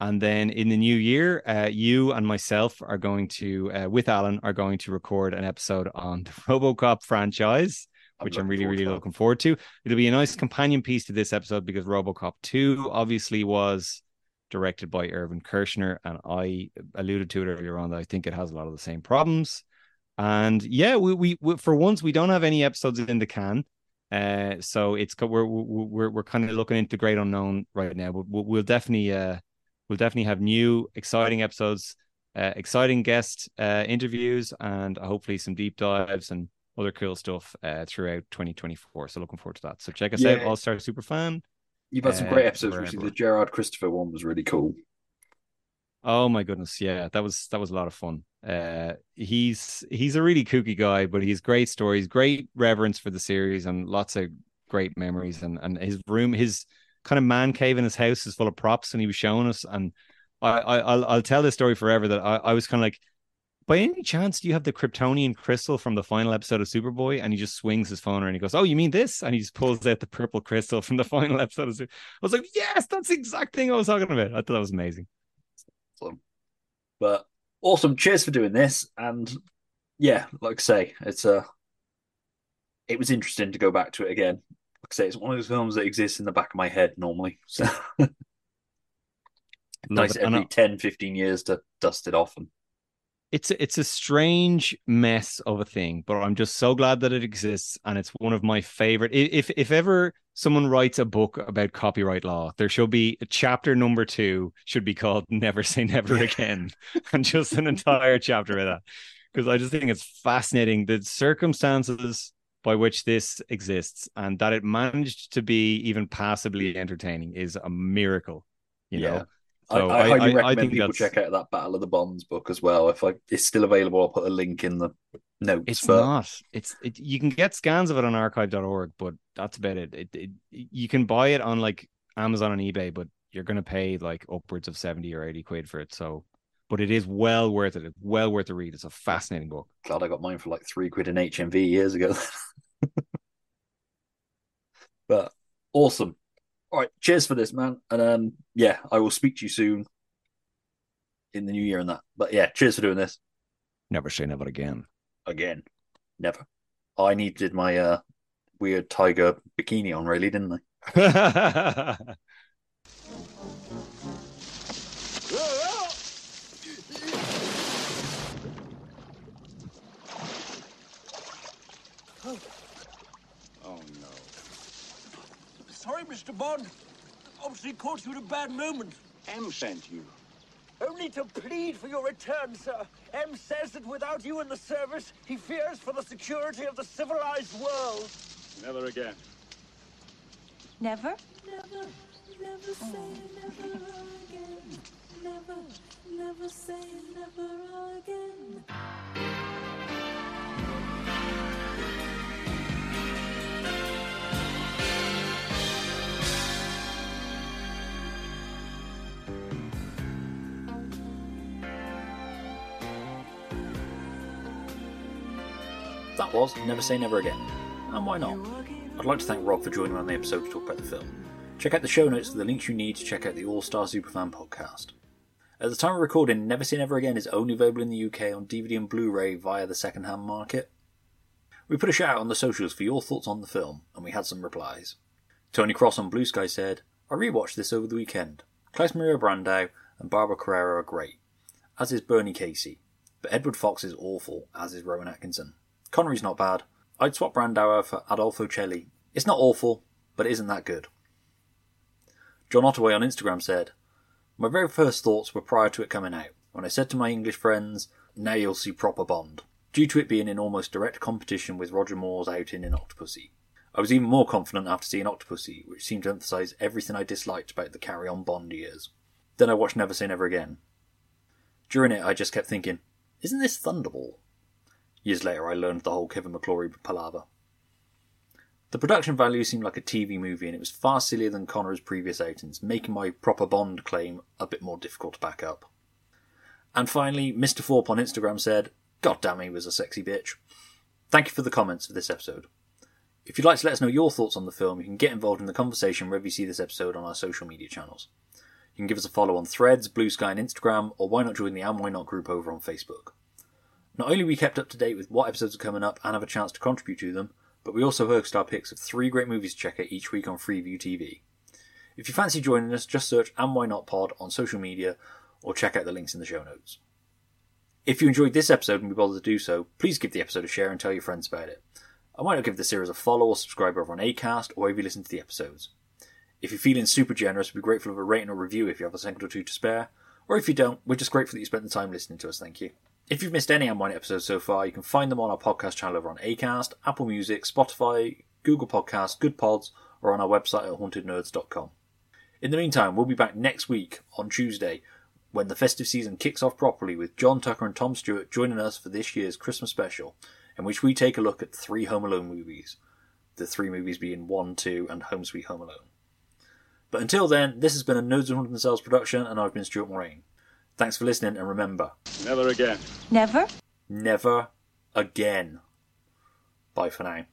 Speaker 6: And then in the new year, uh, you and myself are going to, uh, with Alan, are going to record an episode on the Robocop franchise, which I'm, really, really looking forward to. It'll be a nice companion piece to this episode because Robocop 2 obviously was directed by Irvin Kershner. And I alluded to it earlier on that I think it has a lot of the same problems. And yeah, we, we, we for once we don't have any episodes in the can. Uh, so it's we're we're we're kind of looking into Great Unknown right now, but we'll, we'll definitely uh we'll definitely have new exciting episodes, uh, exciting guest uh interviews, and hopefully some deep dives and other cool stuff uh, throughout 2024. So looking forward to that. So check us
Speaker 3: Yeah.
Speaker 6: out, All Star Superfan.
Speaker 3: You've had some
Speaker 6: uh,
Speaker 3: great episodes. Recently. The Gerard Christopher one was really cool.
Speaker 6: Oh my goodness, yeah, that was that was a lot of fun. Uh, he's he's a really kooky guy, but he's great stories, great reverence for the series, and lots of great memories. And and his room, his kind of man cave in his house is full of props, and he was showing us. And I, I I'll I'll tell this story forever. That I, I was kind of like, by any chance, do you have the Kryptonian crystal from the final episode of Superboy? And he just swings his phone around and he goes, "Oh, you mean this?" And he just pulls out the purple crystal from the final episode of. Super- I was like, "Yes, that's the exact thing I was talking about." I thought that was amazing.
Speaker 3: But awesome. Cheers for doing this. And yeah, like I say, it's a. It was interesting to go back to it again. Like I say, it's one of those films that exists in the back of my head normally. So nice every
Speaker 6: I-
Speaker 3: 10, 15 years to dust it off and
Speaker 6: it's a- it's a strange mess of a thing, but I'm just so glad that it exists, and it's one of my favorite. If if ever someone writes a book about copyright law, there should be chapter number two should be called "Never Say Never Again," and just an entire chapter of that, because I just think it's fascinating the circumstances by which this exists, and that it managed to be even passably entertaining is a miracle. You
Speaker 3: Yeah.
Speaker 6: know.
Speaker 3: I,
Speaker 6: So
Speaker 3: I highly recommend
Speaker 6: think
Speaker 3: people
Speaker 6: that's-
Speaker 3: check out that Battle of the Bonds book as well. If I, it's still available, I'll put a link in the notes.
Speaker 6: It's
Speaker 3: but
Speaker 6: not. It's it, you can get scans of it on archive.org, but that's about it. It, it. You can buy it on like Amazon and eBay, but you're going to pay like upwards of 70 or 80 quid for it. So, but it is well worth it. It's well worth the read. It's a fascinating book.
Speaker 3: Glad I got mine for like three quid in HMV years ago. but awesome. All right, cheers for this, man. And um, yeah, I will speak to you soon in the new year and that. But yeah, cheers for doing this
Speaker 6: Never say never again.
Speaker 3: again. Never. I needed my uh weird tiger bikini on, really, didn't I?
Speaker 12: Sorry, Mr. Bond. Obviously caught you at a bad moment. M sent you. Only to plead for your return, sir. M says that without you in the service, he fears for the security of the civilized world.
Speaker 2: Never again.
Speaker 7: Never?
Speaker 13: Never, never say oh. never again. Never, never say never again.
Speaker 3: Was Never Say Never Again. And why not? I'd like to thank Rob for joining me on the episode to talk about the film. Check out the show notes for the links you need to check out the All Star Superfan podcast. At the time of recording, Never Say Never Again is only available in the UK on DVD and Blu ray via the second hand market. We put a shout out on the socials for your thoughts on the film, and we had some replies. Tony Cross on Blue Sky said, I rewatched this over the weekend. Klaus Maria Brandauer and Barbara Carrera are great, as is Bernie Casey, but Edward Fox is awful, as is Rowan Atkinson. Connery's not bad. I'd swap Brandauer for Adolfo Celi. It's not awful, but it isn't that good. John Ottaway on Instagram said, My very first thoughts were prior to it coming out, when I said to my English friends, Now you'll see proper Bond, due to it being in almost direct competition with Roger Moore's outing in Octopussy. I was even more confident after seeing Octopussy, which seemed to emphasise everything I disliked about the Carry On Bond years. Then I watched Never Say Never Again. During it, I just kept thinking, Isn't this Thunderball? Years later, I learned the whole Kevin McClory palaver. The production value seemed like a TV movie, and it was far sillier than Connery's previous outings, making my proper Bond claim a bit more difficult to back up. And finally, Mr. Thorpe on Instagram said, God damn, he was a sexy bitch. Thank you for the comments for this episode. If you'd like to let us know your thoughts on the film, you can get involved in the conversation wherever you see this episode on our social media channels. You can give us a follow on Threads, Blue Sky, and Instagram, or why not join the And Why Not group over on Facebook. Not only we kept up to date with what episodes are coming up and have a chance to contribute to them, but we also host our picks of three great movies to check out each week on Freeview TV. If you fancy joining us, just search And Why Not Pod on social media or check out the links in the show notes. If you enjoyed this episode and we bothered to do so, please give the episode a share and tell your friends about it. I might not give the series a follow or subscribe over on Acast or wherever you listen to the episodes. If you're feeling super generous, we'd be grateful of a rating or review if you have a second or two to spare. Or if you don't, we're just grateful that you spent the time listening to us, thank you. If you've missed any Unwind episodes so far, you can find them on our podcast channel over on Acast, Apple Music, Spotify, Google Podcasts, Good Pods, or on our website at hauntednerds.com. In the meantime, we'll be back next week on Tuesday when the festive season kicks off properly with John Tucker and Tom Stewart joining us for this year's Christmas special, in which we take a look at three Home Alone movies. The three movies being 1, 2, and Home Sweet Home Alone. But until then, this has been a Nerds and Haunted Themselves production, and I've been Stuart Moraine. Thanks for listening, and remember,
Speaker 2: Never again.
Speaker 7: Never?
Speaker 3: never again. Bye for now.